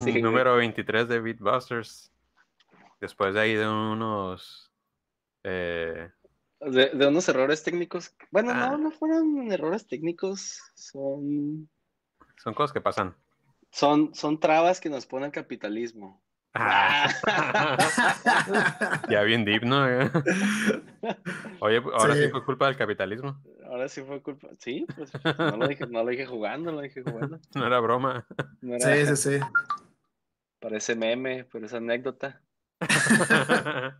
Sí, número 23 de Beatbusters. Después de ahí de unos. eh, De, de unos errores técnicos. Bueno, Ah. no, no fueron errores técnicos. Son, son cosas que pasan. son, son trabas que nos pone el capitalismo. Ah, ya bien deep, ¿no? Oye, ahora sí. Sí. fue culpa del capitalismo. Ahora sí fue culpa. Sí, pues no lo dije, no lo dije jugando, lo dije jugando. No era broma. No era, Sí, sí, sí. Parece meme, pero es anécdota.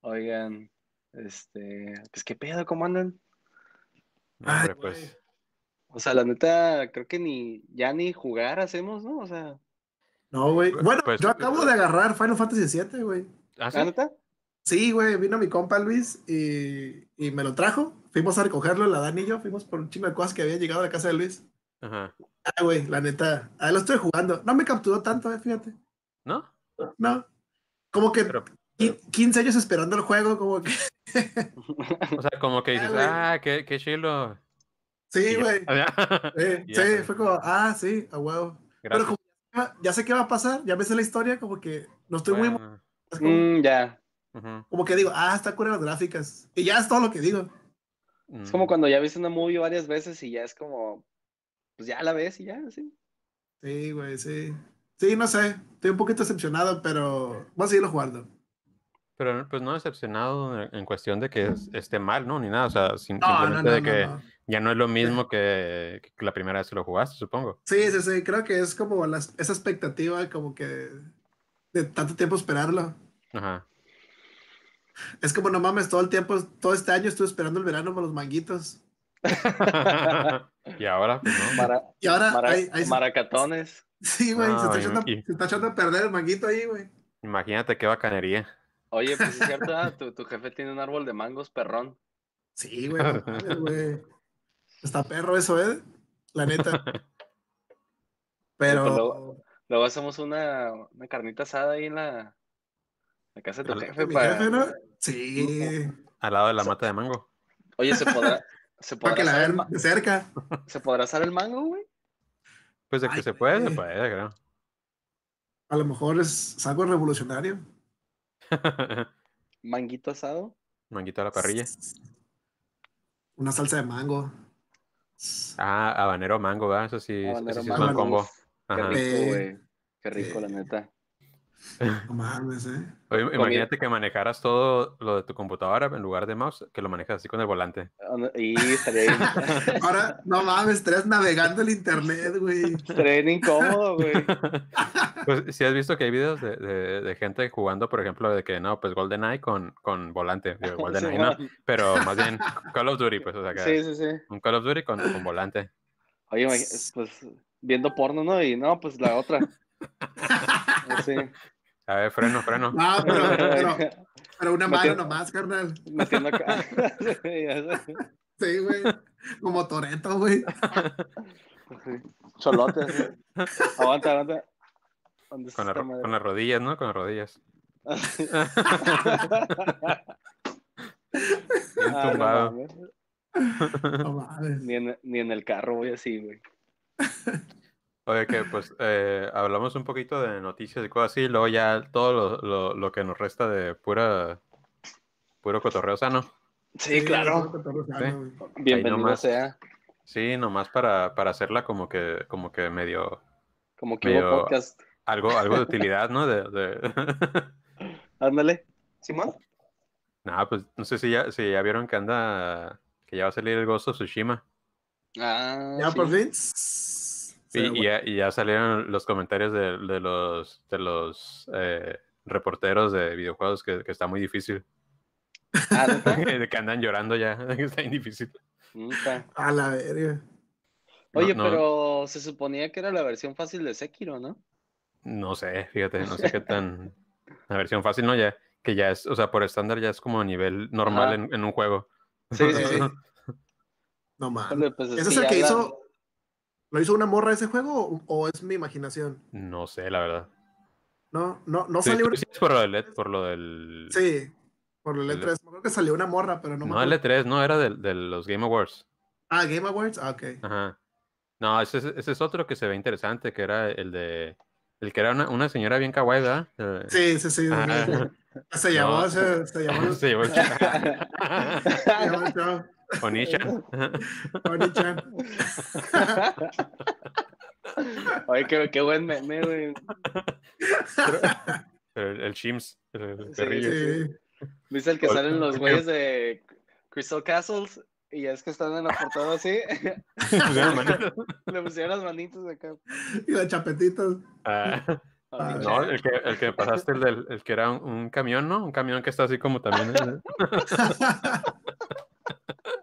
Oigan, este, pues qué pedo, ¿cómo andan? Hombre, Ay, pues. O sea, la neta, creo que ni, ya ni jugar hacemos, ¿no? O sea, No, güey. Bueno, Pues- yo acabo de agarrar Final Fantasy VII, güey. ¿Ah, sí? ¿la neta? Sí, güey, vino mi compa Luis y, y me lo trajo. Fuimos a recogerlo, la Dani y yo, fuimos por un chingo de cosas que había llegado a la casa de Luis. Ajá. Ah, güey, la neta, ahí lo estoy jugando. No me capturó tanto, eh, fíjate. ¿No? No. Como que Pero, qui- 15 años esperando el juego, como que. o sea, como que dices, güey. ah, qué, qué chilo. Sí, güey. Sí, fue como, ah, sí, a huevo. Pero como ya- ya sé qué va a pasar, ya me sé la historia, como que no estoy muy. Es como, Mm, ya. como que digo, ah, está cura las gráficas. Y ya es todo lo que digo. Es Mm. como cuando ya viste una movie varias veces y ya es como, pues ya la ves y ya, sí. Sí, güey, sí. Sí, no sé. Estoy un poquito decepcionado, pero voy a seguirlo jugando. Pero pues no decepcionado en, en cuestión de que es- esté mal, ¿no? Ni nada. O sea, sim- No, simplemente no, de que no. ya no es lo mismo que, que la primera vez que lo jugaste, supongo. Sí, sí, sí. Creo que es como las- esa expectativa, como que de tanto tiempo esperarlo. Ajá. Es como, no mames, todo el tiempo, todo este año estuve esperando el verano por los manguitos. y ahora, pues no. Mara- Y ahora, mara- maracatones. Sí, güey, No, se, está echando, y- se está echando a perder el manguito ahí, güey. Imagínate qué bacanería. Oye, pues es cierto, ah, tu, tu jefe tiene un árbol de mangos perrón. Sí, güey. Está perro eso, ¿eh? La neta. Pues Pero, luego- Luego hacemos una, una carnita asada ahí en la, la casa de tu jefe mi para... jefe, ¿no? Sí, Al lado de la mata de mango. Oye, ¿se podrá, se para que podrá, la vean de cerca. ¿se podrá asar el mango, güey? Pues de que Ay, se puede, se puede, creo. A lo mejor es, es algo revolucionario. Manguito asado. Manguito a la parrilla. Una salsa de mango. Ah, habanero mango, ¿verdad? Eso sí, habanero eso sí es mango. buen combo. Qué rico, güey. Qué rico, la neta. No mames, ¿eh? Oye, imagínate que manejaras todo lo de tu computadora en lugar de mouse, que lo manejas así con el volante. Y estaría bien, Ahora, no mames, estás navegando el internet, güey. estaría bien incómodo, güey. Pues si has visto que hay videos de, de- de gente jugando, por ejemplo, de que no, pues GoldenEye con, con volante. Digo, GoldenEye no, pero más bien Call of Duty, pues, o sea, que sí, sí, sí. un Call of Duty con, con volante. Oye, pues viendo porno, ¿no? Y no, pues la otra. Sí. A ver, freno, freno. No, pero, pero, pero una mano nomás, carnal. Metiendo acá. Sí, güey. Como Toreto, güey. Cholote. así. Aguanta, aguanta. ¿Dónde está Con, la las rodillas, ¿no? Con las rodillas. Bien Ah, no tumbado. mames. No mames. ni, en, ni en el carro voy así, güey. Oye, que pues eh, hablamos un poquito de noticias y cosas así, y luego ya todo lo, lo- lo que nos resta de pura puro cotorreo sano. Sí, claro. Bienvenido nomás. sea. Sí, nomás para, para hacerla como que, como que medio Como que hubo Medio- podcast. algo, algo de utilidad, ¿no? De, de... Ándale. ¿Simón? Nada, pues no sé si ya, si ya vieron que anda, que ya va a salir el Ghost of Tsushima. Ah, Ya sí. por fin. Y, y ya, y ya salieron los comentarios de, de los, de los eh, reporteros de videojuegos que, que está muy difícil. Ah, que andan llorando ya, que está bien difícil. A la verga. Oye, No, no. pero se suponía que era la versión fácil de Sekiro, ¿no? No sé, fíjate, no sé qué tan. La versión fácil, ¿no? Ya, que ya es, o sea, por estándar ya es como nivel normal en, en un juego. Sí, sí, sí. No mames. Pues, ¿Ese es el que la- hizo? ¿Lo hizo una morra ese juego o, o es mi imaginación? No sé, la verdad. No, no, no Sí, salió. sí, es por lo del, LED, por lo del. Sí, por el El- E3. Me acuerdo que salió una morra, pero no, me No, el acuerdo. E3, no, era del- de, los Game Awards. Ah, Game Awards. Ah, ok. Ajá. No, ese, es- ese es otro que se ve interesante, que era el de El que era una, una señora bien kawaii, ¿verdad? Eh, Sí, sí, sí. ah, Se llamó, No. se, se llamó, se llamó el chavo, Onisha. Oni-chan. Oye, qué, qué buen meme, güey. El, el Shims, el, el Sí, perrillo. Sí. ¿Viste el que Ol- salen los güeyes de Crystal Castles? Y es que están en la portada así. Le pusieron las manitas acá. Y los chapetitos. Ah, Ah, no, el que, el que pasaste, el, del, el que era un, un camión, ¿no? Un camión que está así como también. eh,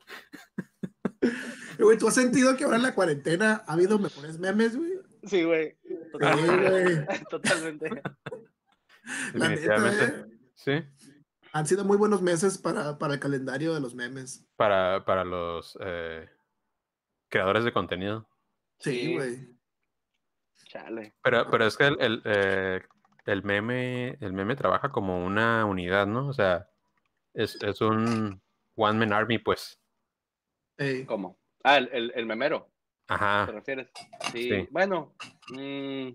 Güey, ¿tú has sentido que ahora en la cuarentena ha habido mejores memes, güey? Sí, güey. Sí, Totalmente. güey. Totalmente. La neta, definitivamente. eh. Sí, Han sido muy buenos meses para, para el calendario de los memes. para, para los eh, creadores de contenido. Sí, Sí. güey. Chale. Pero, pero es que el, el, eh, el meme, el meme trabaja como una unidad, ¿no? O sea, es, es un one man army, pues. Ey. ¿Cómo? Ah, el, el, el memero, ¿te Ajá. refieres? Sí. Sí. Bueno. mm,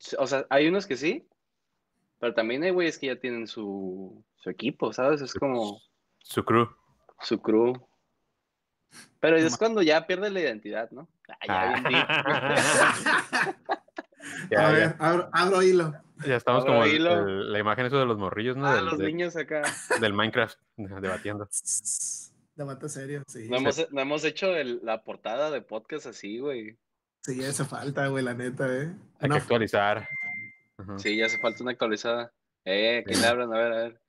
s- o sea, hay unos que sí. Pero también hay güeyes que ya tienen su, su equipo, ¿sabes? Es como Su crew. su crew. Pero es cuando ya pierde la identidad, ¿no? Ah, ya bien deep. a Ya, ver, ya, abro, abro hilo. ya estamos Abro como el- hilo. el- la imagen eso de los morrillos, ¿no? Ah, Del, los de- niños acá. del Minecraft debatiendo. Debate serio, sí. No hemos, no hemos hecho el- la portada de podcast así, güey. Sí, hace falta, güey, la neta, eh. Hay No, que actualizar. Ujú. Sí, ya hace falta una actualizada. Eh, ¿quién Sí. le hablan? A ver, a ver.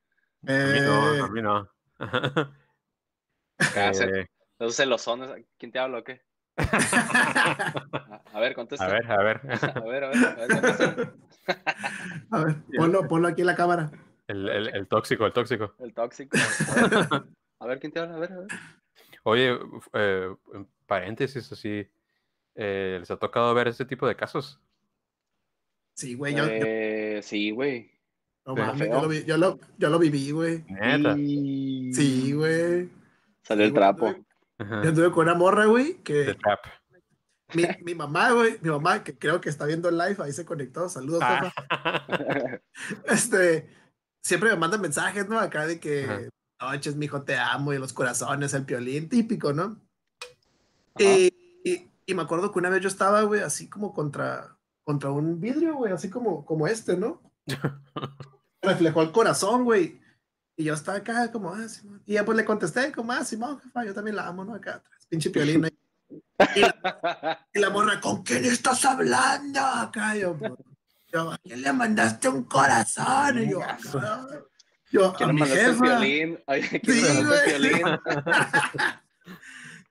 A mí no, eh, a mí no. Se- Eh, Esos celosones. ¿Quién te habla o qué? A, a ver, contesta. a ver, a ver. a ver, a ver, a ver, a ver, ponlo, ponlo aquí en la cámara. El, el, el tóxico, el tóxico. El tóxico. A ver, ¿quién te habla? A ver, a ver. Oye, eh, en paréntesis, así, eh, ¿les ha tocado ver este tipo de casos? Sí, güey, yo, yo- Eh, sí, güey. no sí. mames, yo lo, vi- yo, lo, yo lo viví, güey. Neta. Y- Sí, güey. Salió el trapo. Yo anduve con una morra, güey, que trap. mi, mi mamá, güey, mi mamá, que creo que está viendo el live, ahí se conectó. Saludos, Ah. Este, siempre me manda mensajes, ¿no? Acá de que, Ajá. Noches, mijo, te amo, y los corazones, el piolín, típico, ¿no? Y, y, y me acuerdo que una vez yo estaba, güey, así como contra, contra un vidrio, güey, así como, como este, ¿no? Reflejó el corazón, güey. Y yo estaba acá como, ah, Simón. Y ya pues le contesté como, ah, Simón, jefa, yo también la amo, ¿no? Acá atrás, pinche piolín. ahí. Y la, y la morra, ¿con quién estás hablando? Acá yo, yo, ¿a quién le mandaste un corazón? Y yo, acá, yo, a ¿Quién mi jefa. violín? Oye, ¿quién Sí, mandaste el güey. violín?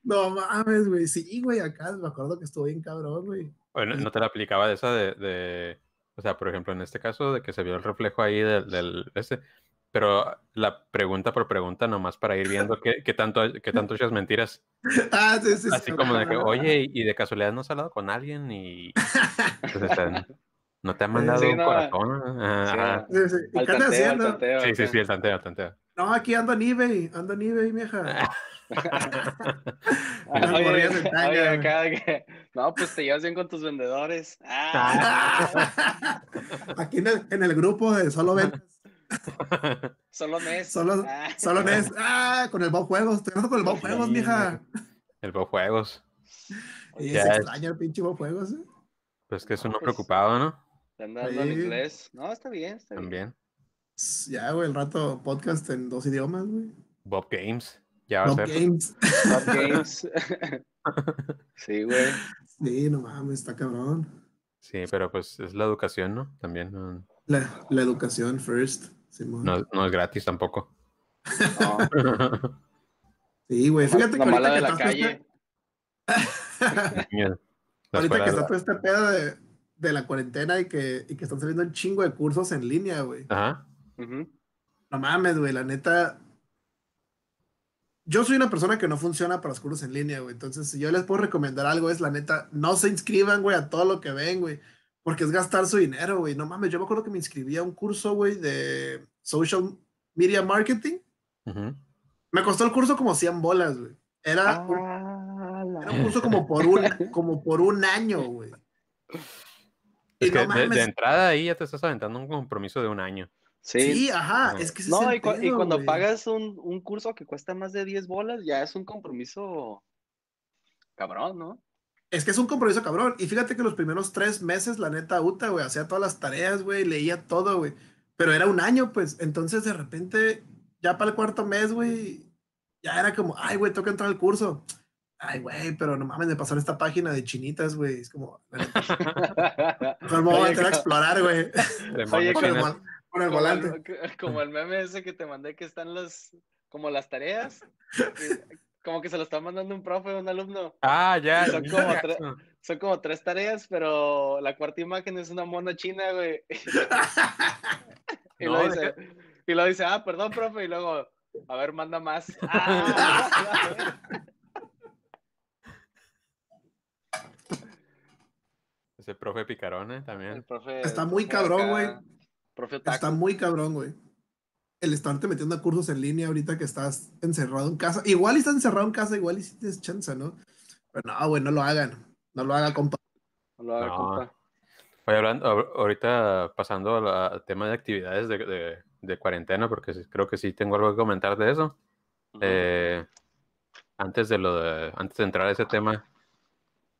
No mames, güey. Sí, güey, acá me acuerdo que estuvo bien cabrón, güey. Bueno, no te la aplicaba de esa de, de- o sea, por ejemplo, en este caso de que se vio el reflejo ahí del, del este, pero la pregunta por pregunta nomás para ir viendo qué, qué tanto, qué tanto echas mentiras. Ah, sí, sí, Así sí. como de que, oye, y de casualidad no has hablado con alguien y pues, o sea, no te ha mandado Sí, un no, corazón. Ajá. Sí, sí. ¿Y Al qué andas tanteo, haciendo? tanteo. Sí, sí, sí, el tanteo, el tanteo. No, aquí ando en eBay, ando en eBay. Ah, Oye, oye, acá de que, no, pues te llevas bien con tus vendedores. Ah, Aquí en el, en el grupo de solo ventas, solo mes. solo, Ah. solo Nes. Ah, con el Bob Juegos, te ando con el Bob Juegos, Sí, mija. El Bob Juegos. Ya se es. extraña el pinche Bob Juegos, ¿eh? Pues que es No, uno pues, preocupado, ¿no? Te anda dando el Sí. inglés. No, está bien, está bien. También. Ya, güey, el rato podcast en dos idiomas, güey. Bob Games. Ya va a Bob ser. Games. Top Games. sí, güey. Sí, no mames, está cabrón. Sí, pero pues es la educación, ¿no? También no, La, la educación first. Simón. no- no es gratis tampoco. No, Sí, güey, fíjate que la ahorita de que la calle. este- Mira, la ahorita escuela que de está todo este pedo de, de la cuarentena y que, y que están saliendo un chingo de cursos en línea, güey. Ajá. Ujú. No mames, güey, la neta. Yo soy una persona que no funciona para los cursos en línea, güey. Entonces, si yo les puedo recomendar algo, es la neta, no se inscriban, güey, a todo lo que ven, güey. Porque es gastar su dinero, güey. No mames, yo me acuerdo que me inscribí a un curso, güey, de social media marketing. ujú. Me costó el curso como 100 bolas, güey. Era, un, Ah, la- era un curso como por un, como por un año, güey. Es que no de, de entrada ahí ya te estás aventando un compromiso de un año. Sí. Sí, ajá, No. es que No, y, cu- y cuando pagas un, un curso que cuesta más de 10 bolas, ya es un compromiso cabrón, ¿no? Es que es un compromiso cabrón. Y fíjate que los primeros tres meses, la neta, Uta, güey, hacía todas las tareas, güey, leía todo, güey. Pero era un año, pues. Entonces, de repente, ya para el cuarto mes, güey, ya era como, ay, güey, toca entrar al curso. Ay, güey, pero no mames, me pasaron esta página de chinitas, güey. Es como, mejor me voy a meter a explorar, güey. Oye, Con el, con volante. el, como el meme ese que te mandé que están los, como las tareas, como que se lo está mandando un profe o un alumno. Ah, ya. Son ya. como tres- Son como tres tareas, pero la cuarta imagen es una mona china, güey. y, No, lo dice, y lo dice, ah, perdón, profe, y luego, a ver, manda más. Ah, Ese profe picarón, ¿eh? También. el profe, Está el muy profe cabrón, güey. Está muy cabrón, güey. El estarte metiendo a cursos en línea ahorita que estás encerrado en casa. Igual y estás encerrado en casa, igual y si tienes chance, ¿no? Pero no, güey, no lo hagan. No lo hagan, compa. No lo haga, No. compa. Oye, hablando, ahor- ahorita pasando al tema de actividades de, de- de cuarentena, porque creo que sí tengo algo que comentar de eso. Eh, antes de lo de, antes de entrar a ese tema,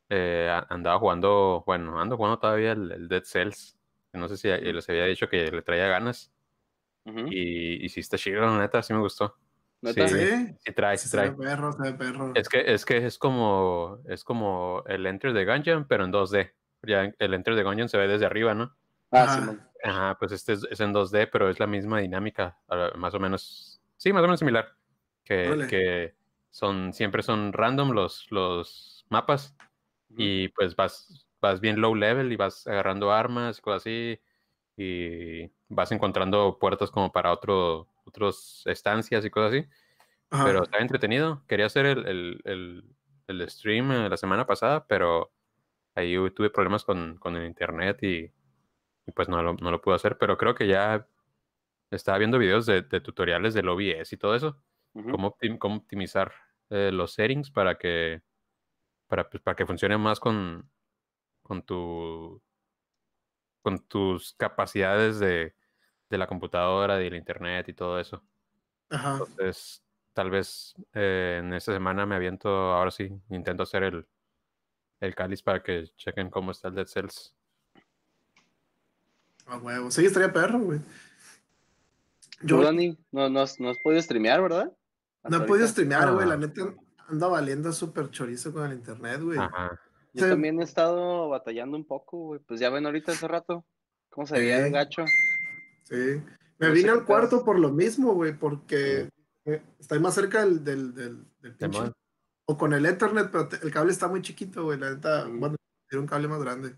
eh, andaba jugando, bueno, ando jugando todavía el, el Dead Cells. No sé si les había dicho que le traía ganas. Ujú. Y, y sí está chido, la neta, sí me gustó. ¿Neta? Sí, Sí. sí trae, sí Se trae. ve perro, se ve perro. Es que, es que es como, es como el Enter the Gungeon, pero en 2D. Ya el Enter the Gungeon se ve desde arriba, ¿no? Ah, Ajá. Simón. Ajá, pues este es, es en 2D, pero es la misma dinámica, ah, más o menos, sí, más o menos similar. Que, que son, siempre son random los, los mapas Ujú. y pues vas, vas bien low level y vas agarrando armas y cosas así y vas encontrando puertas como para otro, otras estancias y cosas así. Ajá. Pero está entretenido. Quería hacer el, el, el, el stream eh, la semana pasada, pero ahí tuve problemas con, con el internet y, y pues no lo, no lo pude hacer. Pero creo que ya estaba viendo videos de, de tutoriales del OBS y todo eso. Ujú. Cómo, optim- cómo optimizar eh, los settings para que, para, pues, para que funcione más con, con, tu, con tus capacidades de, de la computadora, del internet y todo eso. Ajá. Entonces, tal vez eh, en esta semana me aviento, ahora sí, intento hacer el, el cáliz para que chequen cómo está el Dead Cells. A huevo. Sí, estaría perro, güey. Yo Dani, no, no, has- no has podido streamear, ¿verdad? no he podido streamear, güey. Ah. La neta anda valiendo súper chorizo con el internet, güey. Ajá. Yo Sí. también he estado batallando un poco, güey. Pues ya ven ahorita hace rato cómo se veía Sí. el gacho. Sí. Me No vine al cuarto por lo mismo, güey, porque eh, estoy más cerca del, del, del, del pinche-. O con el Ethernet, pero te- el cable está muy chiquito, güey. La neta, bueno, quiero un cable más grande.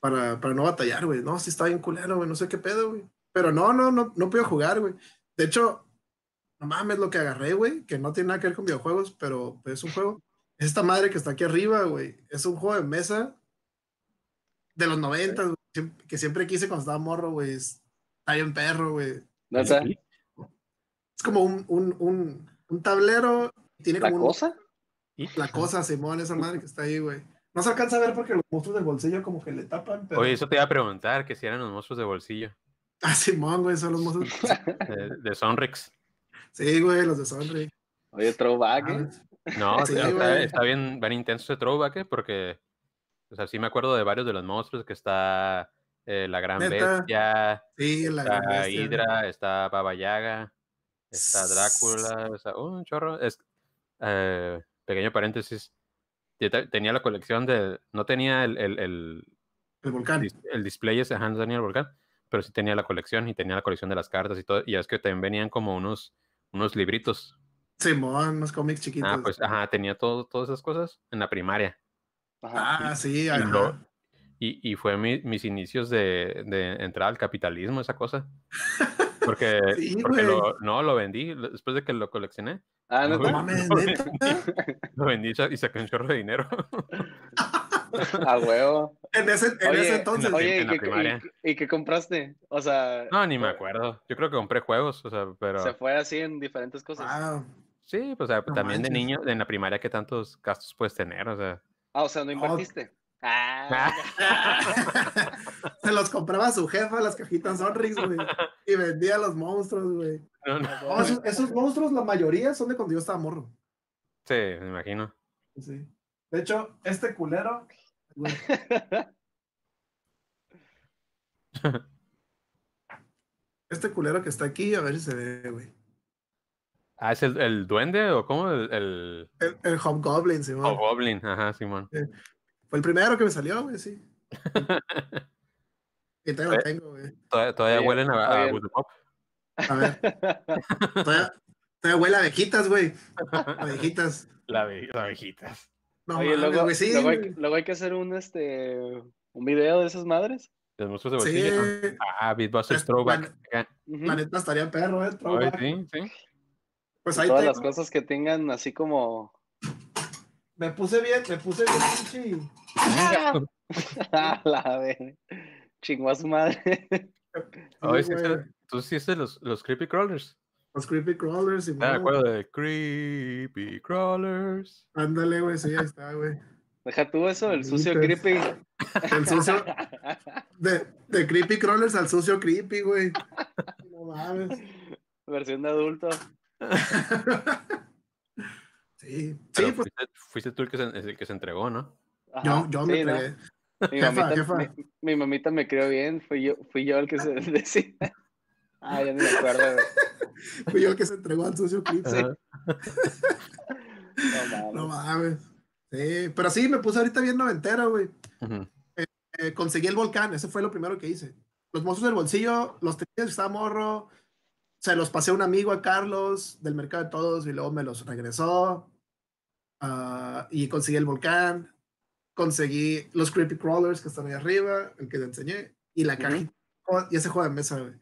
Para, para no batallar, güey. No, sí está bien culero, güey. No sé qué pedo, güey. Pero no, no, no, no puedo jugar, güey. De hecho, no mames lo que agarré, güey, que no tiene nada que ver con videojuegos, pero pues, es un juego. Es esta madre que está aquí arriba, güey. Es un juego de mesa de los 90, güey, siem- que siempre quise cuando estaba morro, güey. Es- Está bien perro, güey. ¿Neta? Sí. Es como un, un, un, un tablero. Tiene ¿La como un- cosa? Y- la cosa, Simón, esa madre que está ahí, güey. No se alcanza a ver porque los monstruos del bolsillo como que le tapan, pero... Oye, eso te iba a preguntar, que si eran los monstruos de bolsillo, Ah, Simón, güey, son los monstruos. de, de Sonrix. Sí, güey, los de Sonry. Oye, throwback, ¿eh? No, Sí, está, está bien, bien intenso ese throwback, ¿eh? porque, o sea, sí me acuerdo de varios de los monstruos, que está eh, la Gran Neta. Bestia, Sí, la está gran bestia. Hydra, está Baba Yaga, está Drácula, o sea, un chorro. Es, eh, pequeño paréntesis. Tenía la colección de. No tenía el, el, el, El volcán. el display ese, ajá, no tenía el volcán, pero sí tenía la colección y tenía la colección de las cartas y todo. Y es que también venían como unos, unos libritos. Simón, unos cómics chiquitos. Ah, pues, ajá, tenía todo, todas esas cosas en la primaria. Ajá. Ah, sí, Y, ajá. lo- y, y fue mi- mis inicios de, de entrar al capitalismo, esa cosa. Porque, Sí, porque lo, no, lo vendí después de que lo coleccioné. Ah, No, No mames, No, neta. Lo vendí y saqué un chorro de dinero. A huevo. En ese, en Oye, ese entonces. Oye, en la ¿y qué, primaria. y- y qué compraste? O sea, No, ni me acuerdo. Yo creo que compré juegos, o sea, pero se fue así en diferentes cosas. Wow. sí, pues o sea, No también de niño, en la primaria, ¿qué tantos gastos puedes tener? O sea, Ah, o sea, no invertiste. Ah, Se los compraba su jefa las cajitas Sonrix, güey. Y vendía los monstruos, güey. No, no. No, esos, esos monstruos, la mayoría son de cuando yo estaba morro. Sí, me imagino. Sí. De hecho, este culero. Güey, este culero que está aquí, a ver si se ve, güey. Ah, ¿es el, el duende o cómo? El, el... El, el Hobgoblin, Simón. Oh, Goblin, ajá, Simón. Fue el primero que me salió, güey, sí. Y todavía lo tengo, güey. Todavía, huelen a, a oye. Wood Pop. A ver. Todavía, todavía huele a abejitas, güey. Abejitas. La abejitas. No Oye, mames, luego, güey, sí. luego, hay, güey. luego hay que hacer un este un video de esas madres. Los monstruos de Sí, bolsillo. Ah, Beatbusters Es- Throwback. Ujú. la neta estaría perro, eh. Throwback. sí, sí. Pues ahí Todas las cosas que tengan así como Me puse bien, me puse bien pinche. la de chingó a su madre. Oye, Sí, sí, sí, Tú sí hiciste los, los Creepy Crawlers. Los creepy crawlers y Ah, me acuerdo de Creepy Crawlers. Ándale, güey, sí, ahí está, güey. Deja tú eso, el sucio creepy. El sucio. De, de creepy crawlers al sucio creepy, güey. No mames. Versión de adulto. Sí, Pero sí, pues fuiste, fuiste tú el que, se, el que se entregó, ¿no? Ajá, yo, yo me sí, ¿no? Mi, Jefa, mamita, jefa. Mi, mi mamita me crió bien, fui yo, fui yo el que se decía. Ah, ya ni me acuerdo. Fui yo el que se entregó al. Sí. Ajá. No mames. No mames. Sí, pero sí, me puse ahorita bien noventero, güey. Eh, conseguí el volcán, ese fue lo primero que hice. Los monstruos del bolsillo, los tenía, estaba morro. Se los pasé a un amigo, a Carlos, del mercado de todos, y luego me los regresó. Ah, y conseguí el volcán. Conseguí los creepy crawlers que están ahí arriba, el que te enseñé. Y la Ujú. cajita. Y ese juego de mesa, güey.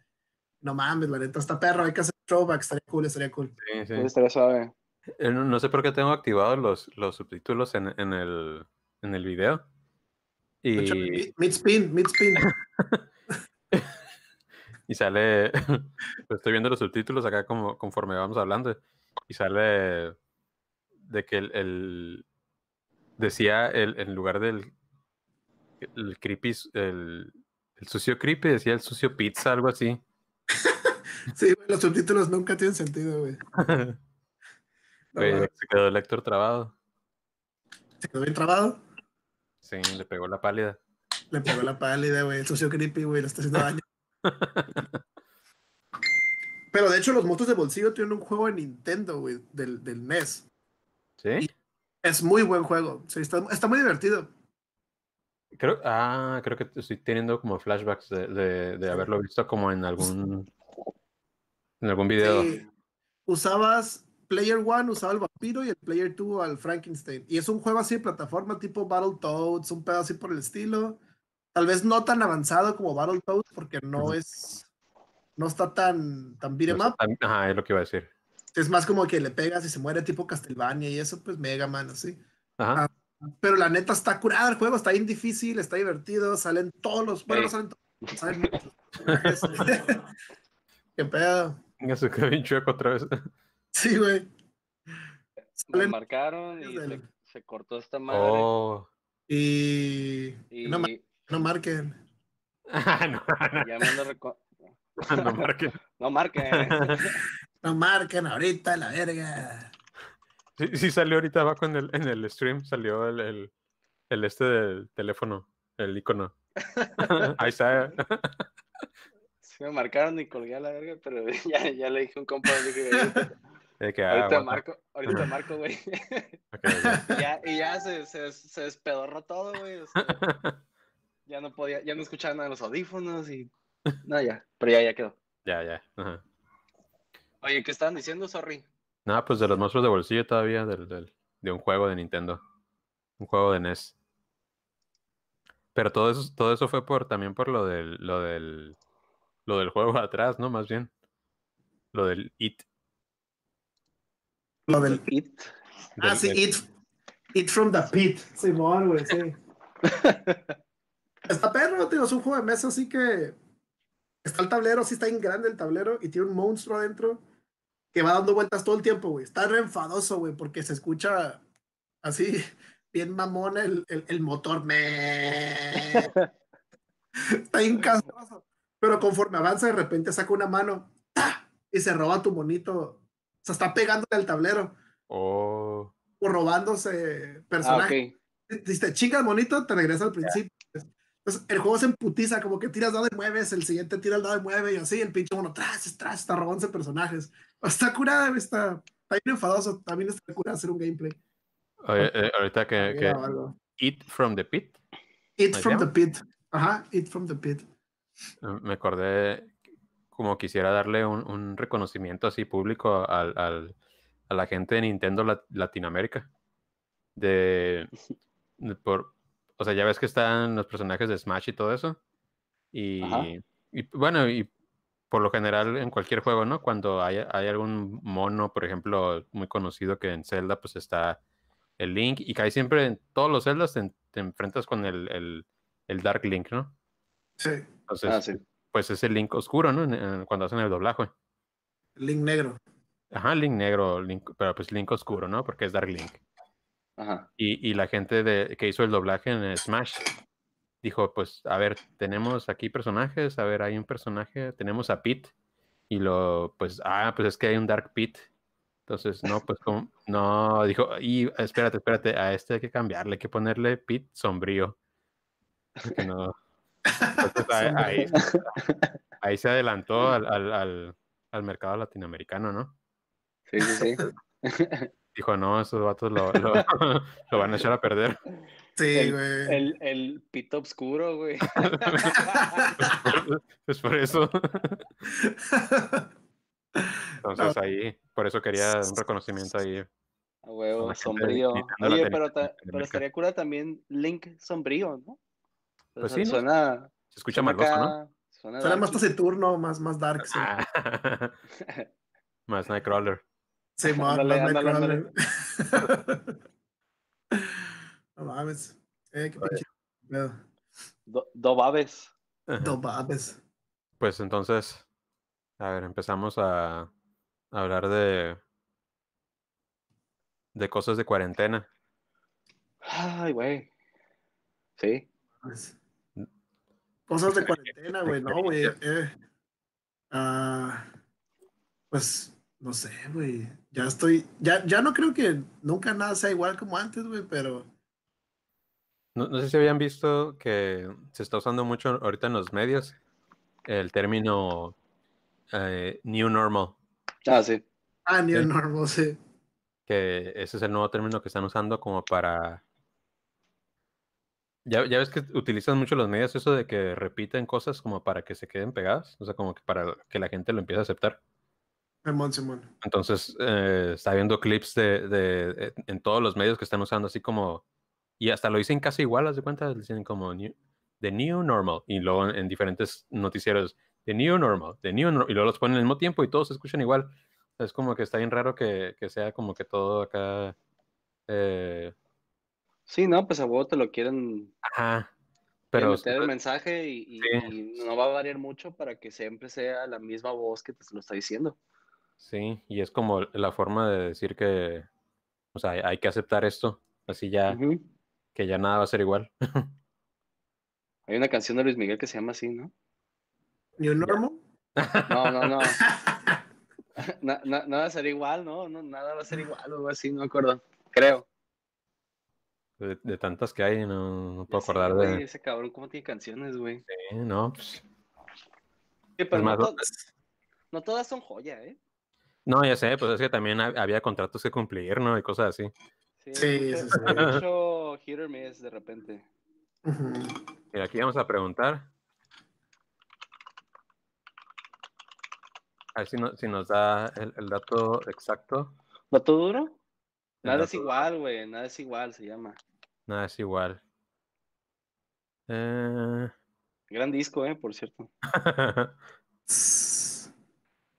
No mames, la neta está perro, hay que hacer throwback, estaría cool, estaría cool. Sí, sí. Estaría suave. Eh, No, no sé por qué tengo activados los, los subtítulos en, en, el, en el video. Y, mid- Mid spin, mid spin. y sale, estoy viendo los subtítulos acá como, conforme vamos hablando, y sale de que el, el- decía el, en lugar del el creepy, el, el sucio creepy, decía el sucio pizza, algo así. Sí, los subtítulos nunca tienen sentido, güey. Se quedó el lector trabado. se quedó bien trabado. Sí, le pegó la pálida. Le pegó la pálida, güey. El socio creepy, güey, le está haciendo daño. Pero de hecho, los monstruos de bolsillo tienen un juego en Nintendo, güey, del, del NES. ¿Sí? Es muy buen juego. Sí, está, está muy divertido. Creo, ah, creo que estoy teniendo como flashbacks de, de, de haberlo visto como en algún en algún video. Sí. Usabas Player One, usaba el vampiro y el Player Two al Frankenstein. Y es un juego así de plataforma tipo Battletoads, un pedo así por el estilo. Tal vez no tan avanzado como Battletoads, porque no es. No está tan, tan beat 'em up. Ajá, es lo que iba a decir. Es más como que le pegas y se muere tipo Castlevania y eso, pues Mega Man, así. Ajá. Pero la neta está curada el juego, está bien difícil, está divertido, salen todos los. Bueno, no salen todos, salen muchos. Qué pedo. Se quedó bien chueco otra vez. Sí, güey. Salen marcaron y se, del- se cortó esta madre. Oh. y. y No, no marquen. Ah, no, ya me ando reco- no, no marquen. No marquen. No marquen ahorita, la verga. Sí, sí salió ahorita abajo en el, en el stream, salió el, el, el este del teléfono, el icono. Ahí está. Sí me marcaron y colgué a la verga, pero ya, ya le dije a un compa, dije, que, ah, ahorita aguanta. marco, ahorita marco, güey. Y ya, y ya se, se, se despedorró todo, güey. o sea, ya no podía, ya no escuchaba nada de los audífonos y. No, ya, pero ya, ya quedó. ya, ya. Ajá. Oye, ¿qué estaban diciendo, sorry? No, pues de los monstruos de bolsillo todavía, del, del- de un juego de Nintendo. Un juego de NES. Pero todo eso, todo eso fue por también por lo del, lo del lo del juego atrás, ¿no? Más bien. Lo del It. Lo del. It. Ah, sí, del- eat from the Pit. Simón, güey, sí. Está perro, tío. Es un juego de mesa así que. Está el tablero, sí está bien grande el tablero y tiene un monstruo adentro que va dando vueltas todo el tiempo, güey. Está re enfadoso, güey, porque se escucha así. bien mamón el, el, el motor. Me... Está castroso. Pero conforme avanza, de repente saca una mano ¡ta! y se roba tu monito. Se está pegándole al tablero Oh. o robándose Ah, personajes. ok. Si te chinga el monito, te regresa al principio. Entonces, el juego se emputiza, como que tiras dado y mueves, el siguiente tira el dado y mueve, y así, el pinche mono, tras, tras, está robándose personajes. Está curada, está, está bien enfadoso. También está curada hacer un gameplay. Oye, eh, ahorita que, que. Eat from the Pit, Eat ¿Ahí from the pit. Ajá, Eat from the pit. eh, me acordé como quisiera darle un, un reconocimiento así público al, al- a la gente de Nintendo Lat- Latinoamérica. De, de por, o sea, ya ves que están los personajes de Smash y todo eso. Y, y, bueno, y por lo general en cualquier juego, ¿no? Cuando hay, hay algún mono, por ejemplo, muy conocido que en Zelda, pues está el Link. Y casi siempre en todos los Zeldas te, en- te enfrentas con el, el, el Dark Link, ¿no? Sí, Entonces, Ah, sí. pues es el Link oscuro, ¿no? En- en- Cuando hacen el doblaje. Link negro. Ajá, Link negro, Link- pero pues Link oscuro, ¿no? Porque es Dark Link. Ajá. Y, y la gente de, que hizo el doblaje en Smash dijo, pues, a ver, tenemos aquí personajes, a ver, hay un personaje, tenemos a Pete, y lo, pues, ah, pues es que hay un Dark Pete. Entonces, no, pues, ¿cómo? no, dijo, y espérate, espérate, a este hay que cambiarle, hay que ponerle Pete sombrío. Porque no. Entonces, ahí, ahí- ahí se adelantó al, al- al- al mercado latinoamericano, ¿no? Sí, sí, sí. Dijo, no, esos vatos lo, lo, lo van a echar a perder. Sí, El- güey. El, el pito oscuro, güey. Es por eso. Entonces ahí, por eso quería un reconocimiento ahí. A huevo, sombrío. Oye, pero, ta- pero estaría cura también Link sombrío, ¿no? Pues sí, ¿no? Suena. Se escucha suena malgoso, ¿no? acá, Suena Será más taciturno, más, más dark. Sí, Ah. Más Nightcrawler. Sí más, Ándale, más ándale, Nightcrawler. no mames. Eh, qué pinche. Do, do babes. Ajá. No mames. Pues entonces, a ver, empezamos a, a hablar de de cosas de cuarentena. Ay, güey. Sí. Pues, Cosas de cuarentena, güey, no, güey. eh. Ah, pues, no sé, güey. Ya estoy, ya, ya no creo que nunca nada sea igual como antes, güey, pero No, no sé si habían visto que se está usando mucho ahorita en los medios el término eh, New Normal. Ah, sí. ah, Sí. el normal, sí. que ese es el nuevo término que están usando como para... Ya, ya ves que utilizan mucho los medios eso de que repiten cosas como para que se queden pegadas, o sea, como que para que la gente lo empiece a aceptar. Simón, Simón. Entonces, eh, está viendo clips de, de- de- en todos los medios que están usando así como... Y hasta lo dicen casi igual, haz de cuenta, dicen como new, The New Normal, y luego en, en diferentes noticieros, The New Normal, The New Normal, y luego los ponen al mismo tiempo y todos se escuchan igual. Es como que está bien raro que, que sea como que todo acá... eh, Sí, no, pues a huevo te lo quieren Ajá. Pero meter el mensaje y, y- Sí. y no va a variar mucho para que siempre sea la misma voz que te lo está diciendo. Sí, y es como la forma de decir que, o sea, hay que aceptar esto, así ya, que ya nada va a ser igual. Hay una canción de Luis Miguel que se llama así, ¿no? Un normal. No, no, no. Na- na- nada va a ser igual, ¿no? no nada va a ser igual o algo así, no me acuerdo. Creo. De, de tantas que hay, no, no puedo acordar güey, de... Ese cabrón, ¿cómo tiene canciones, güey? Sí, no, pues, Sí, pero no, más, to- no todas son joya, ¿eh? No, ya sé, pues es que también ha- había contratos que cumplir, ¿no? Y cosas así. Sí, Sí, mucho, sí, sí. mucho hit or miss de repente. Mira, aquí vamos a preguntar. A ver si, no- si nos da el, el dato exacto. ¿Dato duro? El Nada es igual, güey. Nada es igual, se llama. Nada es igual. Eh, Gran disco, ¿eh? Por cierto.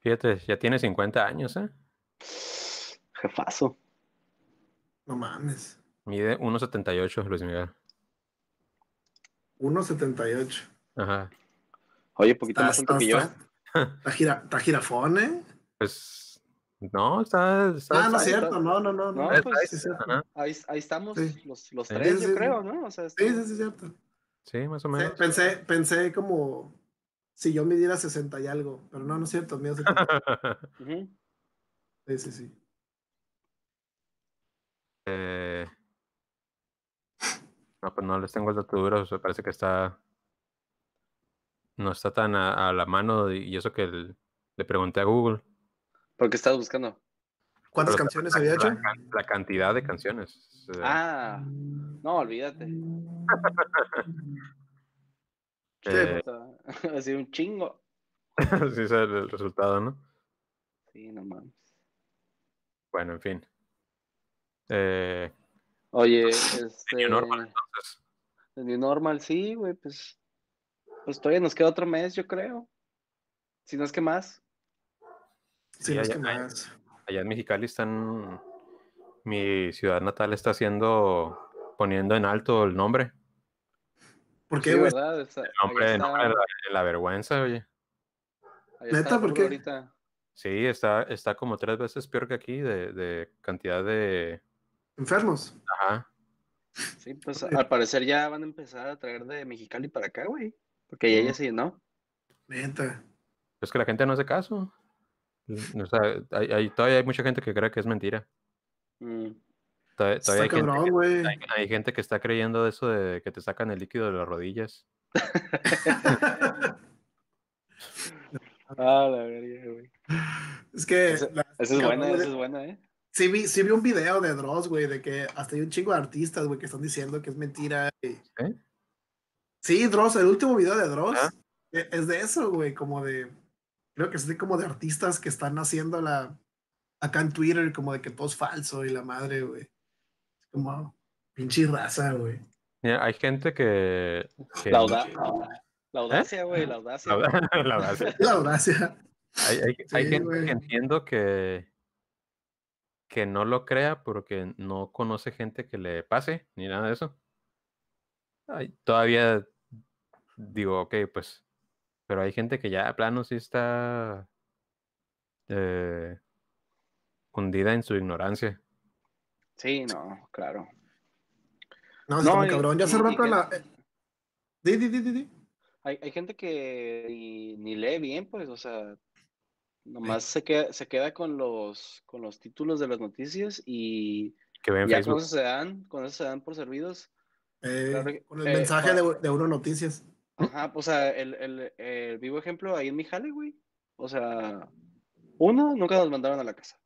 Fíjate, ya tiene 50 años, ¿eh? Jefazo. No mames. Mide 1.78, Luis Miguel. 1.78. Ajá. Oye, poquito Está, más alto que yo. está, está gira- está jirafón, ¿eh? Pues No, está. está Ah, no es cierto, no, no, no. No, no. pues, es cierto. Ahí, ahí estamos Sí. los, tres, sí, yo sí. creo, ¿no? O sea, Sí, está- sí, sí, es cierto. Sí, más o Sí, menos. pensé, pensé como si yo midiera 60 y algo, pero no, no es cierto, mido 70. Ujú. Sí, sí, sí. Eh, no, pues no les tengo el dato duro. o sea, parece que está. No está tan a, a la mano. Y y eso que el- le pregunté a Google. ¿Por qué estás buscando? ¿Cuántas Pero canciones había hecho? La, la cantidad de canciones. Ah, no, olvídate. eh, Ha sido un chingo. sí, ese es el resultado, ¿no? Sí, no mames. Bueno, en fin. Eh, Oye, este. New normal, entonces. New normal, sí, güey, pues. Pues todavía nos queda otro mes, yo creo. Si no es que más. Sí, Sí, no es que más. allá en Mexicali están. Mi ciudad natal está haciendo. poniendo en alto el nombre. ¿Por Sí, qué, güey? Está- El nombre, allá el nombre de está- la, vergüenza, oye. ¿Neta? ¿Por qué? ahorita. Sí, está, está como tres veces peor que aquí de, de cantidad de. Enfermos. Ajá. Sí, pues al parecer ya van a empezar a traer de Mexicali para acá, güey. Porque ya, ya se llenó. Neta. Es que la gente no hace caso. O sea, hay, hay- todavía hay mucha gente que cree que es mentira. Mm. Todavía, Está todavía hay, gente, cabrón, güey. hay, hay gente que está creyendo eso de que te sacan el líquido de las rodillas. Ah, la verga, güey. Es que. La- Esa es buena, esa es buena, ¿eh? Sí vi, sí vi un video de Dross, güey, de que hasta hay un chingo de artistas, güey, que están diciendo que es mentira. y- ¿Eh? Sí, Dross, el último video de Dross Ah. e- es de eso, güey, como de. Creo que es de como de artistas que están haciendo la. Acá en Twitter, como de que todo es falso y la madre, güey. Como. Pinche raza, güey. Mira, hay gente que. que La, auda- la audacia, güey, la audacia. La verdad- la audacia. Hay, hay- gente güey. que entiendo que, que no lo crea porque no conoce gente que le pase ni nada de eso. Ay, todavía digo, ok, pues, pero hay gente que ya a plano sí está eh, hundida en su ignorancia. Sí, no, claro. No, No, y- cabrón. Ya hace rato la. eh, Di, di, di, di, di. Hay, hay gente que ni, ni lee bien, pues, o sea, nomás se queda, se queda con los, con los títulos de las noticias y Que ve en ya con Facebook. eso se dan, con eso se dan por servidos. Eh, Claro que- con el eh, mensaje de, de Uno Noticias. Ajá, o sea, el, el, el vivo ejemplo ahí en mi jale, güey. O sea, uno, nunca nos mandaron a la casa.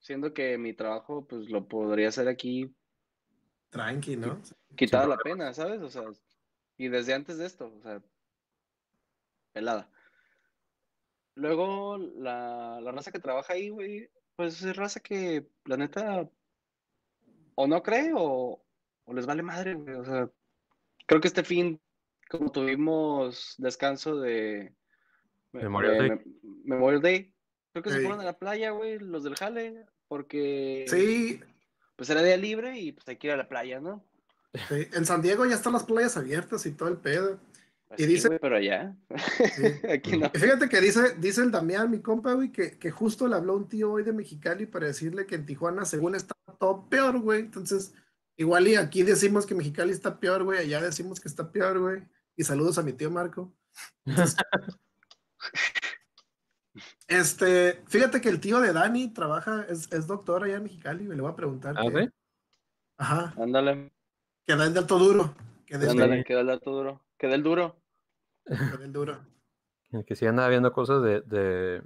Siendo que mi trabajo, pues, lo podría hacer aquí Tranqui, ¿no? quitada la pena, ¿sabes? O sea, y desde antes de esto, o sea, pelada. Luego, la, la raza que trabaja ahí, güey, pues es raza que, la neta, o no cree o, o les vale madre, güey. O sea, creo que este fin, como tuvimos descanso de Memorial de Day. Mem- Memorial Day, creo que se fueron a la playa, güey, los del jale, porque Sí, pues era día libre y pues hay que ir a la playa, ¿no? sí. En San Diego ya están las playas abiertas y todo el pedo. Pues Y sí, dice- güey, pero allá, aquí no. Y fíjate que dice, dice el Damián, mi compa, güey, que, que justo le habló un tío hoy de Mexicali para decirle que en Tijuana, según está todo peor, güey. Entonces, igual y aquí decimos que Mexicali está peor, güey, allá decimos que está peor, güey. Y saludos a mi tío Marco. Entonces, este, fíjate que el tío de Dani trabaja, es, es doctor allá en Mexicali, me le voy a preguntar. ¿Ah, que- sí? Ajá, Ándale, que da el dato duro. Que da el- ándale, queda el dato duro. Queda el duro. que da el duro. Que sí anda viendo cosas de, de,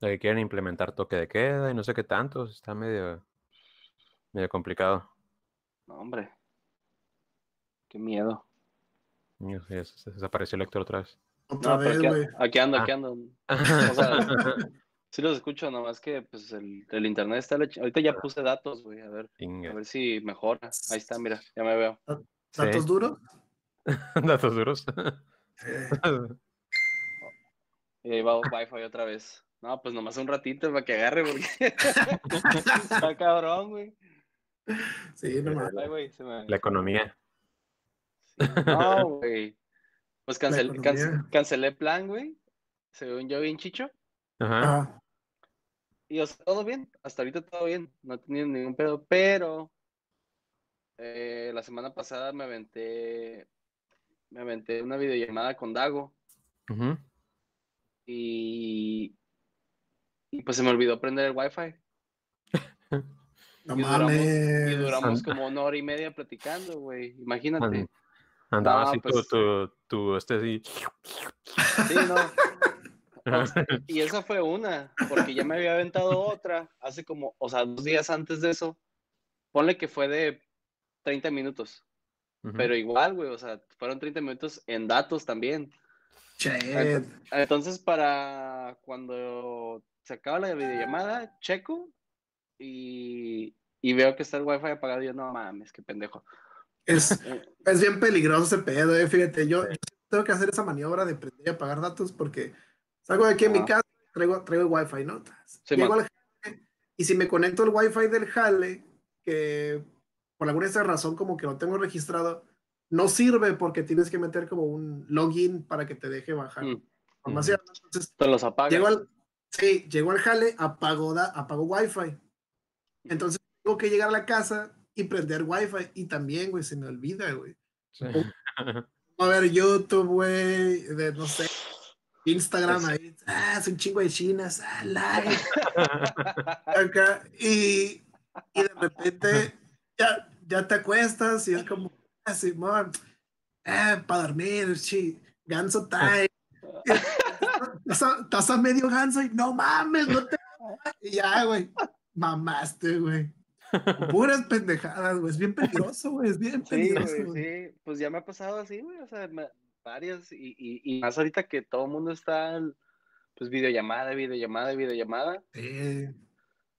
de que quieren implementar toque de queda y no sé qué tanto. Está medio, medio complicado. No, hombre. Qué miedo. Se desapareció el Héctor otra vez. Otra No, vez, aquí, güey. aquí ando, Ah. aquí ando. O sea, sí los escucho, nomás que pues el, el internet está... ch- Ahorita ya puse datos, güey, a ver, a ver si mejora. Ahí está, mira, ya me veo. ¿Datos Sí. duros? Datos duros. Y ahí va Wi-Fi otra vez. No, pues nomás un ratito para que agarre, porque está cabrón, güey. sí, no mames. Ay, güey, se me... La economía. No, güey. Pues cancel- economía. cance- cancelé plan, güey. Según yo, bien chicho. Ajá. Y o sea, todo bien, hasta ahorita todo bien, no he tenido ningún pedo, pero eh, la semana pasada me aventé, me aventé una videollamada con Dago y, y pues se me olvidó prender el wifi. No y duramos, y mames. duramos And- como una hora y media platicando, güey. Imagínate. And- Andaba No, así pues- tu, tu, tu, este así. Sí, no. O sea, y esa fue una, porque ya me había aventado otra hace como, o sea, dos días antes de eso. Ponle que fue de 30 minutos, pero igual, güey, o sea, fueron 30 minutos en datos también. Entonces, para cuando se acaba la videollamada, checo y, y veo que está el wifi apagado y yo, no mames, qué pendejo. Es, es bien peligroso ese pedo, eh. Fíjate, yo, yo tengo que hacer esa maniobra de prender y apagar datos porque salgo de aquí en mi casa, traigo, traigo wifi, ¿no? Sí, Llego al jale, y si me conecto al wifi del jale, que por alguna extra razón como que lo tengo registrado, no sirve porque tienes que meter como un login para que te deje bajar Mm. Entonces, te los apagas. Llego al, sí, llego al jale, apago, da, apago wifi. Entonces tengo que llegar a la casa y prender wifi. Y también, güey, se me olvida, güey. Sí. A ver, YouTube, güey, de no sé, Instagram ahí. Ah, es un chingo de chinas. Ah, like. Acá. Y, y de repente ya, ya te acuestas y es como, ah, Simón, ah, para dormir, chi, ganso time. Estás a- Estás a medio ganso y no mames, no te. Y ya, güey, mamaste, güey. Puras pendejadas, güey. Es bien peligroso, güey. Es bien Sí, peligroso. güey. sí. Pues ya me ha pasado así, güey. O sea, me- varias. Y, y, y más ahorita que todo el mundo está, pues, videollamada, videollamada, videollamada. Sí.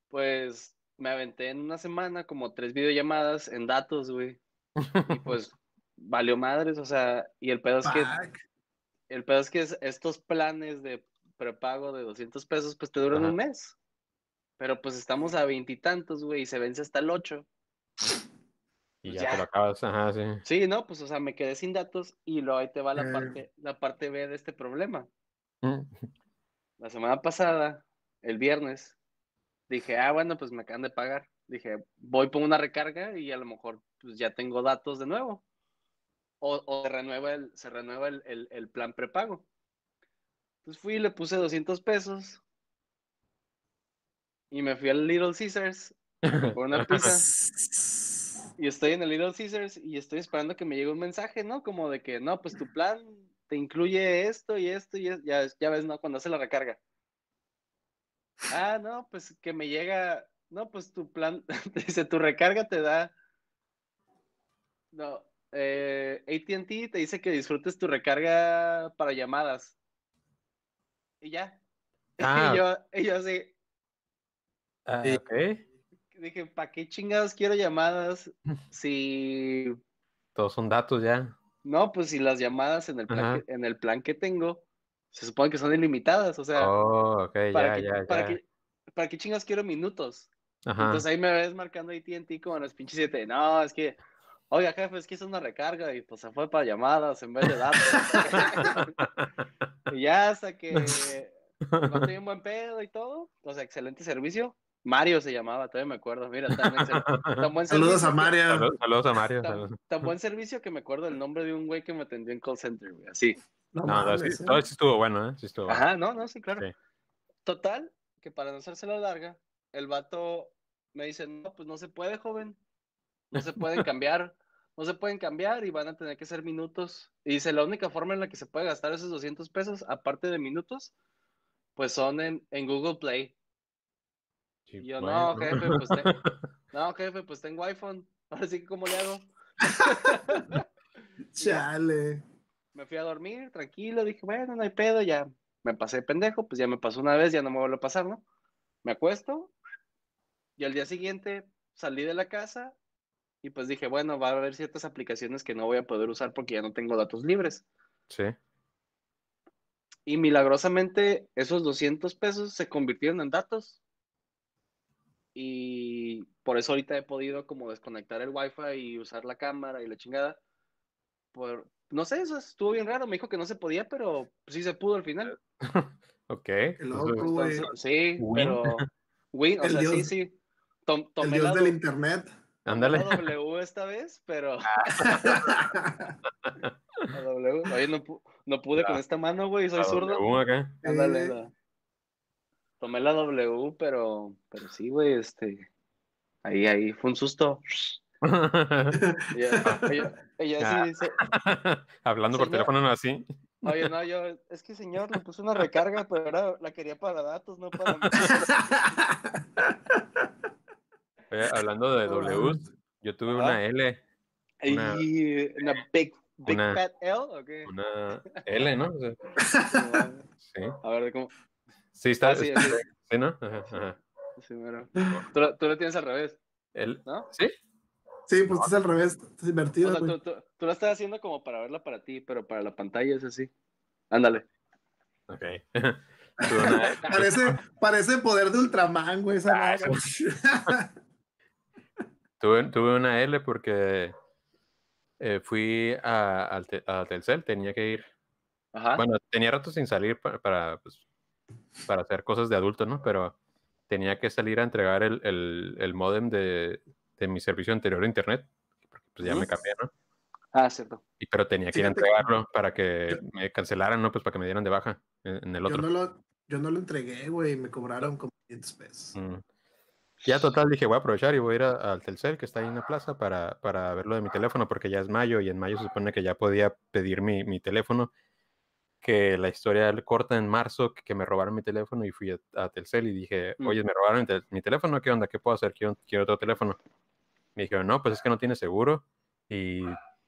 Pues me aventé en una semana como tres videollamadas en datos, güey. Y pues valió madres, o sea, y el pedo es que, el pedo es que es- estos planes de prepago de 200 pesos, pues te duran Ajá. un mes. Pero pues estamos a veintitantos, güey, y se vence hasta el 8. Y Pues ya, te ya. lo acabas. Ajá, sí. Sí, no, pues, o sea, me quedé sin datos y luego ahí te va la Eh. parte, la parte B de este problema. Mm. La semana pasada, el viernes, dije, ah, bueno, pues me acaban de pagar. Dije, voy por una recarga y a lo mejor pues ya tengo datos de nuevo. O, o se renueva, el, se renueva el, el- el plan prepago. Entonces fui y le puse 200 pesos y me fui al Little Caesars por una pizza. Y estoy en el Little Caesars y estoy esperando que me llegue un mensaje, ¿no? Como de que, no, pues tu plan te incluye esto y esto y ya, ya ves, ¿no? Cuando hace la recarga. Ah, no, pues que me llega, no, pues tu plan, dice, tu recarga te da, no, eh, ATT te dice que disfrutes tu recarga para llamadas. Y ya. Ah. Y yo, y yo así, Ah, Sí. ok. dije, ¿para qué chingados quiero llamadas si Todos son datos ya. No, pues si las llamadas en el plan, que, en el plan que tengo se supone que son ilimitadas, o sea, Oh, ok, ¿para, ya, qué, ya, para, ya. qué, ¿para qué chingas quiero minutos? Ajá. Entonces ahí me ves marcando AT&T como en los pinches siete. No, es que, oiga jefe, es que es una recarga y pues se fue para llamadas en vez de datos. y ya hasta que no tenía un buen pedo y todo, o sea, excelente servicio. Mario se llamaba, todavía me acuerdo. Mira, tan, buen Saludos servicio a que- Mario. Saludos, saludos a Mario. Tan, saludos. tan buen servicio que me acuerdo el nombre de un güey que me atendió en call center, güey. Así. No, No, no, sí, ¿eh? todo sí estuvo bueno, ¿eh? Sí estuvo bueno. Ajá, no, no, sí, claro. Sí. Total, que para no hacerse la larga, el vato me dice, no, pues no se puede, joven. No se pueden cambiar. No se pueden cambiar y van a tener que ser minutos. Y dice, la única forma en la que se puede gastar esos 200 pesos, aparte de minutos, pues son en, en Google Play. Sí, Y yo, bueno. no, jefe, pues, te- no, jefe, pues tengo iPhone. Ahora sí que, ¿cómo le hago? Chale. Me fui a dormir, tranquilo, dije, bueno, no hay pedo, ya me pasé de pendejo, pues ya me pasó una vez, ya no me vuelve a pasar, ¿no? Me acuesto y al día siguiente salí de la casa y pues dije, bueno, va a haber ciertas aplicaciones que no voy a poder usar porque ya no tengo datos libres. Sí. Y milagrosamente esos 200 pesos se convirtieron en datos. Y por eso ahorita he podido como desconectar el wifi y usar la cámara y la chingada. Por, no sé, eso estuvo bien raro. Me dijo que no se podía, pero sí se pudo al final. Ok. Güey. Sí, Win. pero Win, o El sea, sí, dios- sí. Tom- El tomé la, dios del do- internet. Ándale. la W esta vez, pero la W, oye, no, no pude con La- esta mano, güey, soy La zurdo. Ándale, Eh, la- Tomé la W, pero, pero sí, güey, este, ahí, ahí, fue un susto. Ella, ella- ella sí dice, Hablando por teléfono no así. oye, no, yo, es que señor, le puse una recarga, pero ahora la quería para datos, no para. Oye, hablando de Ws, yo tuve una L, Una- Y una big, big una- fat L, ¿o qué? una L, ¿no? O sea, sí. A ver, ¿cómo? Sí, está. Ah, sí, está- sí. sí, ¿no? Ajá, ajá. Sí, mero. Tú, lo- tú lo tienes al revés, El- ¿no? ¿Sí? Sí, pues es al revés. Es O invertido, sea, güey. tú, tú, tú lo estás haciendo como para verla para ti, pero para la pantalla es así. Ándale. Ok. Parece, parece poder de Ultraman, güey. Esa Ah. Tuve, tuve una L porque eh, fui a, a Telcel, tenía que ir. Ajá. Bueno, tenía rato sin salir para, para, pues, para hacer cosas de adulto, ¿no? Pero tenía que salir a entregar el, el, el módem de, de mi servicio anterior de internet, porque pues ya me cambié, ¿no? Ah, cierto. Y, pero tenía que ir a entregarlo para que me cancelaran, ¿no? Pues para que me dieran de baja en, en el Yo otro. no, lo, yo no lo entregué, güey. Me cobraron como 500 pesos. Mm. Ya total, dije, voy a aprovechar y voy a ir al Telcel, que está ahí en la plaza, para, para ver lo de mi teléfono, porque ya es mayo y en mayo se supone que ya podía pedir mi, mi teléfono. Que la historia corta en marzo, que, me robaron mi teléfono y fui a, a Telcel y dije, Mm. oye, me robaron mi, tel- mi teléfono, ¿qué onda? ¿Qué puedo hacer? Quiero, quiero otro teléfono. Me dijeron, no, pues es que no tienes seguro y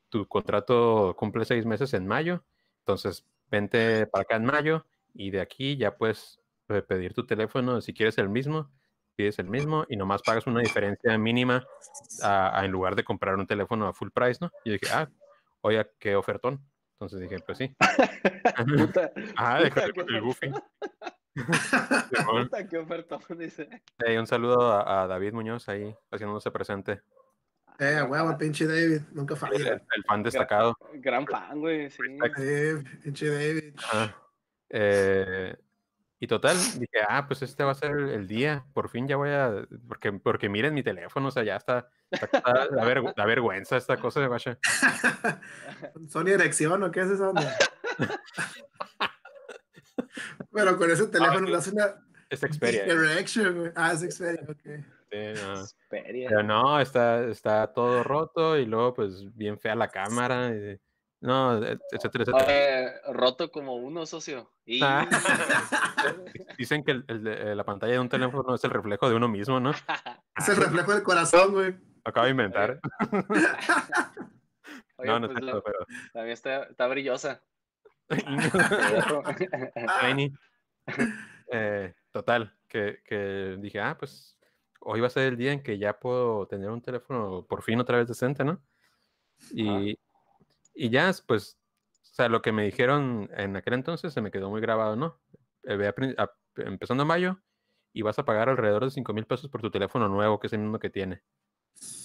tu contrato cumple seis meses en mayo, entonces vente para acá en mayo y de aquí ya puedes eh, pedir tu teléfono si quieres el mismo pides el mismo y nomás pagas una diferencia mínima a- a- en lugar de comprar un teléfono a full price, ¿no? Y dije, ah, oye, qué ofertón. Entonces dije, pues sí. Puta, Ah, con el Goofy. Puta, qué ofertón, dice. Eh, un saludo a, a David Muñoz ahí haciéndose presente. Eh, huevo, pinche David. Nunca El, falla. el fan destacado. Gran fan, güey, sí. Eh, pinche David. Eh, y total, dije, ah, pues este va a ser el, día. Por fin ya voy a. Porque, porque miren mi teléfono, o sea, ya está. está- está- da, vergü- da vergüenza esta cosa de Basha. ¿Sony Erección o qué es onda? Pero con ese teléfono sí. le hace una Esta Xperia. Erection, güey. Ah, es Xperia, ok. Sí, no. Pero no, está, está todo roto y luego pues bien fea la cámara. y- no, et- etcétera, etcétera. Roto como uno, socio. Y... Ah. Dicen que el- la pantalla de un teléfono es el reflejo de uno mismo, ¿no? Es el reflejo del corazón, güey. Acabo de inventar. Oye, no, no pues, es la- cierto, pero. también está, está brillosa. Tiny. Eh, total, que, que dije, ah, pues hoy va a ser el día en que ya puedo tener un teléfono por fin otra vez decente, ¿no? Y, y ya, pues, o sea, lo que me dijeron en aquel entonces se me quedó muy grabado, ¿no? Eh, a a- empezando en mayo y vas a pagar alrededor de 5 mil pesos por tu teléfono nuevo, que es el mismo que tiene.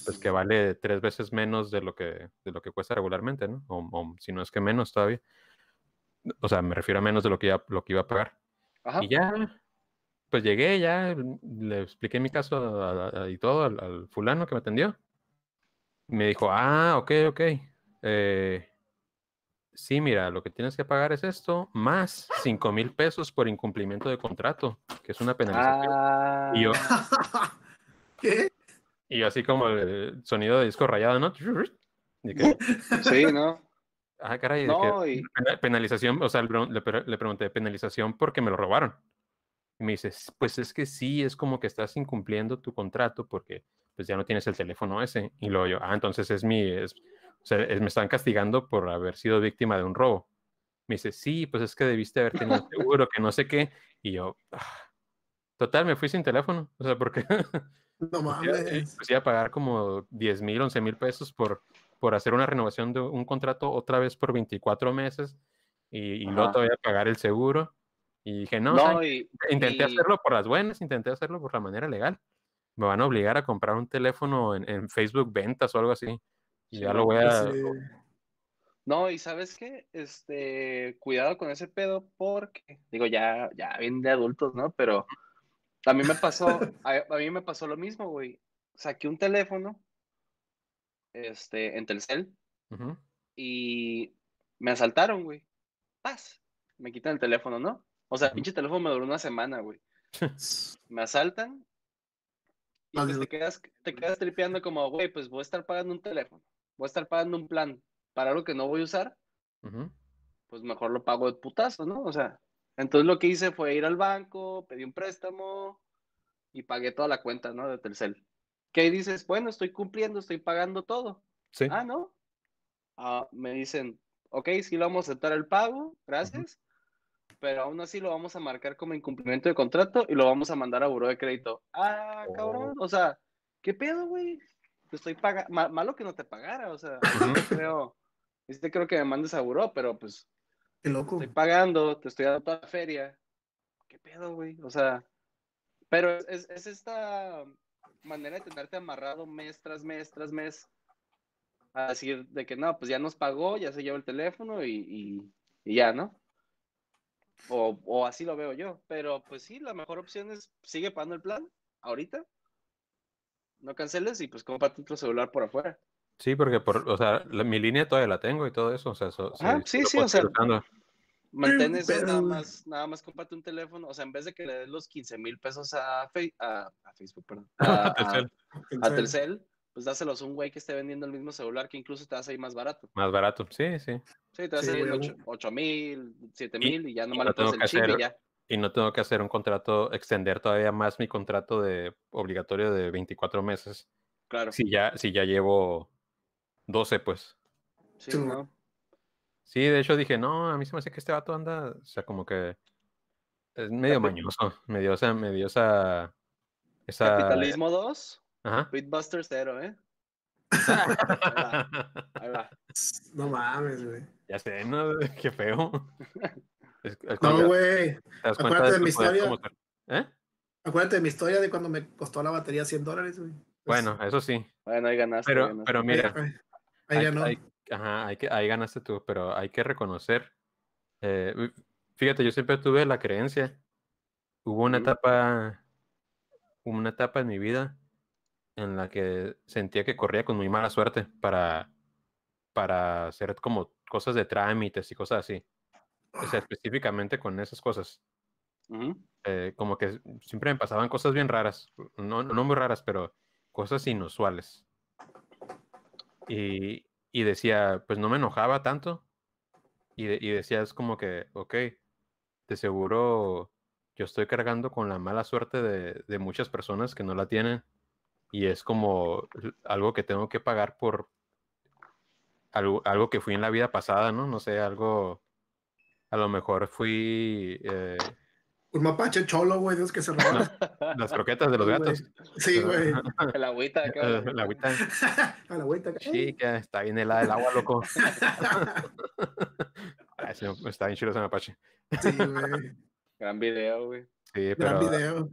Pues que vale tres veces menos de lo que, de lo que cuesta regularmente, ¿no? O, o si no es que menos todavía. O sea, me refiero a menos de lo que, iba- lo que iba a pagar. Ajá. Y ya, pues llegué, ya le expliqué mi caso a- a- y todo al, al fulano que me atendió. Me dijo, ah, ok, ok. Eh, sí, mira, lo que tienes que pagar es esto, más 5 mil pesos por incumplimiento de contrato, que es una penalización. Ah, Y yo- ¿Qué? Y yo así como el sonido de disco rayado, ¿no? Que, sí, ¿no? ah, caray, que- No, y Penalización, o sea, le, pre- le pre- le pregunté, penalización porque me lo robaron. Y me dice, "S- pues es que sí, es como que estás incumpliendo tu contrato porque pues ya no tienes el teléfono ese. Y luego yo, ah, entonces es mi, es, o sea, es- me están castigando por haber sido víctima de un robo. Me dice, sí, pues es que debiste haber tenido seguro, que no sé qué. Y yo, "Ah". total, me fui sin teléfono. O sea, porque No pues iba, mames. pues iba a pagar como 10 mil, 11 mil pesos por, por hacer una renovación de un contrato otra vez por 24 meses y, y luego todavía pagar el seguro. Y dije, no, no, ¿saben y, qué? intenté y- hacerlo por las buenas, intenté hacerlo por la manera legal. Me van a obligar a comprar un teléfono en, en Facebook Ventas o algo así. Y ya lo voy a... Sí. No, y sabes qué, este, cuidado con ese pedo porque, digo, ya, ya bien de adultos, ¿no? Pero A mí me pasó, a, a mí me pasó lo mismo, güey. Saqué un teléfono, este, en Telcel, y me asaltaron, güey. Paz. Me quitan el teléfono, ¿no? O sea, el Ujú. pinche teléfono me duró una semana, güey. Me asaltan y pues te quedas, te quedas tripeando como, güey, pues voy a estar pagando un teléfono. Voy a estar pagando un plan para algo que no voy a usar, pues mejor lo pago de putazo, ¿no? O sea, entonces lo que hice fue ir al banco, pedí un préstamo y pagué toda la cuenta, ¿no? De Telcel. ¿Qué dices? Bueno, estoy cumpliendo, estoy pagando todo. Sí. Ah, ¿no? Ah, me dicen, ok, sí lo vamos a aceptar el pago, gracias, pero aún así lo vamos a marcar como incumplimiento de contrato y lo vamos a mandar a buró de crédito. Ah, Oh. cabrón, o sea, ¿qué pedo, güey? Te estoy pagando, malo que no te pagara, o sea, creo, sí te creo que me mandes a buró, pero pues Qué loco. estoy pagando, te estoy dando toda la feria. ¿Qué pedo, güey? O sea, pero es, es- es esta manera de tenerte amarrado mes tras mes tras mes a decir de que no, pues ya nos pagó, ya se lleva el teléfono y, y- y ya, ¿no? O, o así lo veo yo, pero pues sí, la mejor opción es sigue pagando el plan ahorita, no canceles y pues cómprate otro celular por afuera. Sí, porque por, o sea, la- mi línea todavía la tengo y todo eso, o sea, eso, Ajá, sí, sí, o sea, usando. Mantén eso, pero- nada más, nada más cómprate un teléfono, o sea, en vez de que le des los 15 mil pesos a, Fe- a, a Facebook, perdón, a, a- Telcel, a Telcel, pues dáselos a un güey que esté vendiendo el mismo celular que incluso te va a salir más barato. más barato, sí, sí. Sí, te a Sí, salir güey, 8 mil, 7 Y- mil y ya nomás no le pones el chip y ya. Y no tengo que hacer un contrato, extender todavía más mi contrato de obligatorio de 24 meses. Claro. Si ya, si ya llevo 12, pues. Sí, Sí, ¿no? Sí, de hecho dije, no, a mí se me hace que este vato anda, o sea, como que es medio mañoso, me dio esa, me dio esa, esa, Capitalismo 2, ajá. Bitbuster 0, ¿eh? Ahí va. No mames, güey. Ya sé, ¿no? Qué feo. Es- es No, güey. acuérdate de mi historia. como ¿Eh? Acuérdate de mi historia de cuando me costó la batería 100 dólares, güey. Pues, Bueno, eso sí. Bueno, ahí ganaste. Pero, ganaste. pero mira, Ahí, ahí hay- ganó. hay- ajá, hay que, ahí ganaste tú, pero hay que reconocer. eh, fíjate, yo siempre tuve la creencia. Hubo una Ujú. etapa, una etapa en mi vida en la que sentía que corría con muy mala suerte para, para hacer como cosas de trámites y cosas así. O sea, específicamente con esas cosas. Eh, como que siempre me pasaban cosas bien raras, no, no muy raras, pero cosas inusuales. Y, y decía, pues no me enojaba tanto. Y, de- y decía, es como que, ok, de seguro yo estoy cargando con la mala suerte de, de muchas personas que no la tienen. Y es como algo que tengo que pagar por algo, algo que fui en la vida pasada, ¿no? No sé, algo, a lo mejor fui eh, Un mapache cholo, güey, de esos que se roban. las croquetas de los gatos. Sí, güey. El agüita. Eh, La agüita. A la vuelta. Chica, está bien helada el agua, loco. Ay, sí, está bien chido ese mapache. Sí, güey. Gran video, güey. Sí, Gran pero video.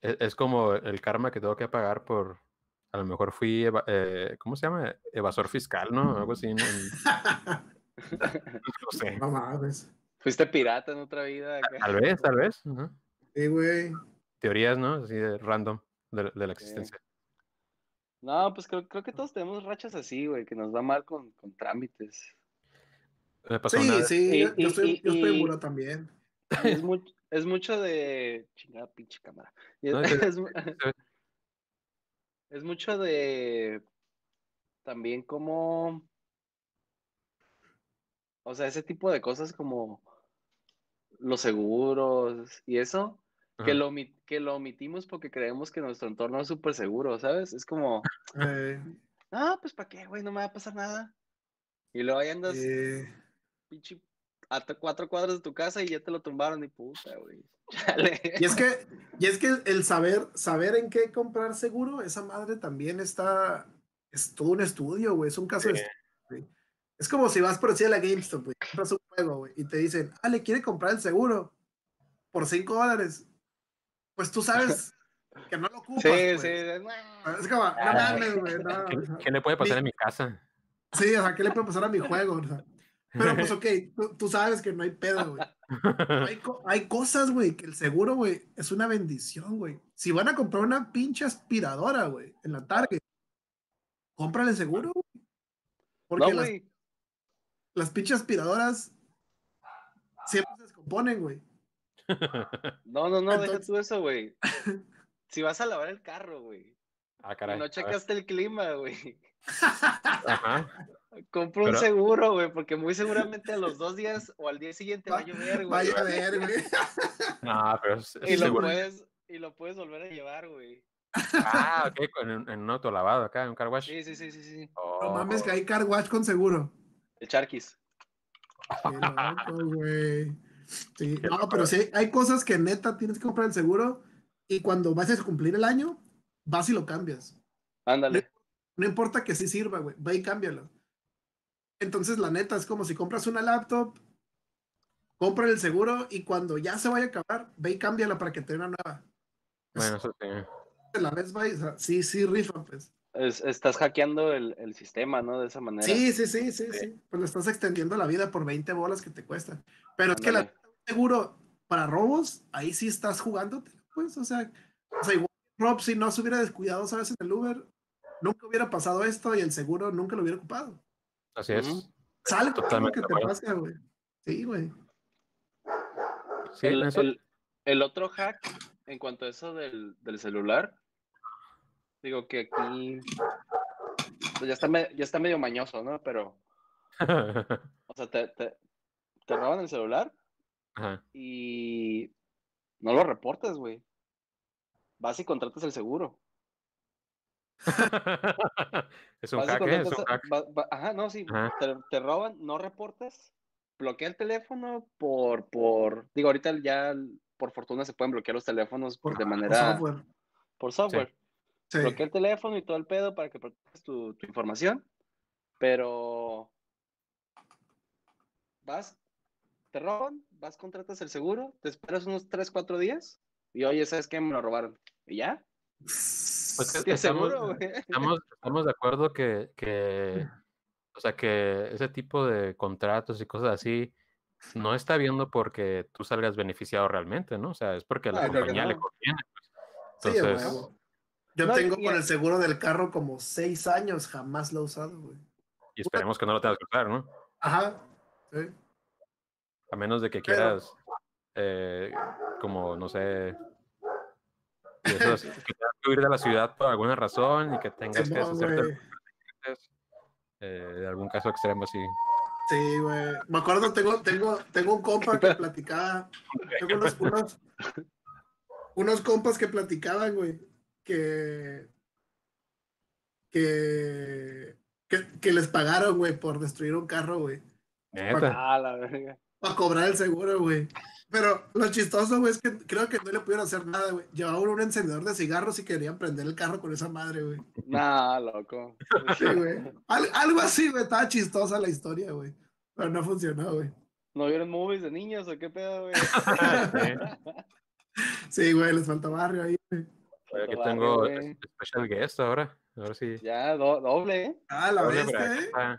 es, es como el karma que tengo que pagar por. A lo mejor fui. eva- eh, ¿Cómo se llama? Evasor fiscal, ¿no? Algo así. No, no sé. No mames. Fuiste pirata en otra vida. acá. Tal vez, tal vez. Sí, güey. Teorías, ¿no? Así de random de, de la Sí. existencia. No, pues creo, creo que todos tenemos rachas así, güey, que nos va mal con, con trámites. Me pasó Sí, una sí. Y- yo, y- estoy, y- yo estoy buró también. Es, mu- es mucho de. Chingada pinche cámara. Es mucho de. También como. O sea, ese tipo de cosas como. Los seguros y eso. Que Ajá. lo, omi- que lo omitimos porque creemos que nuestro entorno es súper seguro, ¿sabes? Es como. Eh, Ah, pues ¿para qué, güey? No me va a pasar nada. Y luego ahí andas, eh, pinche, a cuatro cuadras de tu casa y ya te lo tumbaron y puta, güey. Chale. Y es que, y es que el saber, saber en qué comprar seguro, esa madre también está, es todo un estudio, güey, es un caso de Sí. estudio, güey. Es como si vas por decir a la GameStop, güey, compras un juego, güey, y te dicen, ah, le quiere comprar el seguro por 5 dólares. Pues tú sabes que no lo ocupas. Sí, pues. sí. Es como, no Ay. mames, güey, no, ¿Qué, le puede pasar Ni- en mi casa? Sí, o sea, ¿qué le puede pasar a mi juego? O sea, Pero pues ok, tú, tú sabes que no hay pedo, güey. Hay, co- hay cosas, güey, que el seguro, güey, es una bendición, güey. Si van a comprar una pinche aspiradora, güey, en la Target, cómprale seguro, güey. Porque No, las. Las pinches aspiradoras siempre se descomponen, güey. No, no, no, deja Entonces- tú eso, güey. Si vas a lavar el carro, güey. Ah, caray. no checaste el clima, güey. Ajá. Compra un seguro, güey, porque muy seguramente a los dos días o al día siguiente va a llover, güey. Vaya a ver, güey. No, pero es, es Y lo, seguro. puedes, y lo puedes volver a llevar, güey. Ah, ok, con- en, en un autolavado acá, en un car wash. Sí, sí, sí, sí, sí. Oh. No mames, que hay car wash con seguro. El Charquis. Güey. Sí, no, pero sí, hay cosas que neta tienes que comprar el seguro y cuando vas a cumplir el año, vas y lo cambias. Ándale. No importa que sí sirva, güey, ve y cámbialo. Entonces, la neta, es como si compras una laptop, compra el seguro y cuando ya se vaya a acabar, ve y cámbiala para que te dé una nueva. Bueno, eso sí. La vez va y, o sea, sí, sí, rifa, pues. Es- estás hackeando el, el sistema, ¿no? De esa manera. Sí, sí, sí, sí, sí. Pues le estás extendiendo la vida por 20 bolas que te cuesta. Pero es que la seguro para robos, ahí sí estás jugándote, pues, o sea, o sea, igual Rob, si no se hubiera descuidado, sabes, en el Uber, nunca hubiera pasado esto y el seguro nunca lo hubiera ocupado. Así es. Ujú. Es algo Totalmente que te pasa, güey. Sí, güey. Sí, el, el- el otro hack, en cuanto a eso del, del celular, digo que aquí pues ya, está me- ya está medio mañoso, ¿no? Pero, o sea, te, te, te roban el celular Ajá. y no lo reportes, güey. Vas y contratas el seguro. es un Vas hack, ¿eh? es un contratas- hack. va- va- ajá, no, sí. Ajá. Te, te roban, no reportes, bloquea el teléfono por, por, digo, ahorita ya por fortuna se pueden bloquear los teléfonos Por, de por manera, software. por software. Sí. Bloquea el teléfono y todo el pedo para que protejas tu, tu información, pero vas, te roban, vas, contratas el seguro, te esperas unos 3, 4 días y oye, ¿sabes qué? Me lo robaron. ¿Y ya? Pues que ¿Tienes estamos, seguro, estamos, estamos de acuerdo que, que, o sea, que ese tipo de contratos y cosas así no está viendo porque tú salgas beneficiado realmente, ¿no? O sea, es porque a la Ah, compañía le conviene. pues. Sí, Entonces. Yo No, tengo con el seguro del carro como seis años, jamás lo he usado, güey. y esperemos que no lo tengas que usar, ¿no? Ajá. Sí. A menos de que Pero- quieras, eh, como, no sé, de esos que tengas que huir de la ciudad por alguna razón y que tengas que deshacerte eh, de algún caso extremo así. Sí, güey. Me acuerdo, tengo, tengo, tengo un compa que platicaba. Tengo unos, unos, unos compas que platicaban, güey, que, que, que, que les pagaron, güey, por destruir un carro, güey. Neta. Ah, la verga. Para cobrar el seguro, güey. Pero lo chistoso, güey, es que creo que no le pudieron hacer nada, güey. Llevaban un encendedor de cigarros y querían prender el carro con esa madre, güey. Nah, loco. Sí, güey. Al- algo así, güey. Estaba chistosa la historia, güey. Pero no funcionó, güey. ¿No vieron movies de niños o qué pedo, güey? Sí, güey, les falta barrio ahí, güey. Oye, Aquí tengo special guest ahora. Ahora sí. Ya, do- doble, ¿eh? Ah, la Doble, bestia, eh.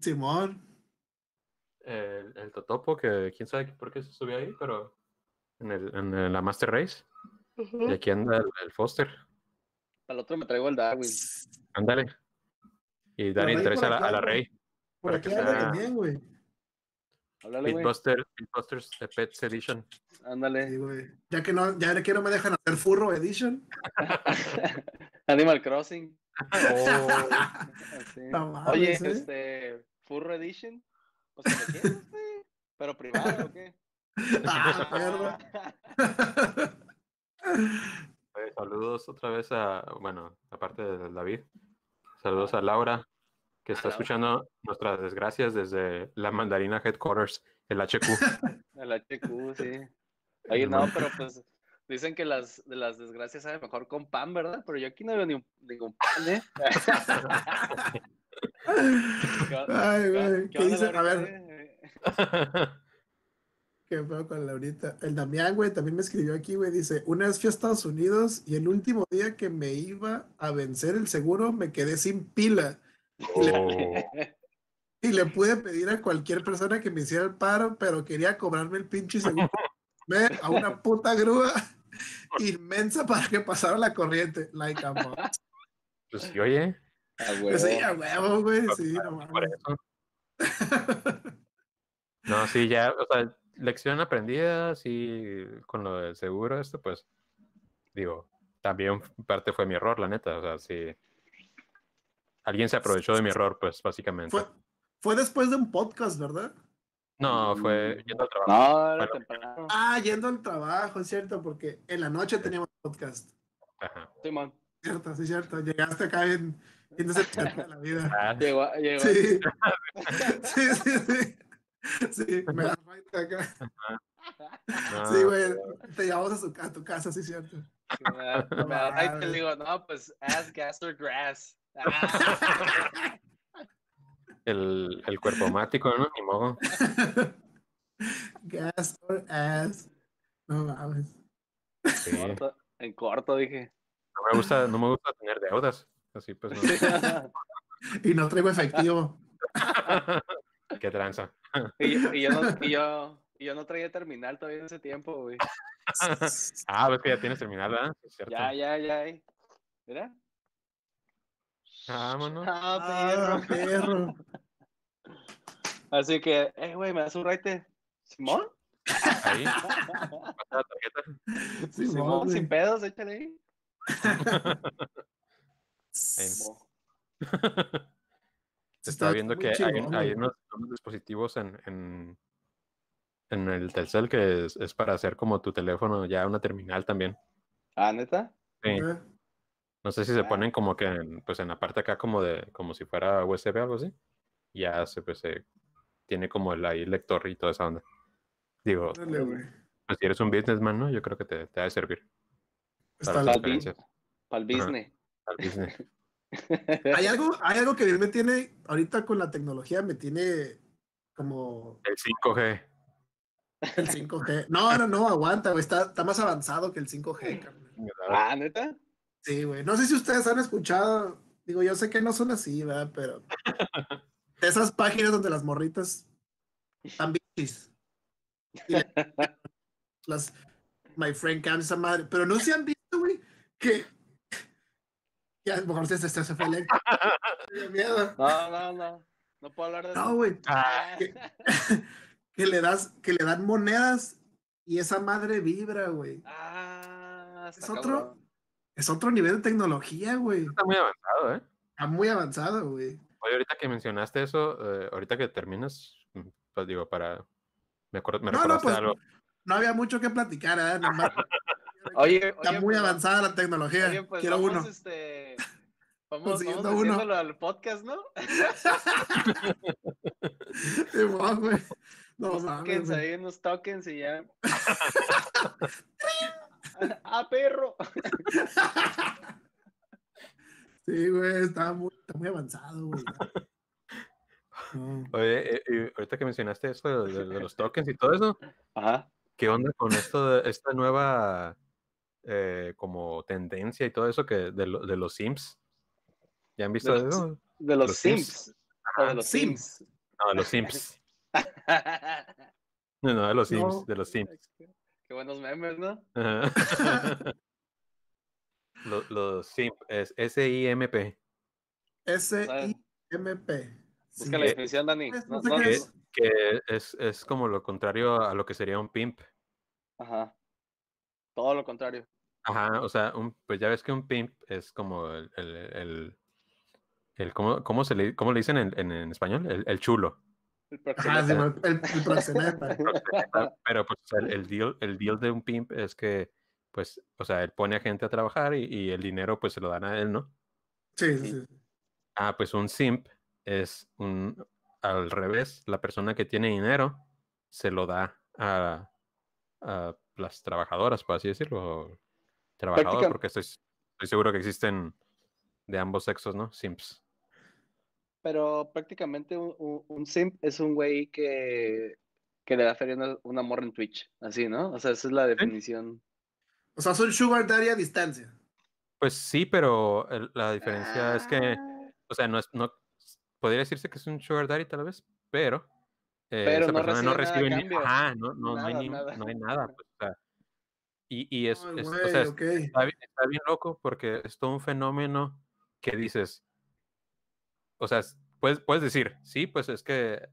Simón. El, el Totopo, que quién sabe por qué se subió ahí, pero en, el, en la Master Race. Y aquí anda el, el Foster. Al otro me traigo el Darwin. Ándale. Y Dani por a la, a la. Rey. Por Para aquí que anda también, güey. Háblale, güey. Pitbuster, Pitbusters The Pets Edition. Sí, Ándale. güey. Ya que no, ya que no me dejan hacer Furro Edition. Animal Crossing. Oh, Oye, ¿eh? este, Furro Edition. Lo quieres, güey. Pero privado, ¿o qué? Ah, saludos otra vez a, bueno, aparte de David, saludos a Laura, que está escuchando nuestras desgracias desde la Mandarina Headquarters, el HQ. El HQ, sí. Oye, no, pero pues dicen que las, de las desgracias sabe mejor con pan, ¿verdad? Pero yo aquí no veo ni un, ningún pan, ¿eh? ¿Qué onda- Ay, güey. qué ¿Qué onda, dice? A ver, qué feo con Laurita. El Damián, güey, también me escribió aquí, güey. Dice: Una vez fui a Estados Unidos y el último día que me iba a vencer el seguro me quedé sin pila. Oh, y le pude pedir a cualquier persona que me hiciera el paro, pero quería cobrarme el pinche seguro Ve a una puta grúa inmensa para que pasara la corriente. Like a boss. Pues sí, oye. A huevo. Pues sí, a huevo, güey. Sí, no por eso. No, sí, ya, o sea, lección aprendida, sí, con lo del seguro, esto, pues, digo, también parte fue mi error, la neta, o sea, sí. Alguien se aprovechó de mi error, pues, básicamente. Fue, fue después de un podcast, ¿verdad? No, fue yendo al trabajo. No, era Bueno. temprano. Ah, yendo al trabajo, es cierto, porque en la noche teníamos podcast. Ajá. Simón. Cierto, sí, cierto. Llegaste acá en, en decepcionado de la vida. Ah, Llegó, llegó. Sí. Sí, sí, sí. Sí, me da right acá. no, Sí, güey. Te llevamos a, su, a tu casa, sí, cierto. Me da- me da mames. right que le digo, no, pues ass, gas or grass. El, el cuerpo mático, ¿no? Ni modo. Gas or ass. No mames. Sí. corto, en corto dije. No me gusta, no me gusta tener deudas. Así pues no. Y no traigo efectivo. Qué tranza. y, yo- y yo no, y, yo, y yo no traía terminal todavía en ese tiempo, güey. Ah, ves que ya tienes terminal, ¿verdad? Es. Ya, ya, ya. Mira. Vámonos. Ah, Ah, perro. perro. Así que, eh, güey, ¿me das un raite? ¿Simón? Ahí, la tarjeta. Sí, Simón, sin pedos, échale ahí. Se Está está viendo que hay, chingón, hay güey. unos, unos dispositivos en, en, en el Telcel que es, es para hacer como tu teléfono ya una terminal también. Ah, ¿neta? Sí. Eh, No sé si se ponen como que en, pues en la parte acá como de como si fuera USB o algo así. Ya se pues se tiene como el ahí lector y toda esa onda. Digo, güey. pues si eres un businessman, ¿no? Yo creo que te, te ha de servir Está para la- las Está bien. conferencias Para el business. al business. Hay algo, hay algo que mí me tiene, ahorita con la tecnología, me tiene como El 5G. el 5G. No, no, no, aguanta, güey. Está, está más avanzado que el 5G, carnal. ah, ¿neta? Sí, güey. No sé si ustedes han escuchado, digo, yo sé que no son así, ¿verdad? Pero de esas páginas donde las morritas están bichis. Las My Friend Cam, esa madre. Pero no se han visto, güey, que. Ya, a lo mejor se, se, se fue el miedo. No, no, no. No puedo hablar de No, eso. güey. Ah, que- que le das, que le dan monedas y esa madre vibra, güey. Ah, está Es otro- cabrón. Es otro nivel de tecnología, güey. Está muy avanzado, ¿eh? Está muy avanzado, güey. Oye, ahorita que mencionaste eso, eh, ahorita que terminas, mm, pues digo, para... Me, acuerdo, me No, no, pues, algo. No había mucho que platicar, ¿eh? Nomás- Oye, Está oye, muy pues, avanzada la tecnología. Oye, pues Quiero vamos, uno. este. Vamos, vamos uno. al podcast, ¿no? Simón, güey. No mames, tokens ahí, unos tokens y ya. ah, perro. Sí, güey, está muy, está muy avanzado, güey. No. Oye, eh, ahorita que mencionaste eso de, de- de los tokens y todo eso, Ajá. ¿qué onda con esto de esta nueva eh, como tendencia y todo eso que de, lo- de los Sims? ¿Ya han visto De los- eso? De los, Los Sims. Sims. O de los Sims. Sims. No, de los Sims. No, no, de los Sims, No. de los Sims. Qué buenos memes, ¿no? Los, los Simp, es S-I-M-P. S-I-M-P. Busca Sí. la definición, Dani. No, no Que, es. que es, es como lo contrario a lo que sería un pimp. Ajá. Todo lo contrario. Ajá, o sea, un, pues ya ves que un pimp es como el, el, el, el- ¿cómo, cómo se le, cómo le dicen en, en, en español? El, el chulo. El Ajá, proxeneta. Simón, el, el proxeneta. Pero pues el, el deal, el deal de un pimp es que, pues, o sea, él pone a gente a trabajar y, y el dinero pues se lo dan a él, ¿no? Sí, sí, sí. Ah, pues un simp es un, al revés, la persona que tiene dinero se lo da a, a las trabajadoras, por así decirlo. o Trabajador, porque estoy, estoy seguro que existen de ambos sexos, ¿no? Simps. Pero prácticamente un, un- un simp es un güey que, que le da feria a una, una morra en Twitch. Así, ¿no? O sea, esa es la definición. O sea, son sugar daddy a distancia. Pues sí, pero el- la diferencia es que, Ah, o sea, no es, no, podría decirse que es un sugar daddy tal vez, pero, eh, Pero esa no persona no recibe nada ni, ajá, no, no, no hay Nada, ni- nada. no hay nada, pues, o sea, y, y es, Ay, es- o sea, bien, está bien loco porque es todo un fenómeno que dices, o sea, es- puedes, puedes decir, sí, pues es que,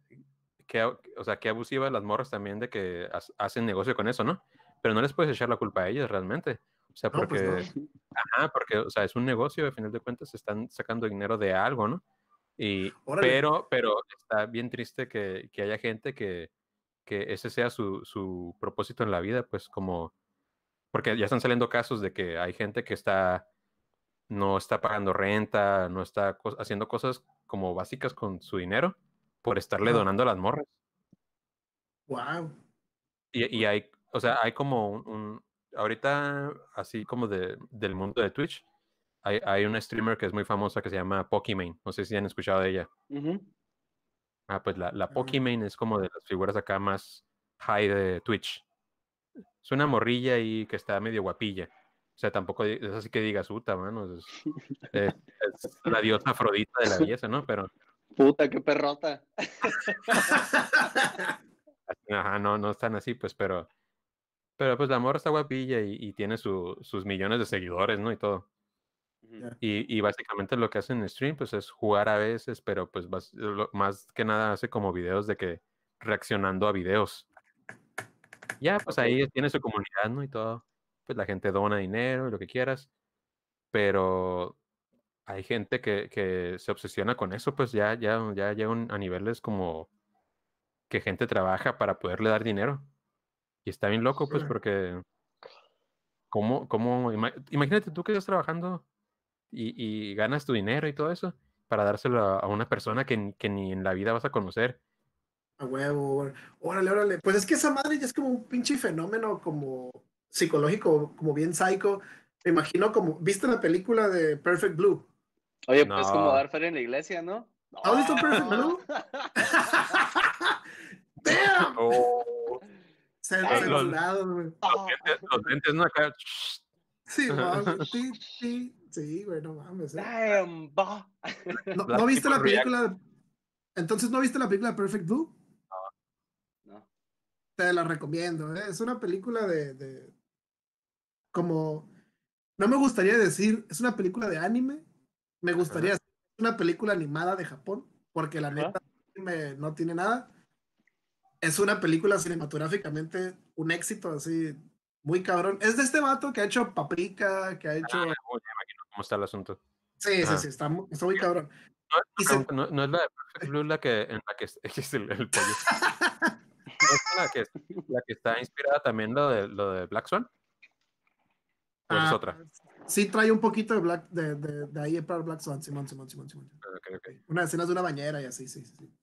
o sea, que abusivas las morras también de que ha- hacen negocio con eso, ¿no? Pero no les puedes echar la culpa a ellas realmente. O sea, No, porque, pues no. ajá, porque, o sea, es un negocio, al final de cuentas, están sacando dinero de algo, ¿no? Y, Órale. pero, pero está bien triste que, que haya gente que, que ese sea su, su propósito en la vida, pues como, porque ya están saliendo casos de que hay gente que está, no está pagando renta, no está co- haciendo cosas como básicas con su dinero por estarle donando a las morras. Wow. Y, y hay, o sea, hay como un, un- ahorita, así como de, del mundo de Twitch, hay, hay una streamer que es muy famosa que se llama Pokimane. No sé si han escuchado de ella. Ah, pues la, la. Pokimane es como de las figuras acá más high de Twitch. Es una morrilla ahí que está medio guapilla. O sea, tampoco es así que digas, puta, mano. Es, es- es la diosa Afrodita de la belleza, ¿no? Pero, Puta, qué perrota. ajá, no, no están así, pues, pero, pero pues la morra está guapilla y, y tiene su- sus millones de seguidores, ¿no? Y todo. Y, y básicamente lo que hacen en stream, pues es jugar a veces, pero pues lo- más que nada hace como videos de que reaccionando a videos. Ya, pues ahí tiene su comunidad, ¿no? Y todo. Pues la gente dona dinero y lo que quieras. Pero hay gente que, que se obsesiona con eso, pues ya, ya, ya llega un- a niveles como que gente trabaja para poderle dar dinero. Y está bien loco, pues, porque ¿cómo, cómo, ima- imagínate tú que estás trabajando y, y ganas tu dinero y todo eso para dárselo a, a una persona que, ni- que ni en la vida vas a conocer. A huevo, órale, órale. Pues es que esa madre ya es como un pinche fenómeno como psicológico, como bien psycho. Me imagino como, ¿viste la película de Perfect Blue? Oye, pues como No. dar en la iglesia, ¿no? ¿Has visto Perfect Blue? ¡Damn! Oh, Se Ay, censurado, güey. Los lentes, ¿no? Acá, Sí, mames. Sí, sí, sí, güey, no mames. eh. Damn, ba. ¿No, ¿no viste la película? de- Entonces, ¿no viste la película de Perfect Blue? No. Te la recomiendo, ¿eh? Es una película de, de- Como... No me gustaría decir, es una película de anime. Me gustaría decir, es una película animada de Japón, porque la neta no tiene nada. Es una película cinematográficamente un éxito así, muy cabrón. Es de este vato que ha hecho Paprika, que ha hecho... uy, ya imagino cómo está el asunto. Sí, sí, Ajá. sí, está, está muy cabrón. No, se- no, no- no es la de Perfect Blue la que, en la que es, es el, el pollo. ¿No es la que, la que está inspirada también lo de, lo de Black Swan? ¿O esa es Ah, otra? Sí, trae un poquito de Black, de, de, de ahí para Black Swan, Simón, Simón, Simón, Simón. Ah, ok, ok. Una escena de una bañera y así, sí, sí, sí.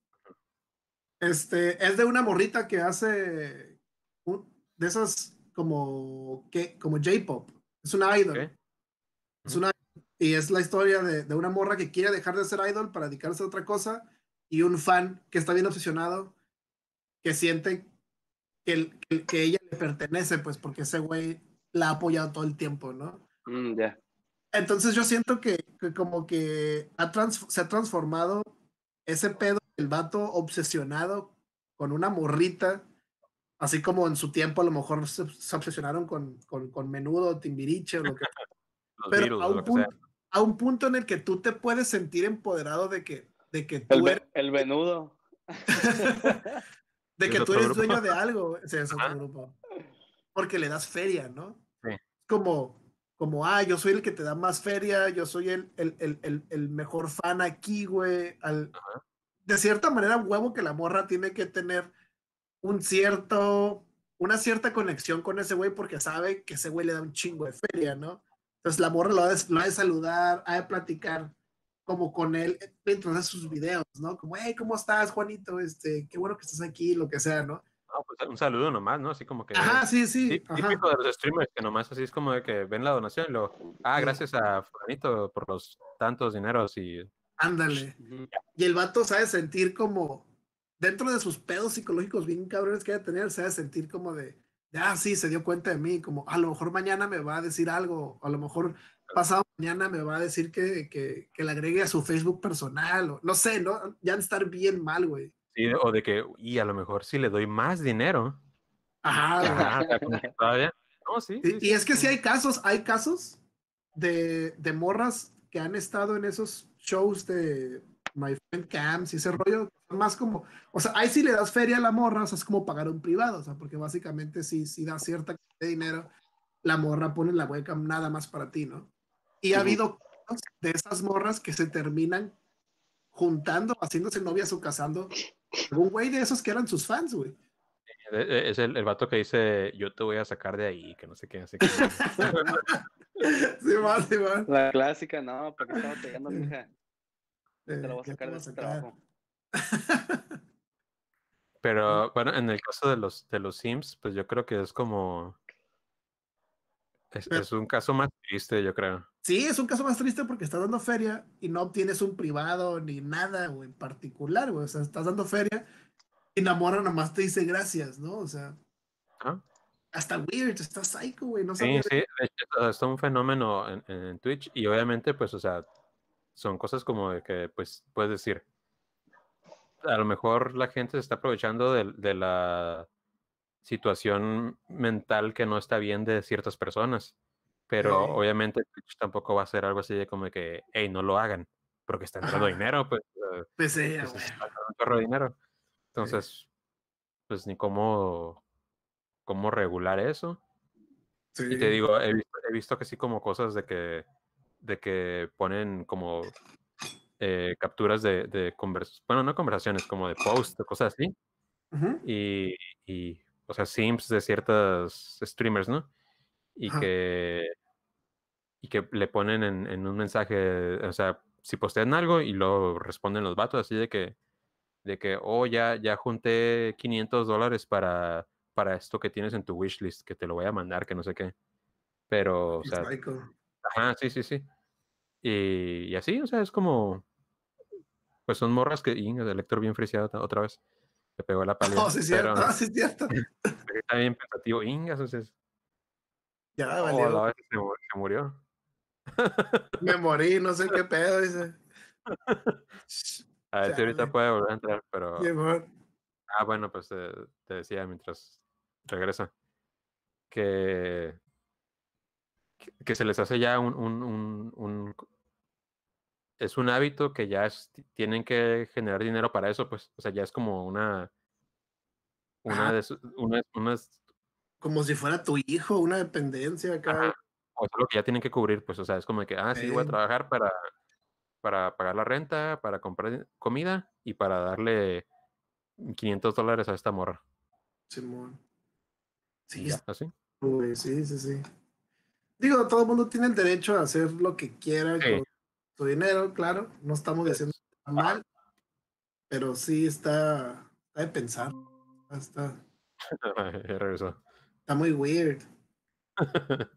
Este, es de una morrita que hace un- de esas como, que, como J-pop. Es una idol. Ok. Es una, y es la historia de, de una morra que quiere dejar de ser idol para dedicarse a otra cosa y un fan que está bien obsesionado que siente que, el- que, que ella le pertenece, pues porque ese güey la ha apoyado todo el tiempo, ¿no? Mm, ya. Entonces yo siento que, que como que ha trans- se ha transformado ese pedo, el vato obsesionado con una morrita, así como en su tiempo a lo mejor se, se obsesionaron con, con, con menudo, timbiriche o lo que pero a un, lo que sea. punto, a un punto en el que tú te puedes sentir empoderado de que, de que El, tú ve- eres, el venudo. de ¿Es que tú eres grupo? dueño de algo. Sí, es otro grupo. Porque le das feria, ¿no? Sí. Como, como, ah, yo soy el que te da más feria, yo soy el, el, el, el, mejor fan aquí, güey. Al, Ajá. de cierta manera, huevo que la morra tiene que tener un cierto, una cierta conexión con ese güey porque sabe que ese güey le da un chingo de feria, ¿no? Entonces la morra lo ha de, lo ha de saludar, ha de platicar como con él mientras hace sus videos, ¿no? Como, hey, ¿cómo estás, Juanito? Este, qué bueno que estás aquí, lo que sea, ¿no? No, pues, un saludo nomás, ¿no? Así como que. Ajá, sí, sí. ajá. Típico de los streamers, que nomás así es como de que ven la donación y lo. Ah, gracias a Fulanito por los tantos dineros y. Ándale. Y el vato sabe sentir como, dentro de sus pedos psicológicos bien cabrones que debe tener, sabe sentir como de, ah, sí, se dio cuenta de mí, como a lo mejor mañana me va a decir algo, a lo mejor pasado mañana me va a decir que, que, que le agregue a su Facebook personal, o no sé, ¿no? Ya de estar bien mal, güey. O de que, y a lo mejor si le doy más dinero. Ajá. Ajá. No, sí. sí, Y, sí, y es que sí. hay casos, hay casos de, de morras que han estado en esos shows de My Friend Camps y ese rollo, más como, o sea, ahí sí le das feria a la morra, o sea, es como pagar un privado, o sea, porque básicamente sí, sí da cierta cantidad de dinero, la morra pone la webcam nada más para ti, ¿no? Y ha habido casos de esas morras que se terminan juntando, haciéndose novias o casando, algún güey de esos que eran sus fans, güey. Es el, el vato que dice, yo te voy a sacar de ahí, que no sé qué, así que... Sí, va, sí, va. La clásica, no, ¿para qué estaba pegando, mija? Eh, Te lo voy a ¿qué sacar de sacar? trabajo. Pero bueno, en el caso de los, de los Sims, pues yo creo que es como... Es, Pero- es un caso más triste, yo creo. Sí, es un caso más triste porque estás dando feria y no obtienes un privado ni nada, güey, en particular, güey. O sea, estás dando feria y la morra nomás te dice gracias, ¿no? O sea, ¿no? hasta weird, está psycho, güey. No Sí, sabía sí, de hecho, o sea, es un fenómeno en, en Twitch y obviamente, pues, o sea, son cosas como de que, pues, puedes decir, a lo mejor la gente se está aprovechando de, de la situación mental que no está bien de ciertas personas, pero Sí. obviamente Twitch tampoco va a ser algo así de como que, hey, no lo hagan, porque está entrando Ajá. dinero, pues, Pues sí, pues, está entrando dinero. Entonces, pues, ni cómo, cómo regular eso. Sí. Y te digo, he visto, he visto que sí como cosas de que, de que ponen como eh, capturas de, de conversaciones, bueno, no conversaciones, como de posts o cosas así. Ujú. Y, y, o sea, sims de ciertos streamers, ¿no? Y que, y que le ponen en, en un mensaje, o sea, si postean algo y luego responden los vatos así de que, de que, oh, ya, ya junté 500 dólares para, para esto que tienes en tu wishlist, que te lo voy a mandar, que no sé qué. Pero, o sea. Ajá, sí, sí, sí. Y, y así, o sea, es como. Pues son morras que. Inga, el lector bien friseado otra vez. Le pegó la pálida. Oh, sí, cierto. pero Ah, sí, cierto. está bien pensativo. Inga, entonces. Ya, Oh, valió. la se, se murió. Me morí, no sé qué pedo, dice. A ver si ahorita puede volver a entrar, pero. Ah, bueno, pues eh, te decía mientras regresa. Que. que- Que se les hace ya un, un, un, un- es un hábito que ya es- tienen que generar dinero para eso, pues, o sea, ya es como una, una de una, unas, Como si fuera tu hijo, una dependencia acá. o sea, lo que ya tienen que cubrir, pues, o sea, es como que, ah, sí, voy a trabajar para, para pagar la renta, para comprar comida y para darle 500 dólares a esta morra. Simón. Sí, ya, así. güey, sí, sí, sí. Digo, todo el mundo tiene el derecho a hacer lo que quiera Sí. con su dinero, claro. No estamos diciendo mal, pero sí está, está de pensar. Está, está muy weird.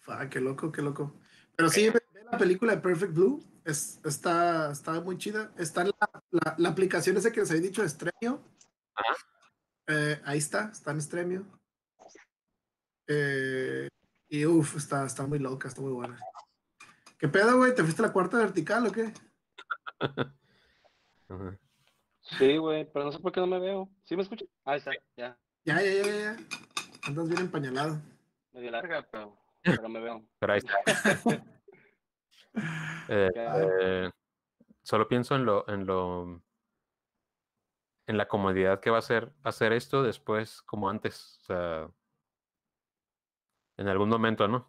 Fa, qué loco, qué loco. Pero sí, ve, ve la película de Perfect Blue. Es, está, está muy chida. Está la, la, la aplicación esa que les había dicho, Stremio. Ajá. Eh, ahí está, está en Stremio. Eh, y uff, está, está muy loca, está muy buena. ¿Qué pedo, güey? ¿Te fuiste a la cuarta vertical o qué? Ajá. Sí, güey, pero no sé por qué no me veo. ¿Sí me escuchas? Ahí está, ya. Ya, ya, ya, ya. Andas bien empañalado. Medio larga, pero, pero me veo. Pero ahí está. Eh, eh, solo pienso en lo, en lo, en la comodidad que va a ser hacer esto después como antes, o sea, en algún momento, ¿no?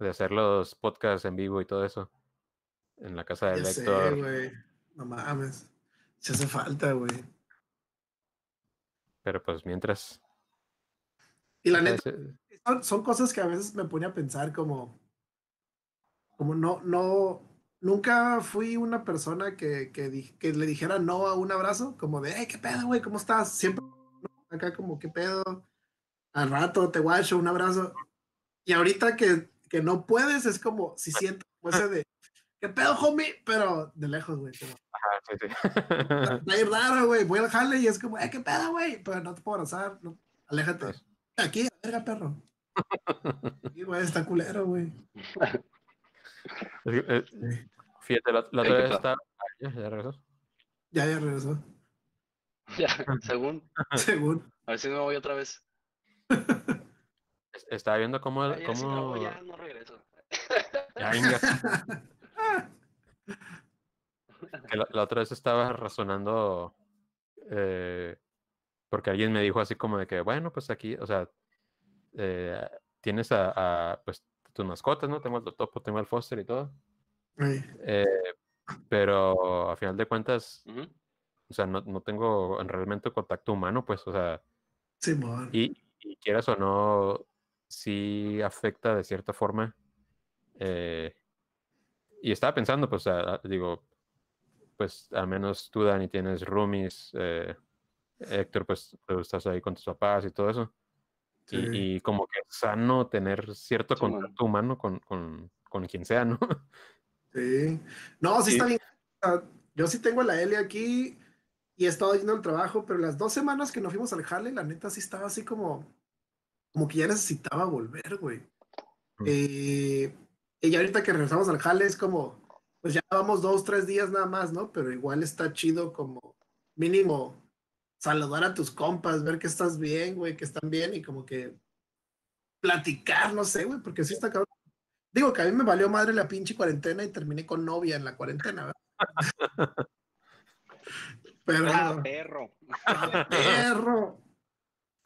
De hacer los podcasts en vivo y todo eso en la casa del Ya sé. No mames. Se hace falta, güey. Pero pues mientras. Y la neta, son, son cosas que a veces me pone a pensar como, como no, no, nunca fui una persona que, que, di- que le dijera no a un abrazo, como de, hey, ¿qué pedo, güey? ¿Cómo estás? Siempre acá como, ¿qué pedo? Al rato te guacho, un abrazo. Y ahorita que, que no puedes, es como, si siento como ese de, ¿qué pedo, homie? Pero de lejos, güey. Pero... Ajá, sí, sí. Está raro, güey. Voy al jale y es como, eh, ¿qué pedo, güey? Pero no te puedo abrazar. No. Aléjate. Aquí, verga, perro. Sí, güey, está culero, güey. Es que, eh. Fíjate, la, otra vez ah, Ya, ya regresó. Ya, ya regresó. Ya, según. Según. A ver si me voy otra vez. Es- Estaba viendo cómo. Ay, si cómo... ya no regreso. Ya. Que la, la otra vez estaba razonando eh, porque alguien me dijo así como de que, bueno, pues aquí, o sea, eh, tienes a, a, pues tus mascotas, ¿no? Tengo al Totopo, tengo al Foster y todo, eh, pero a final de cuentas, o sea, no, no tengo realmente contacto humano, pues, o sea, Simón. y, y quieras o no, sí afecta de cierta forma. eh, y estaba pensando, pues, sea, digo, pues al menos tú, Dani, tienes roomies, eh, Héctor, pues estás ahí con tus papás y todo eso. Sí. Y, y como que es sano tener cierto Sí, contacto humano con, con, con quien sea, ¿no? Sí. No, sí, Sí. está bien. Yo sí tengo a la Eli aquí y he estado yendo al trabajo, pero las dos semanas que nos fuimos al jale, la neta sí estaba así como, como que ya necesitaba volver, güey. Mm. Eh, y ya ahorita que regresamos al jale es como, pues ya vamos dos, tres días nada más, ¿no? Pero igual está chido como mínimo saludar a tus compas, ver que estás bien, güey, que están bien y como que platicar, no sé, güey, porque sí está cabrón. Digo que a mí me valió madre la pinche cuarentena y terminé con novia en la cuarentena, ¿verdad? Pero, Ah, perro. perro.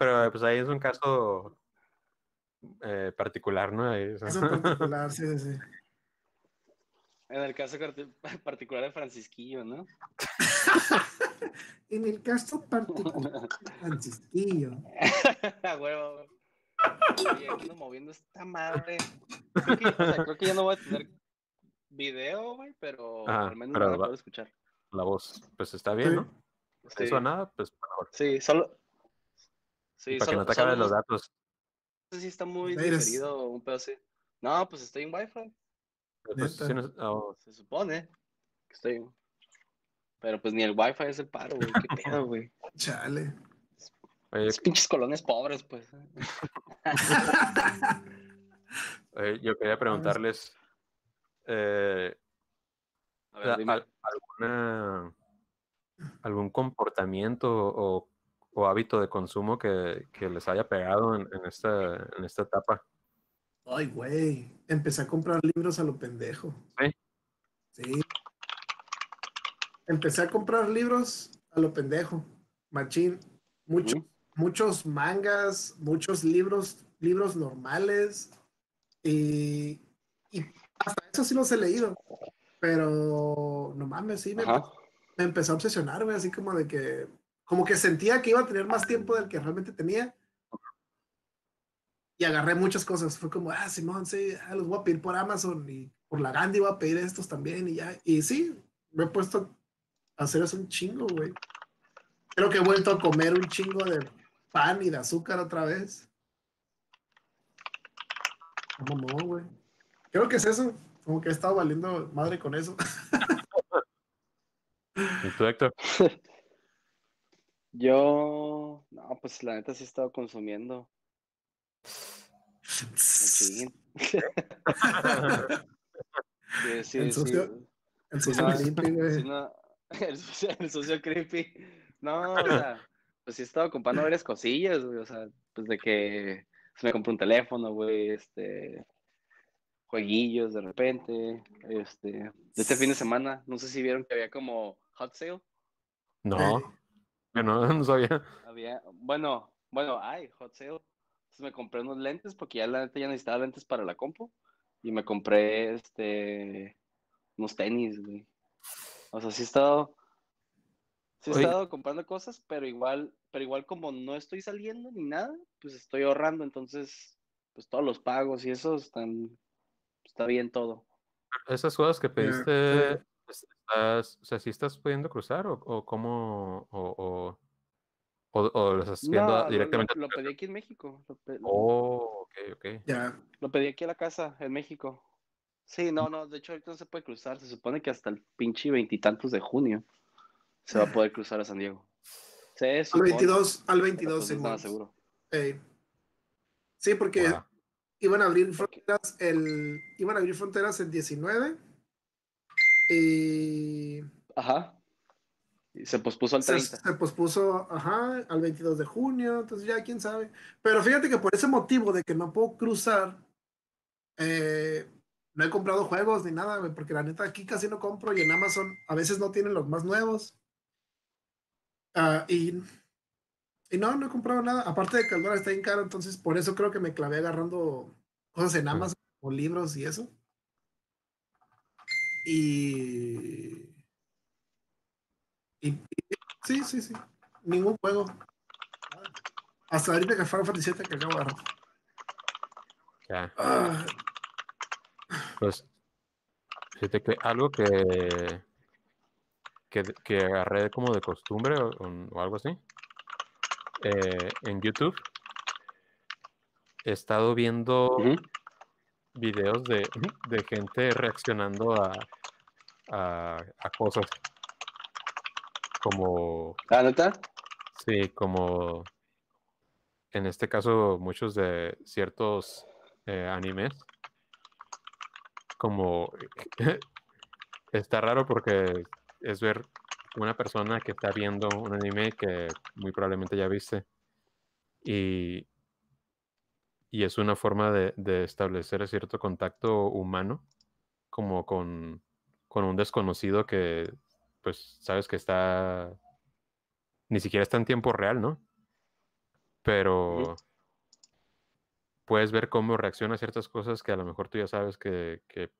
Pero pues ahí es un caso eh, particular, ¿no? Ahí es- en particular, sí, sí, sí. En el caso particular de Francisquillo, ¿no? En el caso particular, Francisquillo. A huevo. Oye, ando moviendo esta madre. Creo que, o sea, creo que ya no voy a tener video, güey, pero Ajá, al menos pero me van a va- poder escuchar. La voz, pues está bien, Sí. ¿no? Sí, Eso a nada, pues mejor. sí, solo. Sí, para que solo, no te solo acaben los no datos. sé si está muy diferido un pedo así. No, pues estoy en Wi-Fi. Pues, oh, Se supone que estoy. Pero pues ni el Wi-Fi es el paro, güey. ¿Qué pedo, güey? Chale. oye, pinches colonias pobres, pues. oye, yo quería preguntarles eh, A ver, dime. al- alguna algún comportamiento o, o hábito de consumo que, que les haya pegado en, en esta, en esta etapa. Ay, güey. Empecé a comprar libros a lo pendejo. ¿Sí? Sí. Empecé a comprar libros a lo pendejo. Machín. Mucho, muchos mangas, muchos libros, libros normales. Y, y hasta eso sí los he leído. Pero no mames, sí, me, me empezó a obsesionar, güey, así como de que, como que sentía que iba a tener más tiempo del que realmente tenía. Y agarré muchas cosas. Fue como, ah, Simón, sí, ah, los voy a pedir por Amazon y por la Gandhi voy a pedir estos también y ya. Y sí, me he puesto a hacer eso un chingo, güey. Creo que he vuelto a comer un chingo de pan y de azúcar otra vez. No, no, güey. Creo que es eso. Como que he estado valiendo madre con eso. ¿Y tú, Héctor? Yo. No, pues la neta sí he estado consumiendo. Machín. Sí, sí, El sí. socio- El no, creepy, güey. sí, no, el, socio, el socio creepy. No, o sea, pues sí he estado comprando varias cosillas, güey. O sea, pues de que se me compró un teléfono, güey, este. Jueguillos de repente. Este. de Este fin de semana, no sé si vieron que había como hot sale. No, yo no, no sabía. Había, bueno, bueno, hay hot sale. Entonces me compré unos lentes porque ya la neta ya necesitaba lentes para la compu. Y me compré este unos tenis, güey. O sea, sí he estado. Sí he Oye. estado comprando cosas, pero igual, pero igual como no estoy saliendo ni nada, pues estoy ahorrando, entonces, pues todos los pagos y eso están, está bien todo. Esas cosas que pediste. Estás, o sea, ¿sí estás pudiendo cruzar o, o cómo, o, o, o, o lo estás viendo No, directamente? lo, lo pedí aquí en México. Lo, pe- Oh, ok, ok. Ya. lo pedí aquí a la casa en México. Sí, no, no, de hecho ahorita no se puede cruzar. Se supone que hasta el pinche veintitantos de junio se va a poder cruzar a San Diego. Se Al supone, 22, al pero 22, pues no estaba Simón. seguro. Ey. Sí, porque Wow. iban a abrir fronteras el iban a abrir fronteras el 19 y Ajá. Se pospuso al se, 30. se pospuso ajá, al 22 de junio, entonces ya quién sabe. Pero fíjate que por ese motivo de que no puedo cruzar, eh, no he comprado juegos ni nada, porque la neta aquí casi no compro y en Amazon a veces no tienen los más nuevos. Ah, y, y no, no he comprado nada. Aparte de que el dólar está bien caro, entonces por eso creo que me clavé agarrando cosas en Amazon o libros y eso. Y, y, y- sí, sí, sí. Ningún juego. Hasta ahorita que Final Fantasy VII que acabo de agarrar. Ya. Ah, Pues, fíjate que algo que, que, que agarré como de costumbre o, o algo así, eh, en YouTube, he estado viendo. Videos de, de gente reaccionando a, a, a cosas. Como, ¿Ah, neta? sí, como en este caso muchos de ciertos eh, animes, como está raro porque es ver una persona que está viendo un anime que muy probablemente ya viste. Y, y es una forma de, de establecer cierto contacto humano como con, con un desconocido que pues sabes que está ni siquiera está en tiempo real, ¿no? Pero puedes ver cómo reacciona a ciertas cosas que a lo mejor tú ya sabes que, que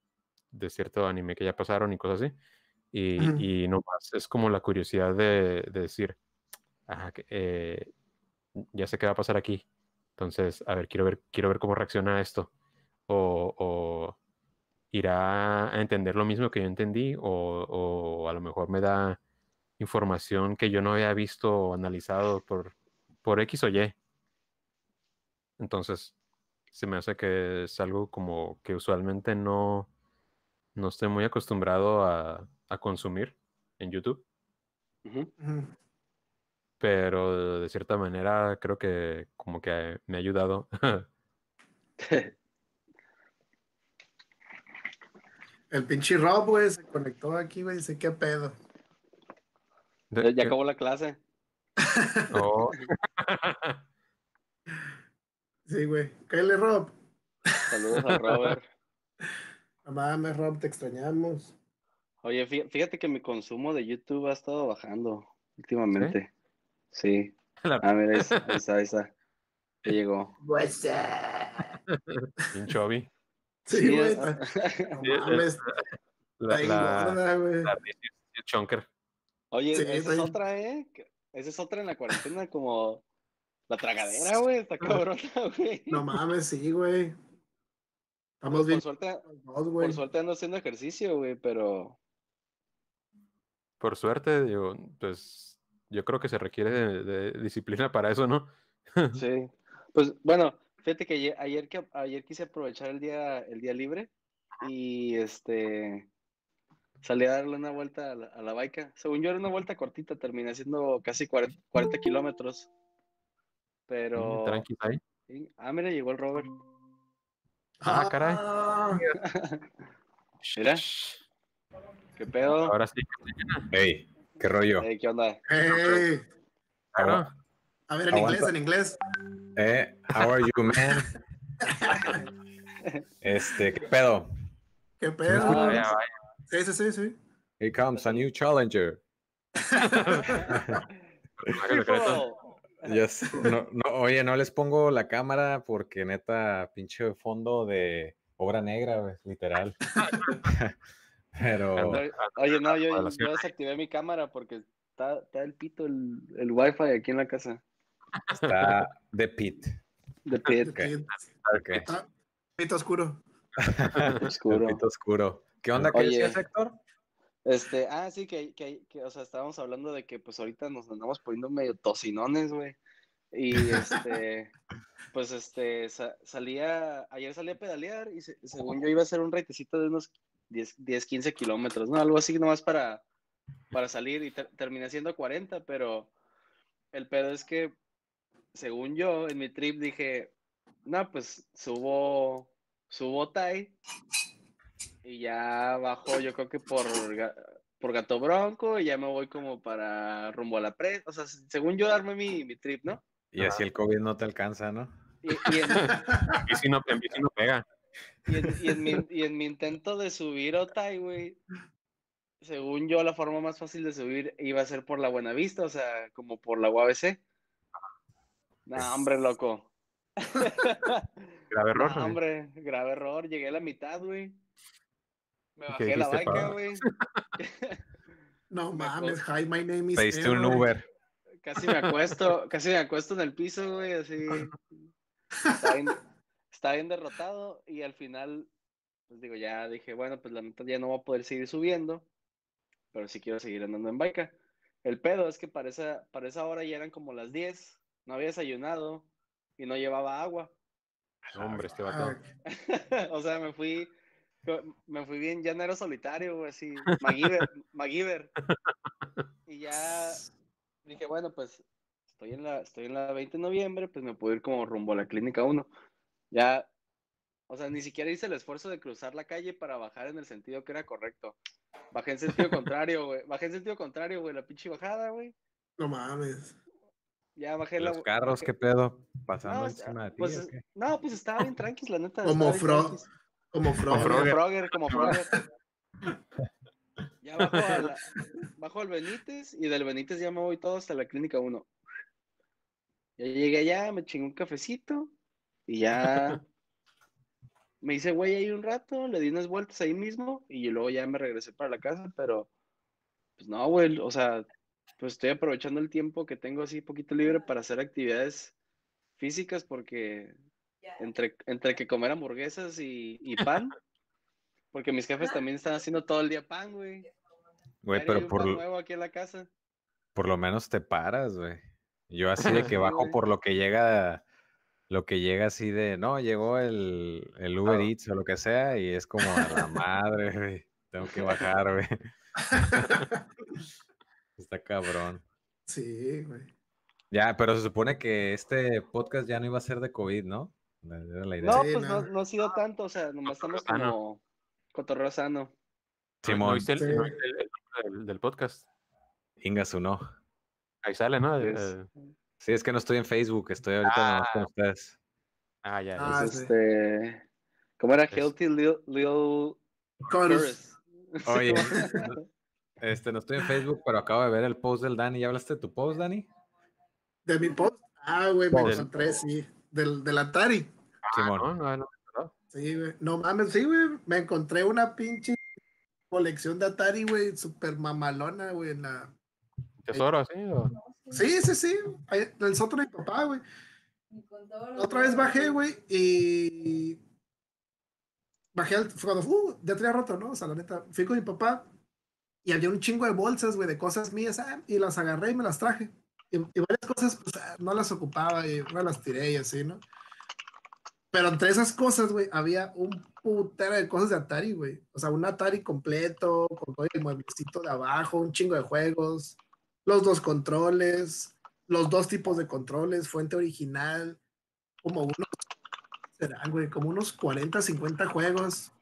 de cierto anime que ya pasaron y cosas así. Y, y nomás es como la curiosidad de, de decir, "Ajá, que, eh, ya sé qué va a pasar aquí. Entonces, a ver, quiero ver, quiero ver cómo reacciona a esto. O, o irá a entender lo mismo que yo entendí, o, o a lo mejor me da información que yo no había visto o analizado por, por X o Y. Entonces, se me hace que es algo como que usualmente no, no estoy muy acostumbrado a, a consumir en YouTube, ujú. Pero de cierta manera creo que como que me ha ayudado. El pinche Rob, güey, se conectó aquí, güey, dice, ¿qué pedo? Ya, acabó la clase. oh, Sí, güey. Cállale, Rob. Saludos a Robert. No mames, Rob, te extrañamos. Oye, fí- fíjate que mi consumo de YouTube ha estado bajando últimamente. Sí. la Ah, mira, ahí está, ahí está, ahí está. Ya llegó. What's up? pinche Obi. Sí, güey. No mames, La, la, la Chonker. Oye, Sí, esa es otra, ¿eh? Esa es otra en la cuarentena, como la tragadera, güey. Está cabrona, güey. No mames, sí, güey. Estamos Por bien suerte, los dos, güey. por suerte ando haciendo ejercicio, güey, pero Por suerte, digo, pues yo creo que se requiere de, de disciplina para eso, ¿no? sí. Pues bueno, fíjate que ayer, ayer que ayer quise aprovechar el día, el día libre y este salí a darle una vuelta a la, a la baica. Según yo era una vuelta cortita, terminé haciendo casi 40, 40 kilómetros. Pero. Mm, Tranqui ahí. Sí. Ah, mira, llegó el Robert. Ah, caray. Mira. ¿Qué pedo? Ahora sí, Hey, ¿qué rollo? Eh, ¿Qué onda? Ey, claro. a ver, en Aguanta. inglés, en inglés. Eh, how are you, man? Este, ¿qué pedo? ¿Qué pedo? Ah, Vaya, vaya. Sí, sí, sí, sí. Here comes a new challenger. Yes. No, no, oye, no les pongo la cámara porque neta, pinche fondo de obra negra, literal. Pero. Oye, no, yo, yo desactivé mi cámara porque está, está el pito el, el wifi aquí en la casa. está de pit. De pit, Ok. Pit- Ok. ah, Pito oscuro. oscuro. Pito oscuro. ¿Qué onda? ¿Qué Oye. decías, Héctor? Este, ah, sí, que, que, que, o sea, estábamos hablando de que pues ahorita nos andamos poniendo medio tosinones, güey. Y este, pues este, sa- salía, ayer salí a pedalear y se- según yo iba a hacer un reitecito de unos 10, 10 15 kilómetros, ¿no? Algo así nomás para, para salir y ter- terminé haciendo 40, pero el pedo es que, según yo, en mi trip dije, no, pues subo, subo Tai y ya bajo, yo creo que por, por Gato Bronco y ya me voy como para rumbo a la presa. O sea, según yo armé mi, mi trip, ¿no? Y así el COVID no te alcanza, ¿no? Y, y en, En bici no, en bici no pega. y en- y en mi, y en mi intento de subir Otay, güey, según yo, la forma más fácil de subir iba a ser por la Buenavista, o sea, como por la UABC. No, hombre, loco. Grave error. No, ¿no? hombre, grave error. Llegué a la mitad, güey. Me ¿Y bajé la bike, güey. No Me mames, hi, my name is. Pediste un. Uber. Casi me acuesto, casi me acuesto en el piso, güey, así. Estaba bien, derrotado y al final, pues digo, ya dije, bueno, pues la neta ya no voy a poder seguir subiendo, pero sí quiero seguir andando en bike. El pedo es que para esa, para esa hora ya eran como las 10, no había desayunado y no llevaba agua. No, hombre, este vato. Ah, o sea, me fui, me fui bien llanero solitario, güey, así, MacGyver, MacGyver. Y ya dije, bueno, pues estoy en la, estoy en la 20 de noviembre, pues me puedo ir como rumbo a la clínica 1. Ya, o sea, ni siquiera hice el esfuerzo de cruzar la calle para bajar en el sentido que era correcto. Bajé en sentido contrario, güey. Bajé en sentido contrario, güey, la pinche bajada, güey. no mames. Ya bajé la. Los carros, bajé- ¿qué pedo? Pasando No, encima de ti. pues, no, pues estaba bien tranquis, la neta. Como estaba bien Fro- tranquis. Como Como Frogger. Frogger, como Frogger. Ya bajo, a la- bajo al Benítez y del Benítez ya me voy todo hasta la clínica 1. Ya llegué allá, me chingué un cafecito y ya me hice güey ahí un rato, le di unas vueltas ahí mismo y luego ya me regresé para la casa, pero pues no, güey, o sea, pues estoy aprovechando el tiempo que tengo así poquito libre para hacer actividades físicas porque entre, entre que comer hamburguesas y, y pan, porque mis jefes también están haciendo todo el día pan, güey. Güey, pero por, nuevo aquí en la casa. por lo menos te paras, güey. Yo así de que bajo por lo que llega, lo que llega así de, no, llegó el, el Uber. Eats o lo que sea, y es como a la madre, güey. Tengo que bajar, güey. Está cabrón. Sí, güey. Ya, pero se supone que este podcast ya no iba a ser de COVID, ¿no? Era la idea. No, Sí, pues no, no. no ha sido tanto, o sea, nomás estamos como cotorreo sano. ¿No- Simón. ¿No viste el, Sí. no viste el- el nombre del, del podcast? Ingasu, no. Ahí sale, ¿no? Es- Eh, Sí, es que no estoy en Facebook, estoy ahorita con ustedes. ah, ya. ya. Ah, Es sí. este. ¿Cómo era? Es- Healthy Lil, Lil Chorus. Oye, no- este, no estoy en Facebook, pero acabo de ver el post del Dani. ¿Ya hablaste de tu post, Dani? De mi post. Ah, güey, me encontré, sí. Del, del Atari. Ah, Simón. no, no, no. Sí, güey. No mames, sí, güey. Me encontré una pinche colección de Atari, güey, súper mamalona, güey, en la... Tesoro, ¿sí? O- Sí, sí, sí. ahí, Del sótano de mi papá, güey. Otra vez bajé, güey, y... Bajé al... Cuando, uh, ya tenía roto, ¿no? O sea, la neta, fui con mi papá y había un chingo de bolsas, güey, de cosas mías, ah, y las agarré y me las traje. Y, y varias cosas, pues, ah, no las ocupaba y una las tiré y así, ¿no? Pero entre esas cosas, güey, había un putero de cosas de Atari, güey. O sea, un Atari completo, con todo el mueblecito de abajo, un chingo de juegos, los dos controles, los dos tipos de controles, fuente original, como unos, serán, güey, como unos 40, 50 juegos,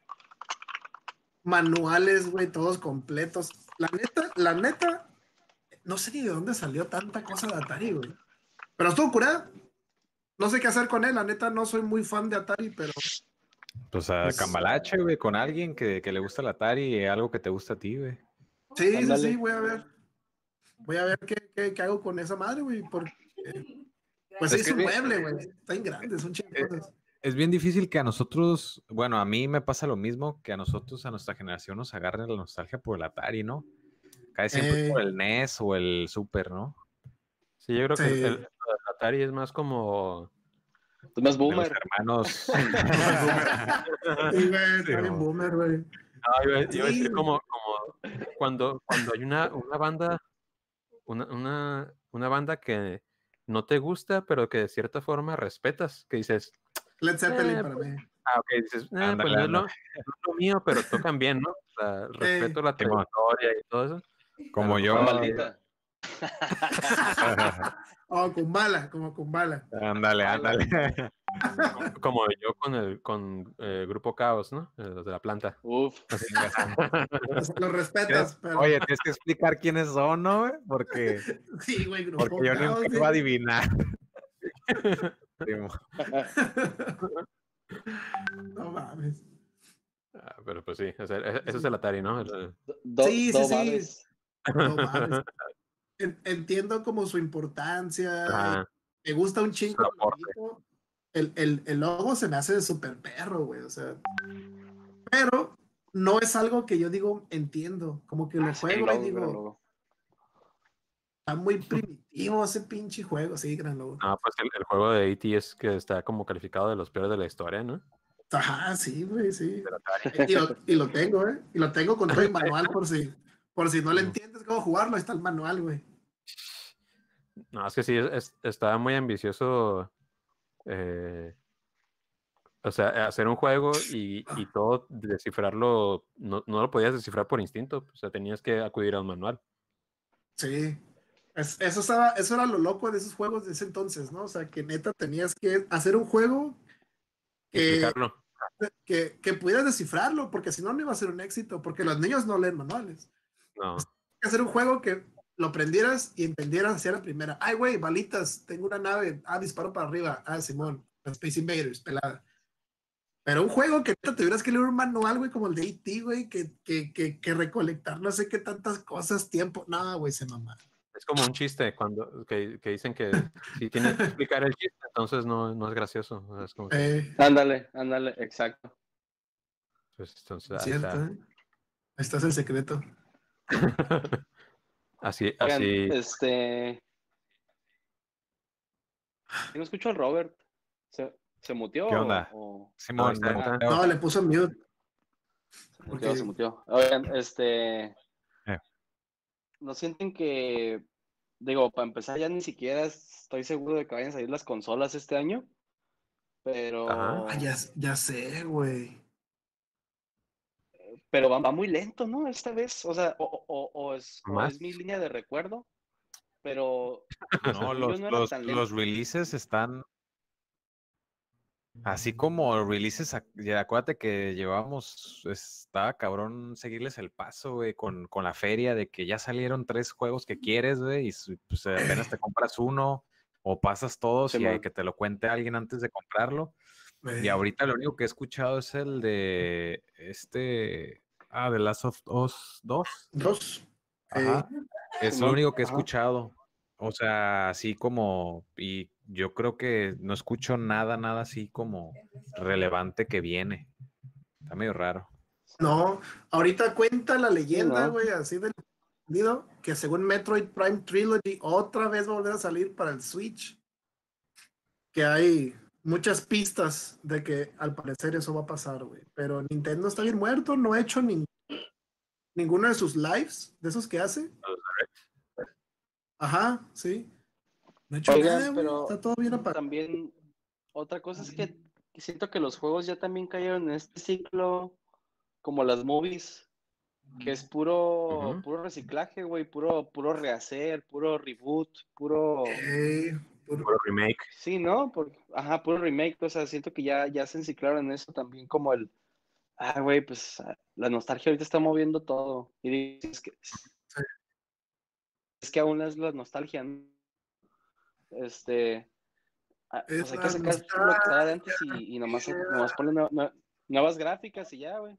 manuales, güey, todos completos. La neta, la neta, no sé ni de dónde salió tanta cosa de Atari, güey. Pero estuvo curada. No sé qué hacer con él, la neta, no soy muy fan de Atari, pero Pues a Pues- Cambalache, güey, con alguien que, que le gusta el Atari y algo que te gusta a ti, güey. sí, sí, Ándale. sí, voy a ver. Voy a ver qué, qué, qué hago con esa madre, güey, porque pues Es es, que un mueble, güey. Está bien grande, son chingo de Eh. Es bien difícil que a nosotros, bueno, a mí me pasa lo mismo, que a nosotros, a nuestra generación, nos agarren la nostalgia por el Atari, ¿no? Casi siempre Eh. por el NES o el Super, ¿no? Sí, yo creo que Sí. el Atari es más como. Es más De los boomer. hermanos. Sí, güey, mo. boomer, güey. No, iba, iba a Sí, decir como, como cuando, cuando hay una, una banda, una, una, una banda que, no te gusta, pero que de cierta forma respetas, que dices, Led Zeppelin Eh, para mí. ah, ok, dices, "Ah, Ándale, pues no es, lo, no es lo mío, pero tocan bien, ¿no? O sea, respeto la Simón. trayectoria y todo eso. Como yo. Ah, maldita. Oh, Kumbala, como Kumbala. ándale, ándale. Como yo con el con eh, Grupo Caos, ¿no? Eh, Los de la planta. Uf. Los, los respetas, pero. Oye, tienes que explicar quiénes son, ¿no? güey? Porque, sí, güey, grupo porque yo Caos, sí. a adivinar. No mames. Ah, pero pues sí, o sea, e- ese es el Atari, ¿no? El- Do- Sí, sí, do sí. No mames. En- Entiendo como su importancia. Ajá. Me gusta un chingo. El. El, el, logo se me hace súper perro, güey. O sea. Pero no es algo que yo digo, entiendo. Como que lo Ah, sí, juego logo, y digo, está muy primitivo ese pinche juego. Sí, gran logo. Ah, pues el, el juego de E.T. es que está como calificado de los peores de la historia, ¿no? Ajá, sí, güey, sí. Y lo, y lo tengo, ¿eh? Y lo tengo con todo el manual por si, por si no le entiendes cómo jugarlo, ahí está el manual, güey. No, es que sí, es- es- estaba muy ambicioso. eh, o sea, hacer un juego y, y todo descifrarlo, no, no lo podías descifrar por instinto, o sea, tenías que acudir al manual. Sí. Es- eso, estaba, eso era lo loco de esos juegos de ese entonces, ¿no? O sea, que neta tenías que hacer un juego que, que, que pudieras descifrarlo, porque si no, no iba a ser un éxito, porque los niños no leen manuales. No. hacer un juego que lo prendieras y entendieras hacia la primera. Ay, güey, balitas, tengo una nave. Ah, disparo para arriba. Ah, Simón, Space Invaders, pelada. Pero un juego que neta tuvieras que leer un manual, güey, como el de E.T., güey, que, que, que, que recolectar no sé qué tantas cosas, tiempo. No, güey, se mamá. Es como un chiste cuando que, que dicen que si tienes que explicar el chiste, entonces no, no es gracioso. o sea, es como que, Eh, Ándale, ándale, exacto. pues, entonces, ahí cierto, está. ¿eh? Ahí está el secreto. así, Oigan, así. este. No escucho al Robert. ¿Se, se muteó? ¿Qué onda? o- o- Simón, está, me está. muteo. No, le puso mute. Se muteó, se muteó. Oigan, este. Eh. ¿No sienten que, digo, para empezar ya ni siquiera estoy seguro de que vayan a salir las consolas este año? Pero. Ah, ya, ya sé, güey. Pero va, va muy lento, ¿no? Esta vez, o sea, o, o- o- o es, o Más. es mi línea de recuerdo, pero No, los, no los, releases están. Así como releases, acuérdate que llevamos, estaba cabrón seguirles el paso, güey, con, con la feria de que ya salieron tres juegos que quieres, güey, y pues apenas te compras uno o pasas todos y hay que te lo cuente alguien antes de comprarlo. Y ahorita lo único que he escuchado es el de este, ah, The Last of Us 2. Dos. Eh, Ajá. Es lo único que he escuchado. O sea, así como, y yo creo que no escucho nada, nada así como relevante que viene. Está medio raro. No, ahorita cuenta la leyenda, no. güey, así del que según Metroid Prime Trilogy otra vez va a volver a salir para el Switch. Que hay muchas pistas de que al parecer eso va a pasar, güey. Pero Nintendo está bien muerto, no ha hecho nin- ninguno de sus lives, de esos que hace. Ajá, sí. No ha hecho Oigan, nada, güey, pero Está todo bien apagado. También, otra cosa es que siento que los juegos ya también cayeron en este ciclo, como las movies, que es puro, puro reciclaje, güey, puro, puro rehacer, puro reboot, puro... puro- Puro remake. Sí, ¿no? Porque, ajá, puro remake, o sea, siento que ya, ya se enciclaron en eso también como el, ah, güey, pues ah, la nostalgia ahorita está moviendo todo. Y dices que, es que aún es la nostalgia, ¿no? Este, ah, Es pues hay que sacar lo que estaba de antes y, y nomás, nomás ponle nue- nue- nuevas gráficas y ya, güey.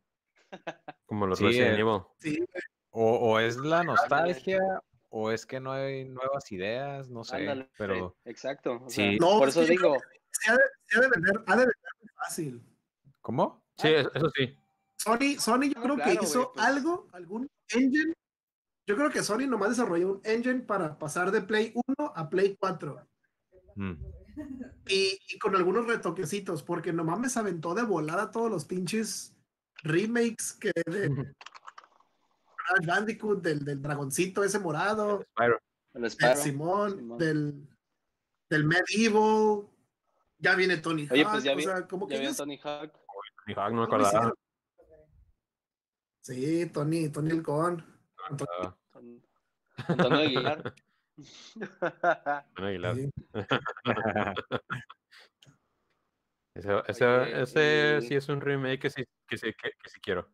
Como los Sí, Resident eh, Evil. sí, O, o es la nostalgia, o es que no hay nuevas ideas, no sé, Ándale, pero exacto. o Sí. sea, No, por es eso digo, se ha de, se ha de vender, ha de vender muy fácil. ¿cómo? Sí, es- eso sí. Sony, Sony yo No, creo claro, que hizo pues. algo, algún engine. Yo creo que Sony nomás desarrolló un engine para pasar de Play 1 a Play 4. Mm. Y, y con algunos retoquecitos, porque nomás me se aventó de volada todos los pinches remakes que de Crash Bandicoot, del, del dragoncito ese morado, Spyro. el del Spyro, Simón, Simón. del del Medieval. Ya viene Tony Oye, Hawk, pues ya o sea, como que Ya vi a ellos- Tony Hawk. Ni Hawk, no me ¿Cómo acordaba. Sí, Tony, Tony el Con. Ah, Antonio Aguilar. Ana Aguilar. Sí. Ese, ese, ese y- sí es un remake que sí, que sí, que, que sí quiero.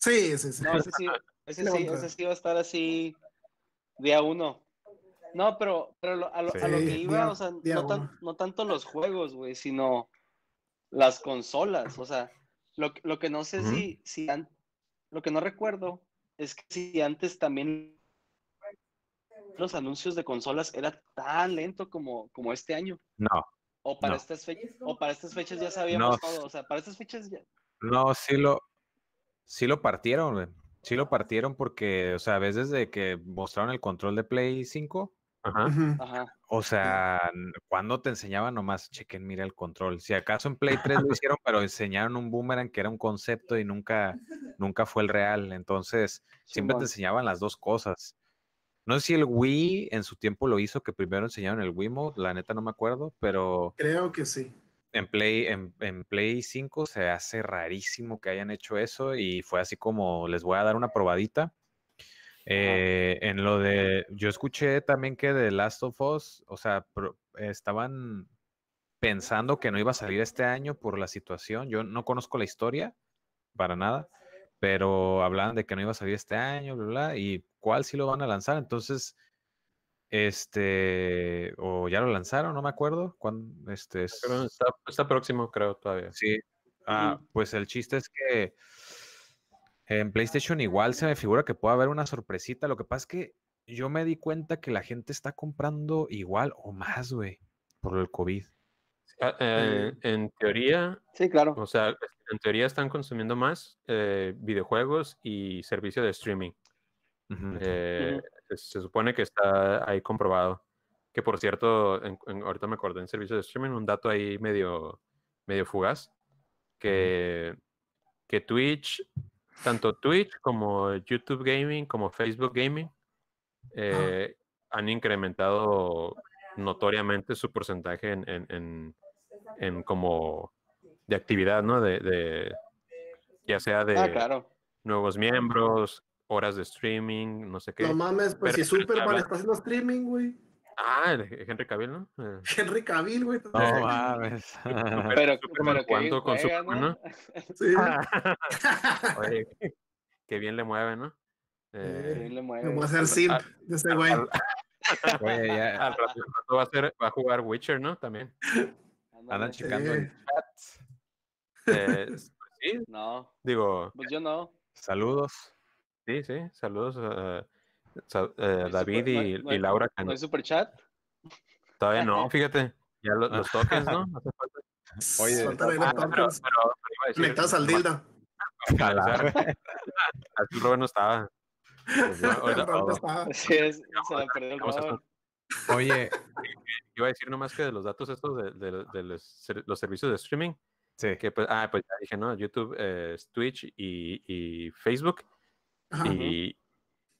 Sí, sí, sí. No, ese sí, ese sí, ese sí va a estar así día uno. No, pero, pero a, lo, a lo Sí, que iba, día- o sea, no, tan- uno. no tanto los juegos, güey, sino las consolas. O sea, lo, que- lo que no sé si, si an- lo que no recuerdo es que si antes también los anuncios de consolas era tan lento como, como este año. No, O para No. estas fechas, o para estas fechas ya sabíamos No. todo. O sea, para estas fechas ya. no, sí lo, sí lo partieron, güey. Sí lo partieron porque, o sea, ves desde que mostraron el control de Play 5, Ajá. Ujú. Ajá. o sea, cuando te enseñaban nomás, chequen, mira el control. Si acaso en Play 3 lo hicieron, pero enseñaron un boomerang que era un concepto y nunca, nunca fue el real. Entonces, siempre te enseñaban las dos cosas. No sé si el Wii en su tiempo lo hizo, que primero enseñaron el Wiimote, la neta no me acuerdo, pero Creo que sí. En Play, en, en Play 5 se hace rarísimo que hayan hecho eso y fue así como les voy a dar una probadita. Eh, en lo de, yo escuché también que de Last of Us, o sea, pro- estaban pensando que no iba a salir este año por la situación. Yo no conozco la historia para nada, pero hablaban de que no iba a salir este año, bla, bla, y cuál sí lo van a lanzar. Entonces, este, o ya lo lanzaron, no me acuerdo. Cuándo, este, es- está, está próximo, creo, todavía. Sí. Ah, pues el chiste es que en PlayStation igual se me figura que puede haber una sorpresita. Lo que pasa es que yo me di cuenta que la gente está comprando igual o más, güey, por el COVID. Ah, eh, en teoría, Sí, claro. o sea, en teoría están consumiendo más eh, videojuegos y servicio de streaming. Eh, se, se supone que está ahí comprobado. Que por cierto, en- en- ahorita me acordé en servicio de streaming, un dato ahí medio, medio fugaz, que, que Twitch, tanto Twitch como YouTube Gaming, como Facebook Gaming, eh, han incrementado notoriamente su porcentaje en, en, en- en como de actividad, ¿no? De, de- ya sea de Ah, claro. nuevos miembros, horas de streaming, no sé qué. No mames, pues Pero- si Superman está haciendo streaming, güey. Ah, el Henry Cavill, ¿no? Eh, Henry Cavill, güey. No mames. Pero, Superman que jugando con juega, Superman, ¿no? Sí. Oye, qué bien le mueve, ¿no? Que Eh, bien le Me mueve. voy a hacer simp de ese güey. ya al rato, al rato va a ser, va a jugar Witcher, ¿no? También. Andan checando el Sí. chat. Eh, pues sí, No, digo, pues yo no. Saludos. Sí, sí. Saludos a sa- eh, David super- no y, no hay- y Laura. ¿No no- hay super chat? todavía no, fíjate. Ya lo- los tokens, ¿no? Hace falta. Oye, Ah, pero, a Conectados al dildo. Así Robert no estaba. Pues, Sí, es, a Robert. Oye, Iba a decir nomás que de los datos estos de, de- de los, los servicios de streaming, sí. que pues, ah, pues ya dije, ¿no? YouTube, eh, Twitch y, y Facebook. Y,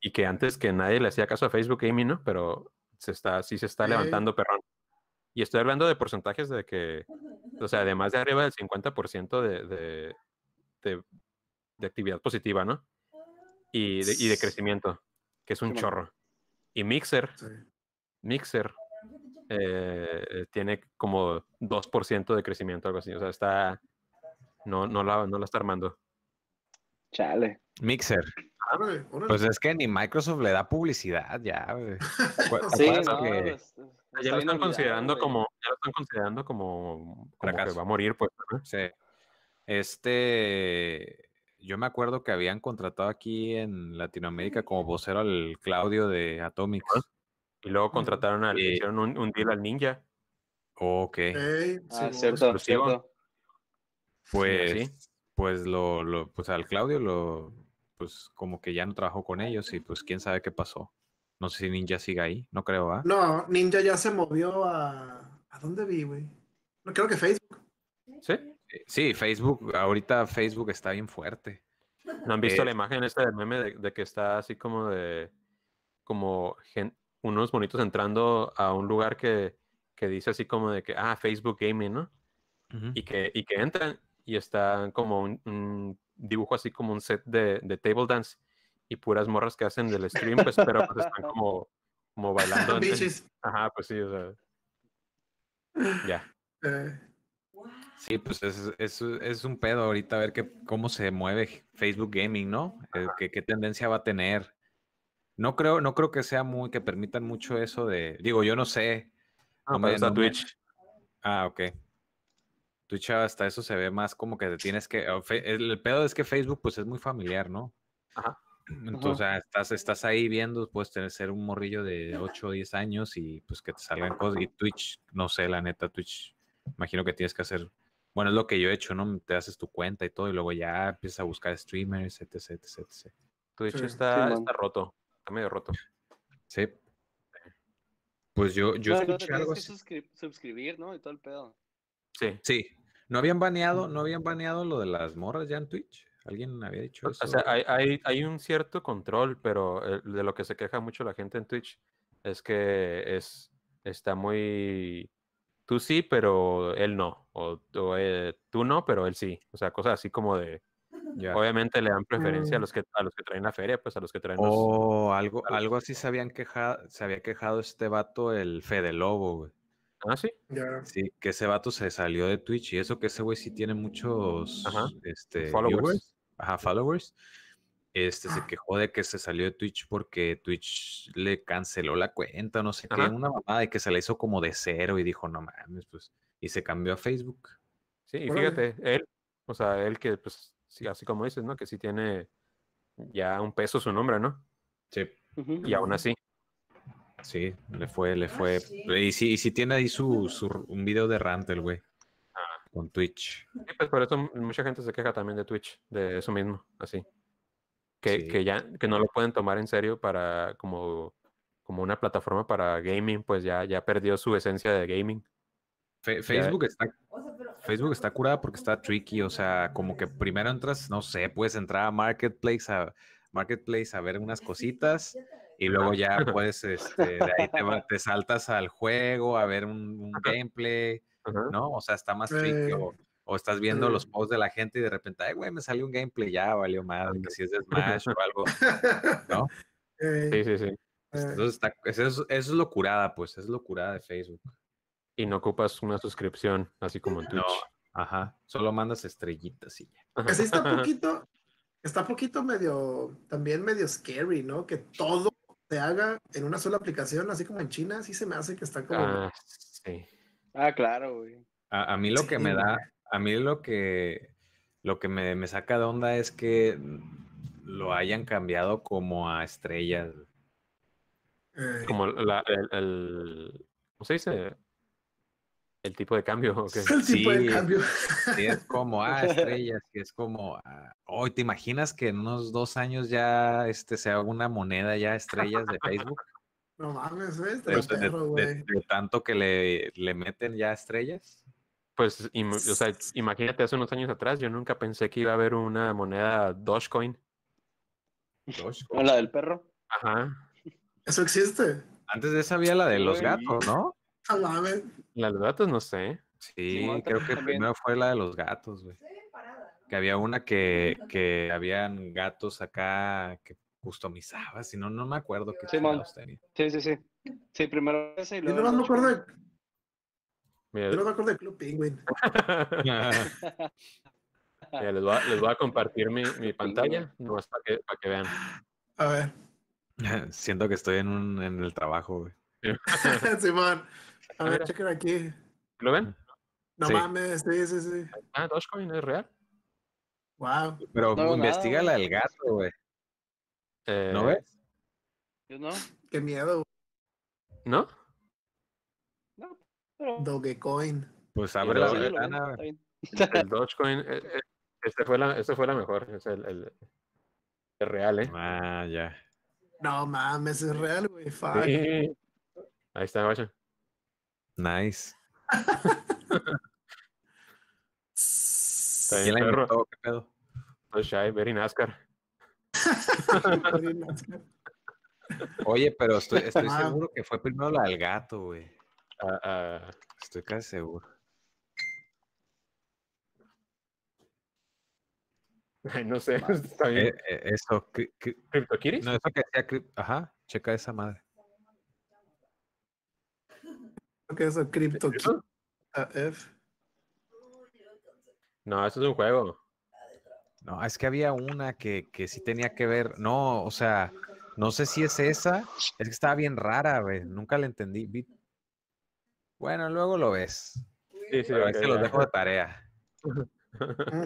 y que antes que nadie le hacía caso a Facebook Gaming, ¿no? Pero se está, sí se está levantando perrón. Y estoy hablando de porcentajes de que, o sea, de más de arriba del 50% de, de, de, de actividad positiva, ¿no? Y de, y de crecimiento, que es un chorro. Y Mixer, Sí. Mixer eh, tiene como 2% de crecimiento, algo así. O sea, está. No, no, la, no la está armando. Chale. Mixer. Pues es que ni Microsoft le da publicidad ya, güey. ¿Te Sí, no, que- está Ya lo están considerando güey. como. Ya lo están considerando como. como que va a morir, pues. ¿no? Sí. Este, yo me acuerdo que habían contratado aquí en Latinoamérica como vocero al Claudio de Atomics. Y luego contrataron al. Sí. Hicieron un, un deal al ninja. Ok, Ey, Ah, sí, cierto, pues, sí. pues lo, lo, pues al Claudio lo, pues como que ya no trabajó con ellos y pues quién sabe qué pasó. No sé si Ninja sigue ahí, no creo, ¿ah? No, Ninja ya se movió a. ¿A dónde vi, güey? No creo que Facebook. ¿Sí? Sí, Facebook, ahorita Facebook está bien fuerte. ¿No han visto Eh, la imagen esta del meme de, de que está así como de. Como gen- unos monitos entrando a un lugar que, que dice así como de que, ah, Facebook Gaming, ¿no? Y que, y que entran y está como un, un dibujo así como un set de, de table dance y puras morras que hacen del stream, pues, pero pues están como, como bailando. en- ajá, pues sí, o sea, ya. Eh, Sí, pues es, es, es un pedo ahorita a ver qué, cómo se mueve Facebook Gaming, ¿no? Eh, ¿Qué, qué tendencia va a tener? No creo, no creo que sea muy, que permitan mucho eso de, digo, yo no sé. Ah, No me- me-. Ah, ok. Twitch hasta eso se ve más como que te tienes que. El, pedo es que Facebook, pues es muy familiar, ¿no? Ajá. Entonces, o sea, estás, estás ahí viendo, puedes tener ser un morrillo de 8 o 10 años y pues que te salgan cosas. Y Twitch, no sé, la neta, Twitch, imagino que tienes que hacer. Bueno, es lo que yo he hecho, ¿no? Te haces tu cuenta y todo, y luego ya empiezas a buscar streamers, etc, etc, etc. Twitch Sí, está, está roto, está medio roto. Sí. Pues yo, yo No, no, te escuché tienes algo que así. suscri- suscribir, ¿no? Y todo el pedo. Sí. Sí. ¿No habían baneado, no habían baneado lo de las morras ya en Twitch? ¿Alguien había dicho eso? O sea, hay, hay, hay un cierto control, pero eh, de lo que se queja mucho la gente en Twitch es que es, está muy... Tú sí, pero él no. O, o, eh, tú no, pero él sí. O sea, cosas así como de... Ya. Obviamente le dan preferencia a Mm. los que a los que traen la feria, pues a los que traen los... O algo, algo así se habían quejado, se había quejado este vato, el Fede Lobo, güey. Ah, sí. ya. Sí, que ese vato se salió de Twitch y eso que ese güey sí tiene muchos Ajá. este, Followers. viewers, ajá, followers. Este se quejó de que se salió de Twitch porque Twitch le canceló la cuenta, no sé qué, una mamada y que se la hizo como de cero y dijo, no mames, pues, y se cambió a Facebook. Sí, y fíjate, él, o sea, él que, pues, sí, así como dices, ¿no? Que sí tiene ya un peso su nombre, ¿no? Sí. Y aún así. Sí, le fue, le fue. Y sí, y sí tiene ahí su, su- un video de rant el güey. Con Twitch. Sí, pues por eso mucha gente se queja también de Twitch, de eso mismo, así. Que, Sí. que ya, que no lo pueden tomar en serio para como, como una plataforma para gaming, pues ya, ya perdió su esencia de gaming. Fe- Facebook está Facebook está curada porque está tricky, o sea, como que primero entras, no sé, puedes entrar a Marketplace a Marketplace a ver unas cositas y luego ya puedes, este, de ahí te, va- te saltas al juego a ver un, un gameplay. ¿no? O sea, está más tricky. Eh, O, o estás viendo eh. los posts de la gente y de repente, ay, güey, me salió un gameplay, ya valió madre, que si es de Smash o algo, ¿no? Eh, Sí, sí, sí. eh, Entonces, está, eso, es, eso es lo curada, pues, es lo curada de Facebook. Y no ocupas una suscripción, así como en Twitch. No, ajá, solo mandas estrellitas y ya. que sí está poquito, está poquito medio, también medio scary, ¿no? Que todo se haga en una sola aplicación, así como en China, sí se me hace que está como... Ah, sí. Ah, claro, güey. A, a mí lo que me da, a mí lo que, lo que me, me saca de onda es que lo hayan cambiado como a estrellas. eh, Como la, el, el- ¿cómo se dice? El tipo de cambio. ¿o qué? el tipo de Sí. cambio. Sí, es como, ah, estrellas, que es como, ah, hoy ¿te imaginas que en unos dos años ya este, se haga una moneda ya estrellas de Facebook? No mames, ¿ves? De, De, de- perro, de- güey. de tanto que le, le meten ya estrellas. Pues, im- o sea, imagínate hace unos años atrás, yo nunca pensé que iba a haber una moneda Dogecoin. ¿O la del perro? Ajá. Eso existe. Antes de esa había la de los gatos, ¿no? No. La de datos no sé. Sí, creo que también. primero fue la de los gatos, güey. Que había una que, que habían gatos acá que customizabas, si no, no me acuerdo qué chingados tenía. Sí, sí, sí. Sí, primero ese y Yo luego. no el me acuerdo de, Mira, yo no me acuerdo de Club Penguin. mira, les, voy a, les voy a compartir mi, mi pantalla, nomás para que, para que vean. A ver. Siento que estoy en, un, en el trabajo, güey. Simón. A ver, chequen aquí. ¿Lo ven? No Sí. mames, sí, sí, sí. Ah, Dogecoin es real. Wow. Pero No, investiga la del gato, güey. Eh, ¿No ves? Yo no. Qué miedo. ¿No? No, pero. Dogecoin. Pues abre la ventana. El Dogecoin, eh, eh, este fue la, este fue la mejor. Es el, el, el real, ¿eh? Ah, ya. No mames, es real, güey. Fuck. Sí. Ahí está, vaya. Nice. ¿Quién la bien, perro. inventó? ¿Qué pedo? Pues Shy, very NASCAR. Oye, pero estoy, estoy Ah. seguro que fue primero la del gato, güey. a- a- Estoy casi seguro. Ay, no sé, está Eh, bien. eh, eso, cri- cri- ¿CryptoKitties? no, eso que decía, ajá, checa esa madre. Que eso, Crypto ¿Eso? F. No, eso es un juego. No, es que había una que, que sí tenía que ver, no, o sea, no sé si es esa, es que estaba bien rara, güey, nunca la entendí. Bueno, luego lo ves, Sí, sí, pero ahí ok, se los ya. dejo de tarea. Ah,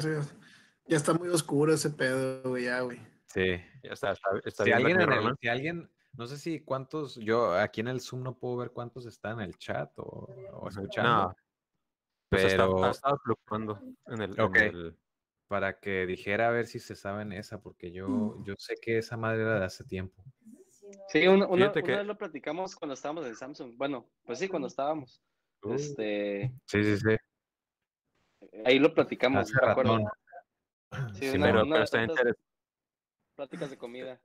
Ya está muy oscuro ese pedo, güey, ya, güey. Sí. Ya está, está, está Si bien alguien, el- si alguien, no sé si cuántos, yo aquí en el Zoom no puedo ver cuántos están en el chat o, o escuchando, No, pues pero ha estado fluctuando en el, en Ok. el- para que dijera a ver si se saben esa, porque yo, yo sé que esa madre era de hace tiempo. Sí, una, una, que- vez lo platicamos cuando estábamos en Samsung. Bueno, pues sí, cuando estábamos. Uh, Este, Sí, sí, sí. ahí lo platicamos, Hace me acuerdo. ratón. Sí, Sí, una, pero, una pero está tantas interes- pláticas de comida.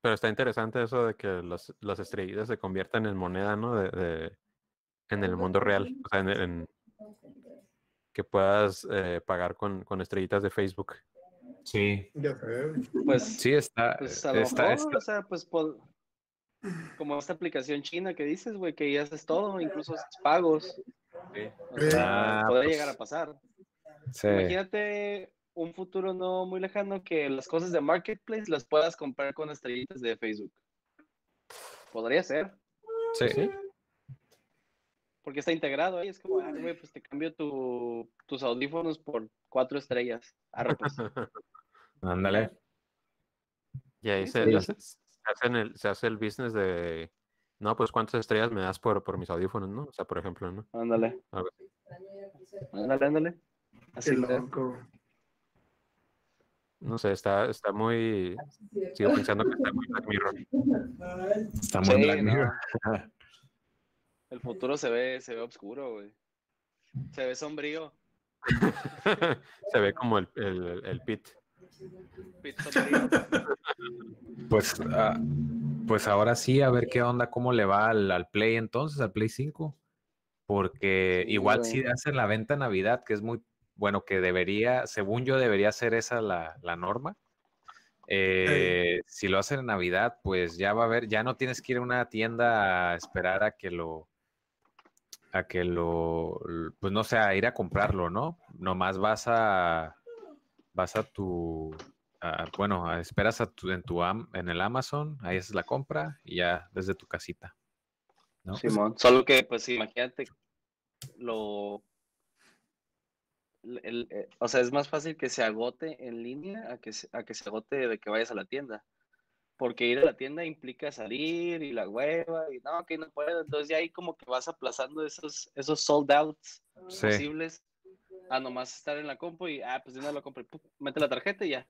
Pero está interesante eso de que los, las estrellitas se conviertan en moneda, ¿no? De, de- en el mundo real. O sea, en, en- que puedas eh, pagar con, con estrellitas de Facebook. Sí. Ya sé, güey. Pues, Sí, está. pues a lo está, mejor, está- o sea, pues como esta aplicación china que dices, güey, que ya haces todo, incluso haces pagos. O sea, Ah, podría pues, llegar a pasar. sí. Imagínate un futuro no muy lejano que las cosas de Marketplace las puedas comprar con estrellitas de Facebook. Podría ser, Sí. Sí. porque está integrado ahí. Es como, ah, güey, pues te cambio tu, tus audífonos por cuatro estrellas. Arre, pues. Ándale. Y ahí se, sí. se- hacen el, se hace el business de, no, pues cuántas estrellas me das por, por mis audífonos, ¿no? O sea, por ejemplo, ¿no? Ándale, ándale, ándale. Así Qué loco. No sé, está, está muy, sigo pensando que está muy Black Mirror. Está muy Sí, Black no. Mirror. El futuro se ve, se ve oscuro, güey. Se ve sombrío. se ve como el, el, el pit. Pit sombrío. Pues, ah, pues ahora sí, a ver qué onda, cómo le va al, al Play entonces, al Play 5. Porque Sí, igual si hacen la venta en Navidad, que es muy, bueno, que debería, según yo, debería ser esa la, la norma. Eh, Si lo hacen en Navidad, pues ya va a haber, ya no tienes que ir a una tienda a esperar a que lo, a que lo, pues no sé, a ir a comprarlo, ¿no? Nomás vas a, vas a tu, a- bueno, a- esperas a tu, en tu am- en el Amazon, ahí haces la compra y ya desde tu casita. ¿no? Simón. Solo que, pues, imagínate lo. El- eh, o sea, es más fácil que se agote en línea a que se, a que se agote de que vayas a la tienda. Porque ir a la tienda implica salir y la hueva y no, que no puedo. Entonces ya ahí como que vas aplazando esos, esos sold outs Sí. posibles a nomás estar en la compu y, ah, pues de una lo ¡pum! mete la tarjeta y ya.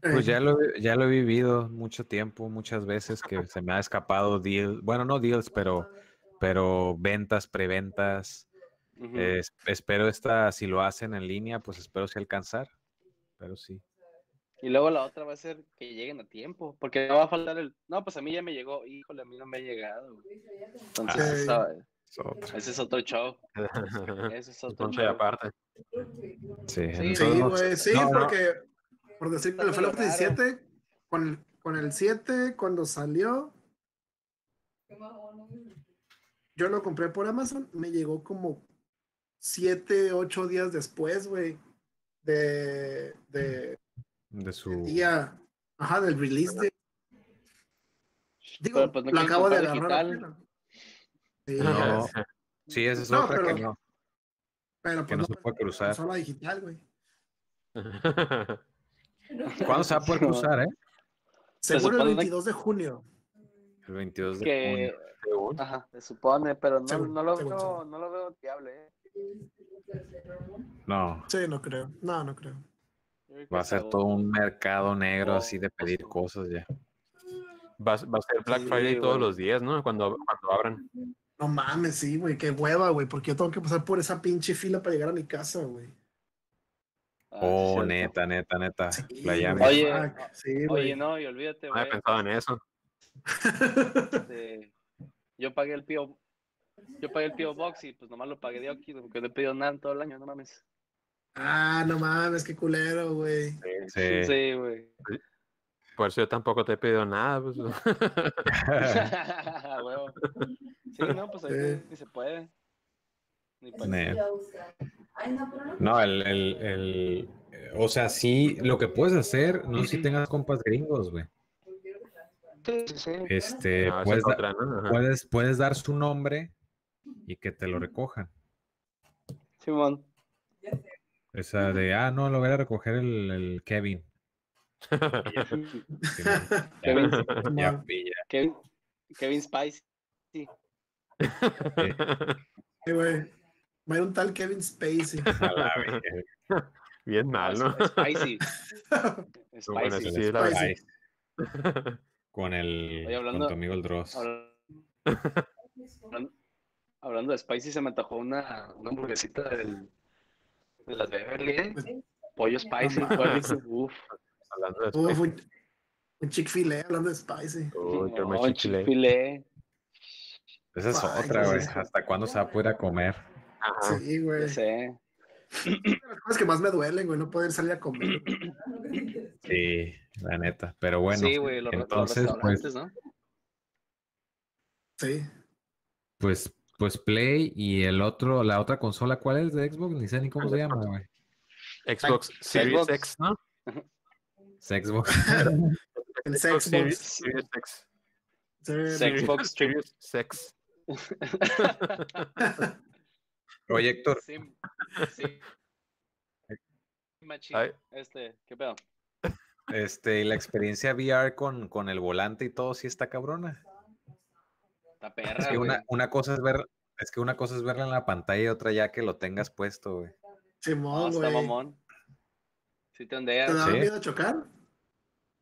Pues ya lo, ya lo he vivido mucho tiempo, muchas veces que se me ha escapado deal, bueno, no deals, pero, pero ventas, preventas. Ujú. Eh, es- espero esta, si lo hacen en línea, pues espero si alcanzar, pero sí. Y luego la otra va a ser que lleguen a tiempo, porque no va a faltar el, no, pues a mí ya me llegó, híjole, a mí no me ha llegado. güey". Entonces, Ah. esa- Es otra. ese es otro show. Ese es otro show. aparte. Sí, Sí, Sí, güey, sí, no, no. porque por decir que el Está Fallout medio raro. 17, con el, con el 7, cuando salió, yo lo compré por Amazon, me llegó como 7, 8 días después, güey, de, de de su... día, ajá, del release de... Digo, Pero, pues, no lo acabo de agarrar. Sí, No, sí, esa es No, otra que pero- no. pero que pues no se puede cruzar. Consola digital, güey. ¿Cuándo se va a poder cruzar, eh? Seguro el supone 22 de junio. El 22 de Que, junio. ajá, se supone, pero no, Según- no, lo, según, veo, según. no lo veo viable. ¿eh? No, Sí, no creo. No, no creo. Va a ser todo un mercado negro Oh, así de pedir cosas ya. Va, va a ser Black Sí, Friday todos güey. los días, ¿no? Cuando, cuando abran. No mames, sí, güey, qué hueva, güey, porque yo tengo que pasar por esa pinche fila para llegar a mi casa, güey. Ah, sí, Oh, neta, neta, neta. Sí, La llame. güey, Oye, sí, güey. Oye, no, y olvídate, No había güey, pensado en eso. este, yo pagué el Pío, yo pagué el P.O. Box y pues nomás lo pagué de aquí, porque no he pedido nada en todo el año, no mames. Ah, no mames, qué culero, güey. Sí. Sí, güey. Por eso yo tampoco te he pedido nada. Pues. Huevo. Sí, no, pues ahí Sí. ni se puede. Ni. No, el, el, el- o sea, sí, lo que puedes hacer, no sé si tengas compas gringos, güey. Sí, sí, sí. Este, No, puedes, es da- puedes, puedes dar su nombre y que te lo recojan. Simón. Esa de, ah, no, lo voy a recoger el, el Kevin. Kevin, Ya, ya. Kevin, Kevin Spice. Sí, güey. Va a ir un tal Kevin Spacey. Bien mal, ¿no? Spicy. Bueno, Spicy. sí, la verdad. Spicy. Con el Oye, hablando- con tu amigo el Dross. Habla- Hablando, hablando de Spicy, se me antojó una, una hamburguesita del, de las Beverly, ¿eh? Pollo Spicy, No. Hablando de Uf, un, un Chick-fil-A hablando de Spicy. Uy, No, chichilé. Chick-fil-A. Esa es Ay, otra, güey. ¿Hasta cuándo se va a poder a comer? Ajá. Sí, güey. sé. Las cosas que más me duelen, güey, no poder salir a comer. Sí, la neta. Pero bueno, sí, güey, los, los entonces, pues, ¿no? Sí. pues, pues Play y el otro, la otra consola, ¿cuál es de Xbox? Ni sé ni cómo se llama, güey. Xbox Series Xbox. X, ¿no? Xbox. El Xbox Series, Xbox. Series X. Sí, Xbox. Series Sex. Oye, Héctor, Sí. Este, ¿qué pedo? este, y la experiencia VR con, con el volante y todo, sí está cabrona. Está perra, Es que una, una cosa es ver, es que una cosa es verla en la pantalla y otra ya que lo tengas puesto, güey. No, Simón, está güey. mamón. Sí te ¿Te ondeas. daba Sí. miedo chocar?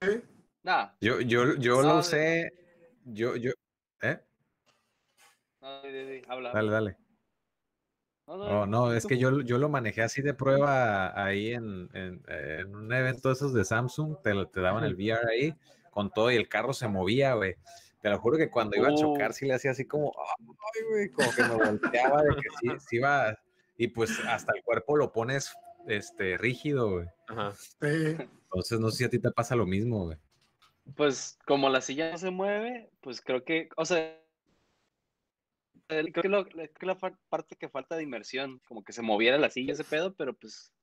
Sí. Nah, Yo, yo, yo No, lo usé, yo, yo, ¿eh? no, habla. Dale, dale. No, no, Oh, no, es que yo, yo lo manejé así de prueba ahí en, en, en un evento de esos de Samsung, te, te daban el VR ahí con todo y el carro se movía, güey. Te lo juro que cuando iba a chocar Uh. sí le hacía así como, ay, güey, como que me volteaba de que sí, sí iba, y pues hasta el cuerpo lo pones este, rígido, güey. Ajá. Entonces no sé si a ti te pasa lo mismo, güey. Pues como la silla no se mueve, pues creo que, o sea, creo que, lo- creo que la parte que falta de inmersión, como que se moviera la silla ese pedo, pero pues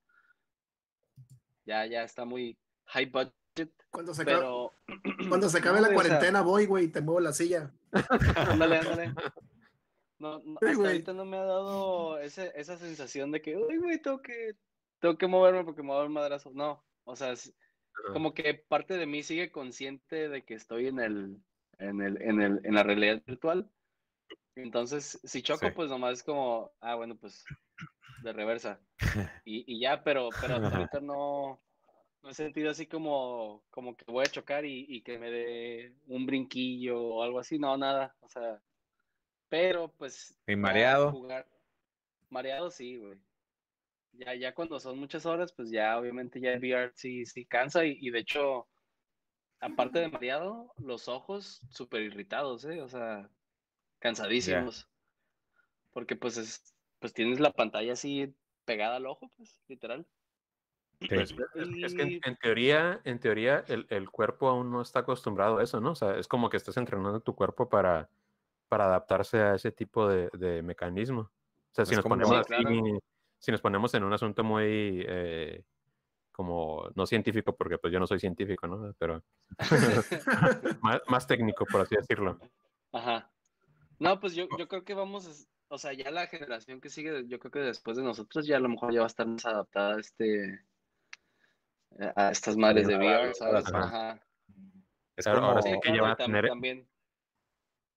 ya, ya está muy high budget, Cuando se, acabe, cuando se acabe no, la güey, o sea- cuarentena voy, güey, y te muevo la silla. ándale, ándale. No, no, Sí, hasta güey. ahorita no me ha dado ese, esa sensación de que, uy, güey, tengo que, tengo que moverme porque me va a dar un madrazo. No, o sea, es- como que parte de mí sigue consciente de que estoy en el, en el, en el, en la realidad virtual. Entonces, si choco, Sí. pues nomás es como, ah, bueno, pues de reversa. Y, y ya, pero, pero hasta ahorita no, no he sentido así como, como que voy a chocar y, y que me dé un brinquillo o algo así. No, nada. O sea, pero pues. ¿Y mareado? Jugar, mareado sí, güey. Ya, ya cuando son muchas horas, pues ya obviamente ya el VR sí, sí cansa y, y de hecho, aparte de mareado, los ojos súper irritados, ¿eh? O sea, cansadísimos. Porque pues es, pues tienes la pantalla así pegada al ojo, pues, literal. Pues, es, es que en, teoría, en teoría el, el cuerpo aún no está acostumbrado a eso, ¿no? O sea, es como que estás entrenando tu cuerpo para, para adaptarse a ese tipo de, de mecanismo. O sea, si nos ponemos Sí, así, claro. si nos ponemos en un asunto muy eh, como no científico, porque pues yo no soy científico, ¿no? Pero más, más técnico, por así decirlo. Ajá. No, pues yo, yo creo que vamos, o sea, ya la generación que sigue, yo creo que después de nosotros ya a lo mejor ya va a estar más adaptada a este, a estas madres de VR, ¿sabes? Ajá. Es Claro, ahora como, sí que No, ya y van a tener- También,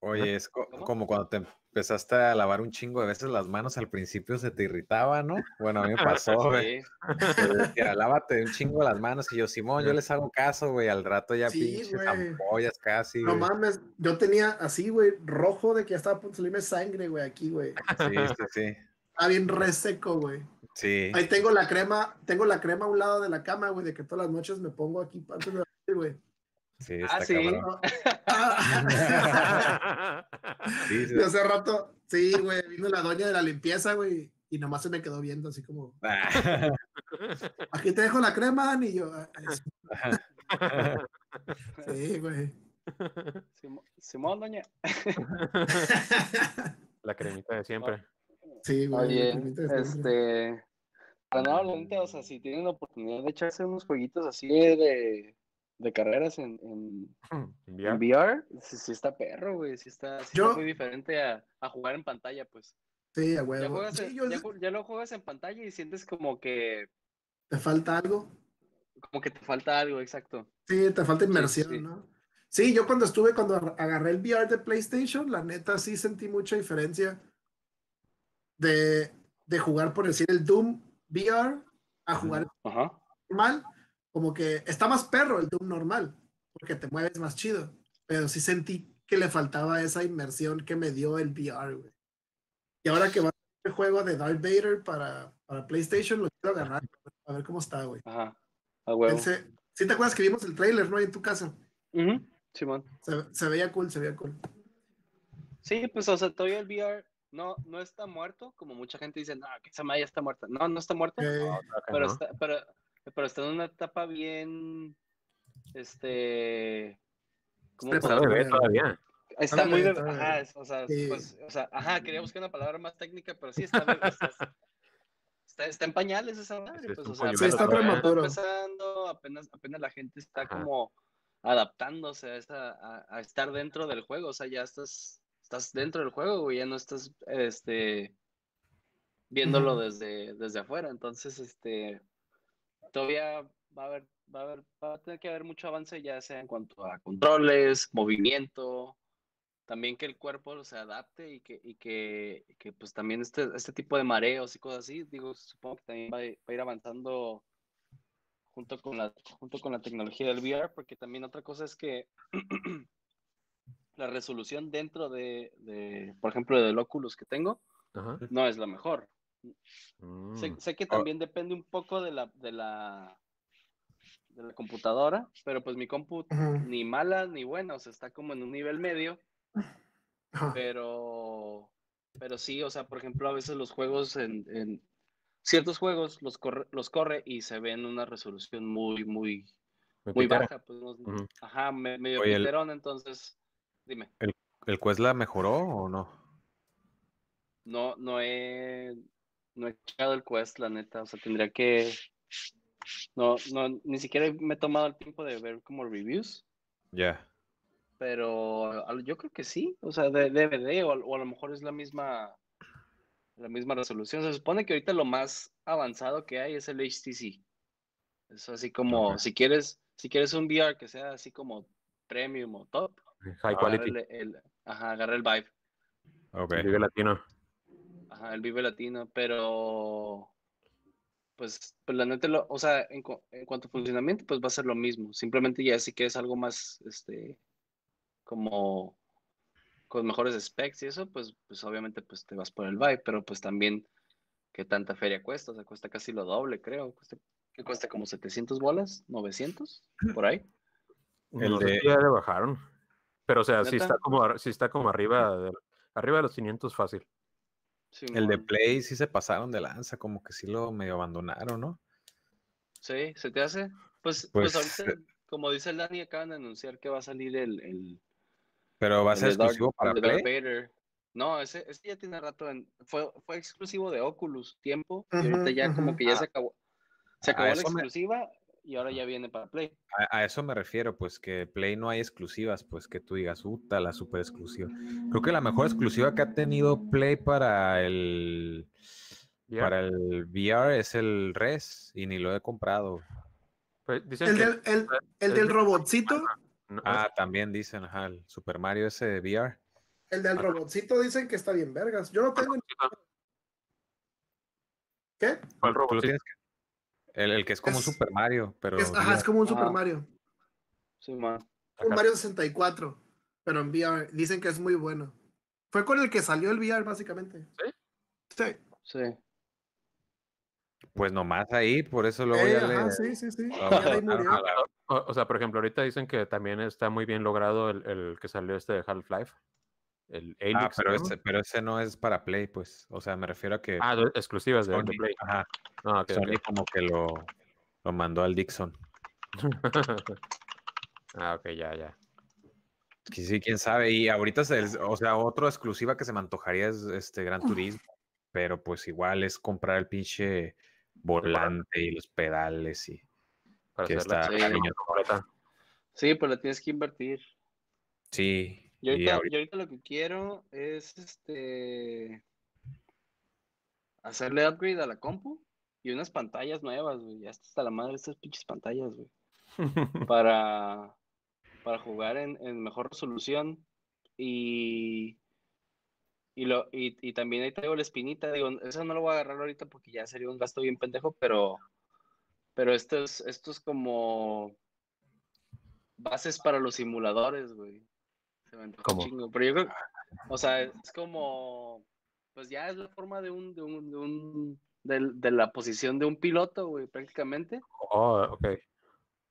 oye, es co- ¿Cómo? como cuando te empezaste a lavar un chingo de veces las manos al principio se te irritaba, ¿no? Bueno, a mí me pasó, güey. sí. Lávate un chingo las manos y yo, Simón, yo les hago caso, güey, al rato ya Sí, pinches güey. ampollas casi, No mames, yo tenía así, güey, rojo de que ya estaba a punto de salirme sangre, güey, aquí, güey. Sí, sí, sí. Está bien reseco, güey. Sí. Ahí tengo la crema, tengo la crema a un lado de la cama, güey, de que todas las noches me pongo aquí antes de dormir, güey. Sí, Ah, está. Ah. Sí, hace rato, sí, güey, vino la doña de la limpieza, güey, y nomás se me quedó viendo así como, Ah, aquí te dejo la crema, y yo, "Ah, sí, güey. Simón, doña. La cremita de siempre. Sí, güey. Oye, este. Pero no, la neta, o sea, si tienen la oportunidad de echarse unos jueguitos así de, de carreras en, en, en. VR, sí, sí está perro, güey. Sí está, sí Yo- está muy diferente a, a jugar en pantalla, pues. Sí, a Ya, huevo. juegas Sí, en- yo- ya ju- ya lo juegas en pantalla y sientes como que, ¿Te falta algo? como que te falta algo, exacto. Sí, te falta inmersión, sí. ¿no? Sí, yo cuando estuve, cuando ar- agarré el VR de PlayStation, la neta sí sentí mucha diferencia de, de jugar, por decir, el Doom VR a jugar Ajá. normal. Como que está más perro el Doom normal, porque te mueves más chido. Pero sí sentí que le faltaba esa inmersión que me dio el VR, güey. Y ahora que va el juego de Darth Vader para, para PlayStation, lo quiero agarrar, a ver cómo está, güey. Ajá. A huevo. Sí te acuerdas que vimos el trailer, ¿no? Ahí en tu casa. Simón. Se, se veía cool, se veía cool. Sí, pues, o sea, todavía el VR no, no está muerto, como mucha gente dice, no, que esa madre ya está muerta. No, no está muerto, Eh, pero, ¿no? está, pero, pero está en una etapa bien, este, ¿cómo Está bebé todavía. Está muy, bebé, ajá, es- o sea, Sí. pues, o sea, ajá, quería buscar una palabra más técnica, pero sí está, bebé, está, está, está en pañales esa madre, Sí, es pues, o sea, Sí, está prematuro. empezando, apenas, apenas la gente está Ajá. como adaptándose a, esa, a, a estar dentro del juego, o sea, ya estás, estás dentro del juego, güey, ya no estás, este, viéndolo desde, desde afuera, entonces, este, todavía va a haber, va a haber, va a tener que haber mucho avance, ya sea en cuanto a controles, movimiento, también que el cuerpo se adapte y que, y que, y que pues también este, este tipo de mareos y cosas así, digo, supongo que también va a, va a ir avanzando junto con la, junto con la tecnología del VR, porque también otra cosa es que la resolución dentro de, de, por ejemplo, del Oculus que tengo, Ajá. no es la mejor. Sé, Mm. sé que también depende un poco de la, de la, de la computadora, pero pues mi compu ni mala ni buena, o sea, está como en un nivel medio, pero, pero sí, o sea, por ejemplo, a veces los juegos en, en ciertos juegos los corre, los corre y se ve en una resolución muy, muy, Me muy baja, pues, ajá, me- medio piterón, entonces, dime, ¿El Quest la mejoró o no? no, no he, no he checado el Quest, la neta, o sea, tendría que, no, no, ni siquiera me he tomado el tiempo de ver como reviews, Ya. pero yo creo que sí, o sea, de DVD o, a- o a lo mejor es la misma, la misma resolución. Se supone que ahorita lo más avanzado que hay es el HTC. Es así como, si quieres, si quieres un VR que sea así como premium o top, High agarra quality. el, el- ajá, agarra el Vive, Ok. Vive latino. ajá, el Vive Latino, pero pues, pues la neta, lo- o sea, en, cu- en cuanto a funcionamiento, pues va a ser lo mismo. Simplemente ya sí que es algo más, este, como con mejores specs y eso, pues, pues obviamente pues te vas por el Vive, pero pues también qué tanta feria cuesta, o sea, cuesta casi lo doble, creo, cuesta, ¿qué cuesta como 700 bolas, 900, por ahí. El de- ya le bajaron. Pero, o sea, sí está como, sí está como arriba, de, arriba de los 500 fácil. El de. Play sí se pasaron de lanza, como que sí lo medio abandonaron, ¿no? Sí, ¿se te hace? Pues, pues, Pues, ahorita, como dice el Dani, acaban de anunciar que va a salir el, el, Pero va a ser exclusivo para Play. Vader. No, ese, ese ya tiene rato en, fue, fue exclusivo de Oculus tiempo, y ahorita ya como que ya Ah. se acabó. Se acabó la me- exclusiva y ahora ya viene para Play. A, a eso me refiero, pues que Play no hay exclusivas, pues que tú digas, puta, la super exclusiva. Creo que la mejor exclusiva que ha tenido Play para el Ya. para el VR es el Res y ni lo he comprado. Pues dicen El que del, el, el del de- robotcito, no- Ah, también dicen, ajá, el Super Mario ese de VR. el del robotcito dicen que está bien vergas. Yo no tengo. ¿Qué? ¿Cuál robotcito? El, el que es como un Es- Super Mario, pero Es, ajá, VR. es como un Super Ajá. Mario. Sí, man. Un. Mario 64, pero en VR. Dicen que es muy bueno. Fue con el que salió el VR, básicamente. ¿Sí? Sí. Sí. pues nomás ahí, por eso luego Eh, ya ajá, le sí, sí, sí. lo Ya de ahí botaron murió. a la- O, o sea, por ejemplo, ahorita dicen que también está muy bien logrado el, el que salió este de Half-Life. El Ah, pero ¿no? ese, pero ese no es para Play, pues. O sea, me refiero a que Ah, exclusivas de, Play. ajá, Ah, ok, ok. Sony como que lo, lo mandó al Dixon. ah, ok, ya, ya. Sí, quién sabe. Y ahorita, se- o sea, otro exclusiva que se me antojaría es este Gran Turismo. Pero pues igual es comprar el pinche volante y los pedales y Para que hacer la está Sí. Sí, pues le tienes que invertir. Sí. Yo ahorita, ahorita- yo ahorita lo que quiero es este hacerle upgrade a la compu y unas pantallas nuevas, güey. Ya está hasta la madre de estas pinches pantallas, güey. Para, para jugar en, en mejor resolución. Y, y, lo, y, y también ahí traigo la espinita. Digo, eso no lo voy a agarrar ahorita porque ya sería un gasto bien pendejo, pero, pero esto es, esto es como bases para los simuladores, güey. Se me antoja un ¿Cómo? chingo. Pero yo creo, o sea, es como, pues ya es la forma de un, de un, de un, de, la posición de un piloto, güey, prácticamente. oh, ok.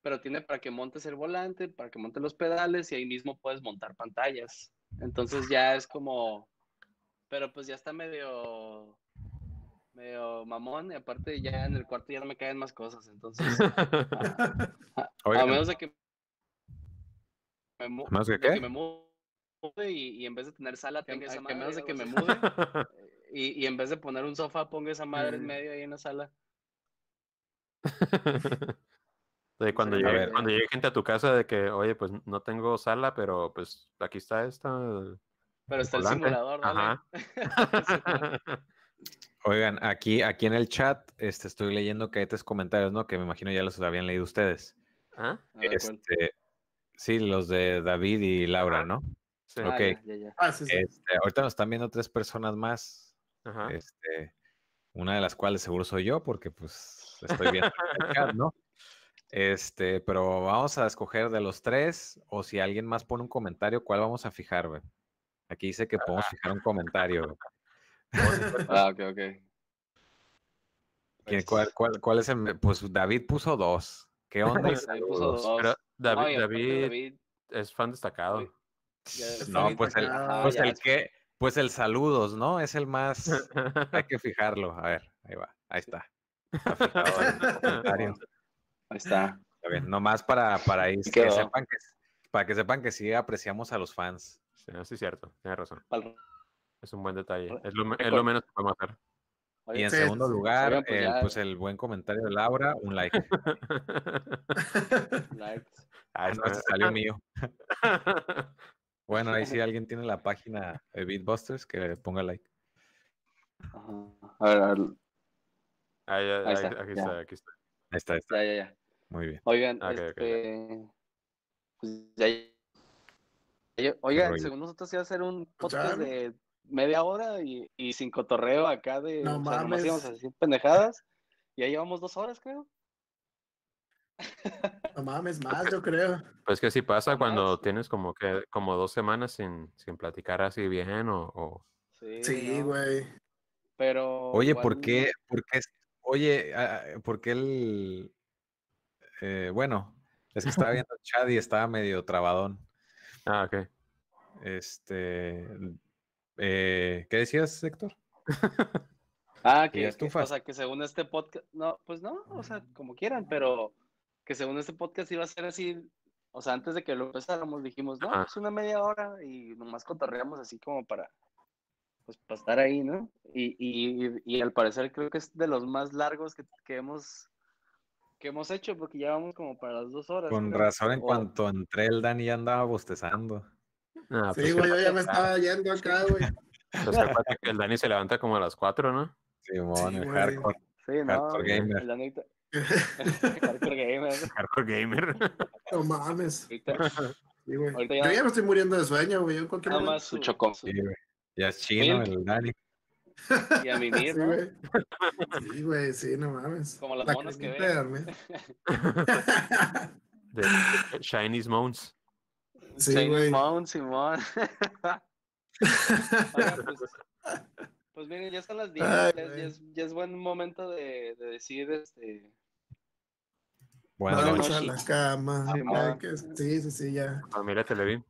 Pero tiene para que montes el volante, para que montes los pedales y ahí mismo puedes montar pantallas. Entonces ya es como, pero pues ya está medio, medio mamón y aparte ya en el cuarto ya no me caen más cosas. Entonces, a, a menos de que me, mu- ¿A menos de de qué? que me mude y, y en vez de tener sala tenga esa madre, menos de que me mude y, y en vez de poner un sofá ponga esa madre en medio ahí en la sala. De cuando, Sí, llegue, ver. cuando llegue gente a tu casa de que, oye, pues no tengo sala, pero pues aquí está esta. Pero está el simulador. Ajá. Oigan, aquí, aquí en el chat este, estoy leyendo que tres comentarios, ¿no? Que me imagino ya los habían leído ustedes. ¿Ah? Este, sí, los de David y Laura, ¿no? Sí. ok. Ah, ya, ya, ya. Ah, sí, sí. Este, ahorita nos están viendo tres personas más. Ajá. Este, una de las cuales seguro soy yo, porque pues estoy viendo el chat, ¿no? Este, pero vamos a escoger de los tres, o si alguien más pone un comentario, ¿cuál vamos a fijar, güey? Aquí dice que podemos fijar un comentario. Ah, ok, ok. ¿Quién- Pues, cuál, cuál, cuál es el? Pues David puso dos. ¿Qué onda? David puso dos. Pero David, No, y aparte David David, es fan destacado. No, pues el, pues el que, pues el saludos, ¿no? Es el más, hay que fijarlo. A ver, ahí va, ahí está. Está fijado el comentario. Ahí está. Está bien, nomás para, para ahí Sí que sepan que, para que sepan que sí apreciamos a los fans. Sí, sí, es cierto, tienes razón. Es un buen detalle. Es lo, es Recuerda- lo menos que podemos hacer. Y en Sí, segundo sí. lugar, pues el, pues el buen comentario de Laura, un like. likes. Ah, Ah, no, ese salió mío. Bueno, ahí sí alguien tiene la página de Beatbusters, que le ponga like. Ajá. A ver, a ver, Ahí, ahí- Ahí está, aquí ya. está, aquí está. Ahí está, ahí está. ya, ya, ya. Muy bien. Oigan, este. Pues ya, ya- Oigan, según nosotros iba a hacer un podcast de media hora y, y sin cotorreo acá de. No o sea, nomás mames. íbamos a decir pendejadas. Y ya llevamos dos horas, creo. No mames, más, yo creo. Pues que sí pasa No cuando más. tienes como que como dos semanas sin, sin platicar así bien o, o- Sí, Sí, ¿no? güey. Pero. Oye, ¿por qué? ¿Por qué? Oye, ah, ah, ¿por qué el... eh, bueno, es que estaba viendo el chat y estaba medio trabadón. Ah, ok. Este... eh, ¿Qué decías, Héctor? Ah, que que, que- o estufas. sea, que según este podcast, no, pues no, o sea, como quieran, pero que según este podcast iba a ser así, o sea, antes de que lo empezáramos dijimos, no, Ajá. pues una media hora y nomás cotorreamos así como para, pues, para estar ahí, ¿no? Y, y, y al parecer creo que es de los más largos que, que hemos que hemos hecho, porque ya vamos como para las dos horas. Con creo. razón, en O- cuanto entré el Dani ya andaba bostezando. Ah, pues, Sí, güey, yo ya me estaba yendo acá, güey. pues que el Dani se levanta como a las 4, ¿no? Simón, Sí, el güey. hardcore. Sí, no, Hardcore gamer. el Danita- Hardcore gamer. Hardcore gamer. No mames. Ahorita, Sí, güey. Ahorita Yo ya- ya me estoy muriendo de sueño, güey. Yo en cualquier nada más su chocón. Sí, güey. Ya es chino Milk. el Dani. Y a Sí, ¿no? güey. Sí, güey, sí, no mames. Como las La monas que ven. De, Chinese Moans. Sí, Chinese güey. Mound, Simón. Pues, pues miren, ya están las 10, Ay, ya, es- güey. ya es, ya es buen momento de, de decir, este, Buenas Vamos noches. a la cama. Sí, ma. que- sí, sí, sí, ya. Familia Televín.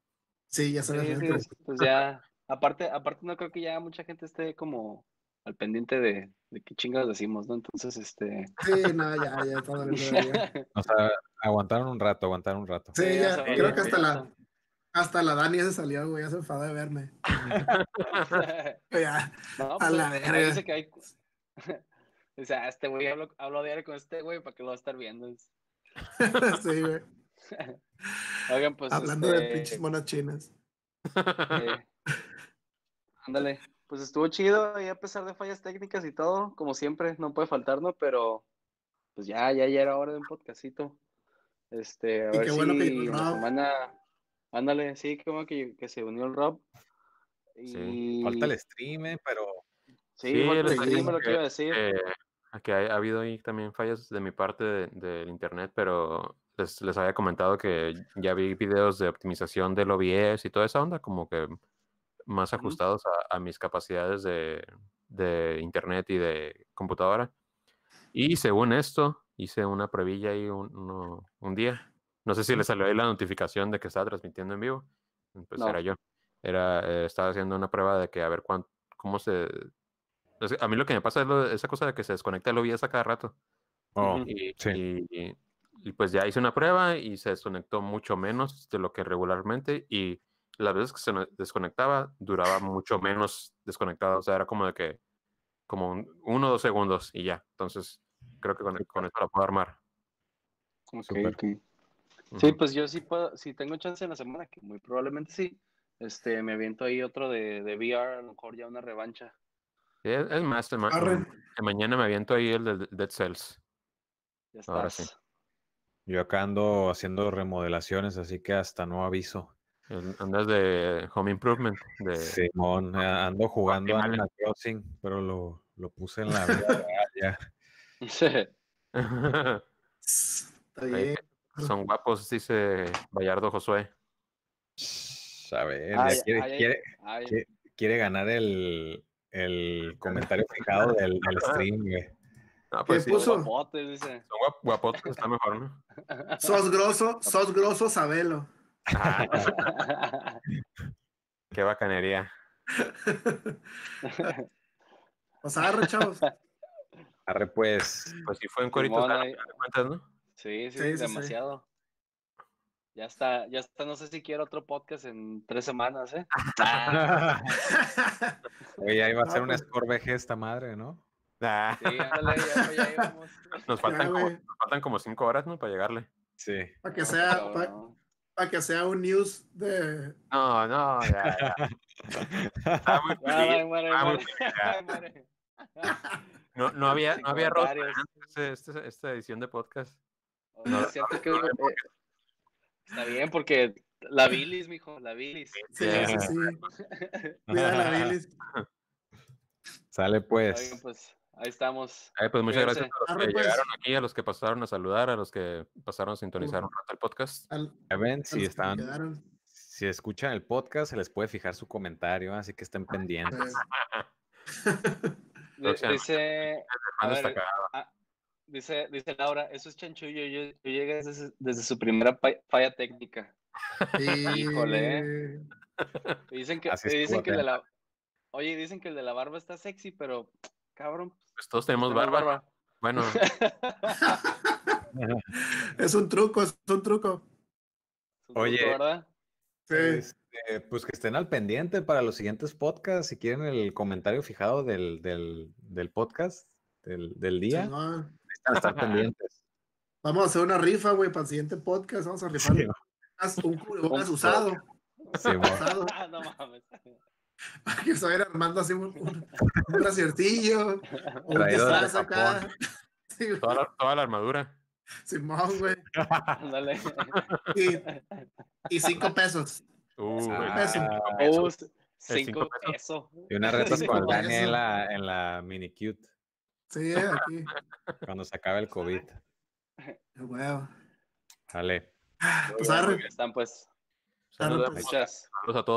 Sí, ya se la Sí, gente. sí, pues ya, aparte, aparte no creo que ya mucha gente esté como al pendiente de, de qué chingados decimos, ¿no? Entonces, este... Sí, no, ya, ya, todo el ya. O sea, aguantaron un rato, aguantaron un rato. Sí, Sí, ya, creo que hasta la, hasta la Dani se salió, güey, ya se enfadó de verme. Ya, No, A pues, la ahí verga. Dice que hay... O sea, este güey, hablo, hablo diario con este güey para que lo va a estar viendo. sí, güey. Oigan, pues. Hablando de este, pinches monas chinas. eh, ándale, pues estuvo chido y a pesar de fallas técnicas y todo, como siempre, no puede faltar, ¿no? Pero pues ya, ya, ya era hora de un podcastito. Este, a Y ver qué si bueno que la semana, ándale, sí, bueno que, que se unió el Rob. Sí, Falta el stream, eh, pero sí, Sí, falta el stream, lo que iba a decir. Eh, que ha, ha habido ahí también fallas de mi parte de- del internet, pero les, les había comentado que ya vi videos de optimización del OBS y toda esa onda, como que más Ujú. ajustados a, a mis capacidades de, de internet y de computadora. Y según esto, hice una pruebilla ahí un, uno- un día. No sé si les salió ahí la notificación de que estaba transmitiendo en vivo. Pues No. era yo. Era, eh, estaba haciendo una prueba de que a ver cuán, cómo se... es que a mí lo que me pasa es lo- esa cosa de que se desconecta el OBS a cada rato. oh. Y, Sí. y- y- y pues ya hice una prueba y se desconectó mucho menos de lo que regularmente y las veces que se ne- desconectaba duraba mucho menos desconectado. O sea, era como de que como un- uno o dos segundos y ya. Entonces creo que con, con eso la puedo armar. Ok, Súper. ok. Sí, Ujú. pues yo sí puedo, si tengo chance en la semana, que muy probablemente sí, este, me aviento ahí otro de, de VR, a lo mejor ya una revancha. Sí, Es, es más, ma- Arre. mm, mañana me aviento ahí el de Dead Cells. Ya Ahora sí. yo acá ando haciendo remodelaciones, así que hasta no aviso. El- Andas de Home Improvement. De... Simón, eh, ando jugando. Animal Crossing, pero lo, lo puse en la vida ya. Está Ahí bien. Son guapos, dice Bayardo Josué. A ver, Ay, ya quiere, ay, ay, quiere, ay, quiere- quiere ganar el, el comentario fijado del, del stream, güey. No, pues ¿Qué sí, puso? guapotes, dice. Son guap- guapotes, está mejor, ¿no? Sos grosso, sos grosso, sabelo. Ah, qué bacanería. Pues arre, chavos. Arre, pues. Pues sí fue de cuentas, ¿no? Sí, sí, Sí, sí. Ya está, ya está, no sé si quiero otro podcast en tres semanas, ¿eh? Oye, ahí va a No, ser una pues- Score VG esta madre, ¿no? Ah, Sí, ándale, ya, ya íbamos. nos, faltan como, güey. nos faltan como cinco horas, ¿no? Para llegarle. Sí. Para que sea, Pero para no. que sea un news de. No, no, ya, ya. Estaba muy Ya, feliz. ya, muere, Ah, muere, ya. muere. No, no había, no había rostro Comentarios. antes este- esta edición de podcast. O sea, siento que, eh, está bien porque la bilis, mijo, la bilis. Sí, sí, sí. Cuida la bilis. Sale pues. Oigan, pues ahí estamos. Ay, pues muchas Cuídense. gracias a los Arre, que pues. llegaron aquí, a los que pasaron a saludar, a los que pasaron a sintonizar un rato el podcast. Al- Ya ven, si están, si escuchan el podcast, se les puede fijar su comentario, así que estén pendientes. Dice, a ver. Dice, dice Laura, eso es chanchullo, yo, yo llegué desde, desde su primera falla técnica. Híjole, Y dicen que, dicen que el de la, oye, dicen que el de la barba está sexy, pero cabrón, Pues todos tenemos tenemos barba. Bueno, Es un truco, es un truco. Es un Oye. truco, ¿verdad? Sí. Este, pues que estén al pendiente para los siguientes podcasts. Si quieren el comentario fijado del, del, del podcast del, del día, Simón. Necesitan estar pendientes. Vamos a hacer una rifa, güey, para el siguiente podcast. Vamos a rifar Sí, un cubrebocas usado. Simón. usado. Ah, no mames. Para que se vaya armando así un, un, un braciertillo. o un Traído desde disfraz acá. Sí, toda la, toda la armadura. Simón, güey. Y, y cinco pesos. Uh, Ah, cinco pesos. Uh, cinco cinco pesos. pesos. Y unas retas Sí, con el por Dani eso. en la, en la mini cute Sí, aquí. cuando se acabe el COVID. Huevo. Sale. Pues arre. Están pues. Saludos, pues. Muchas. saludos a todos.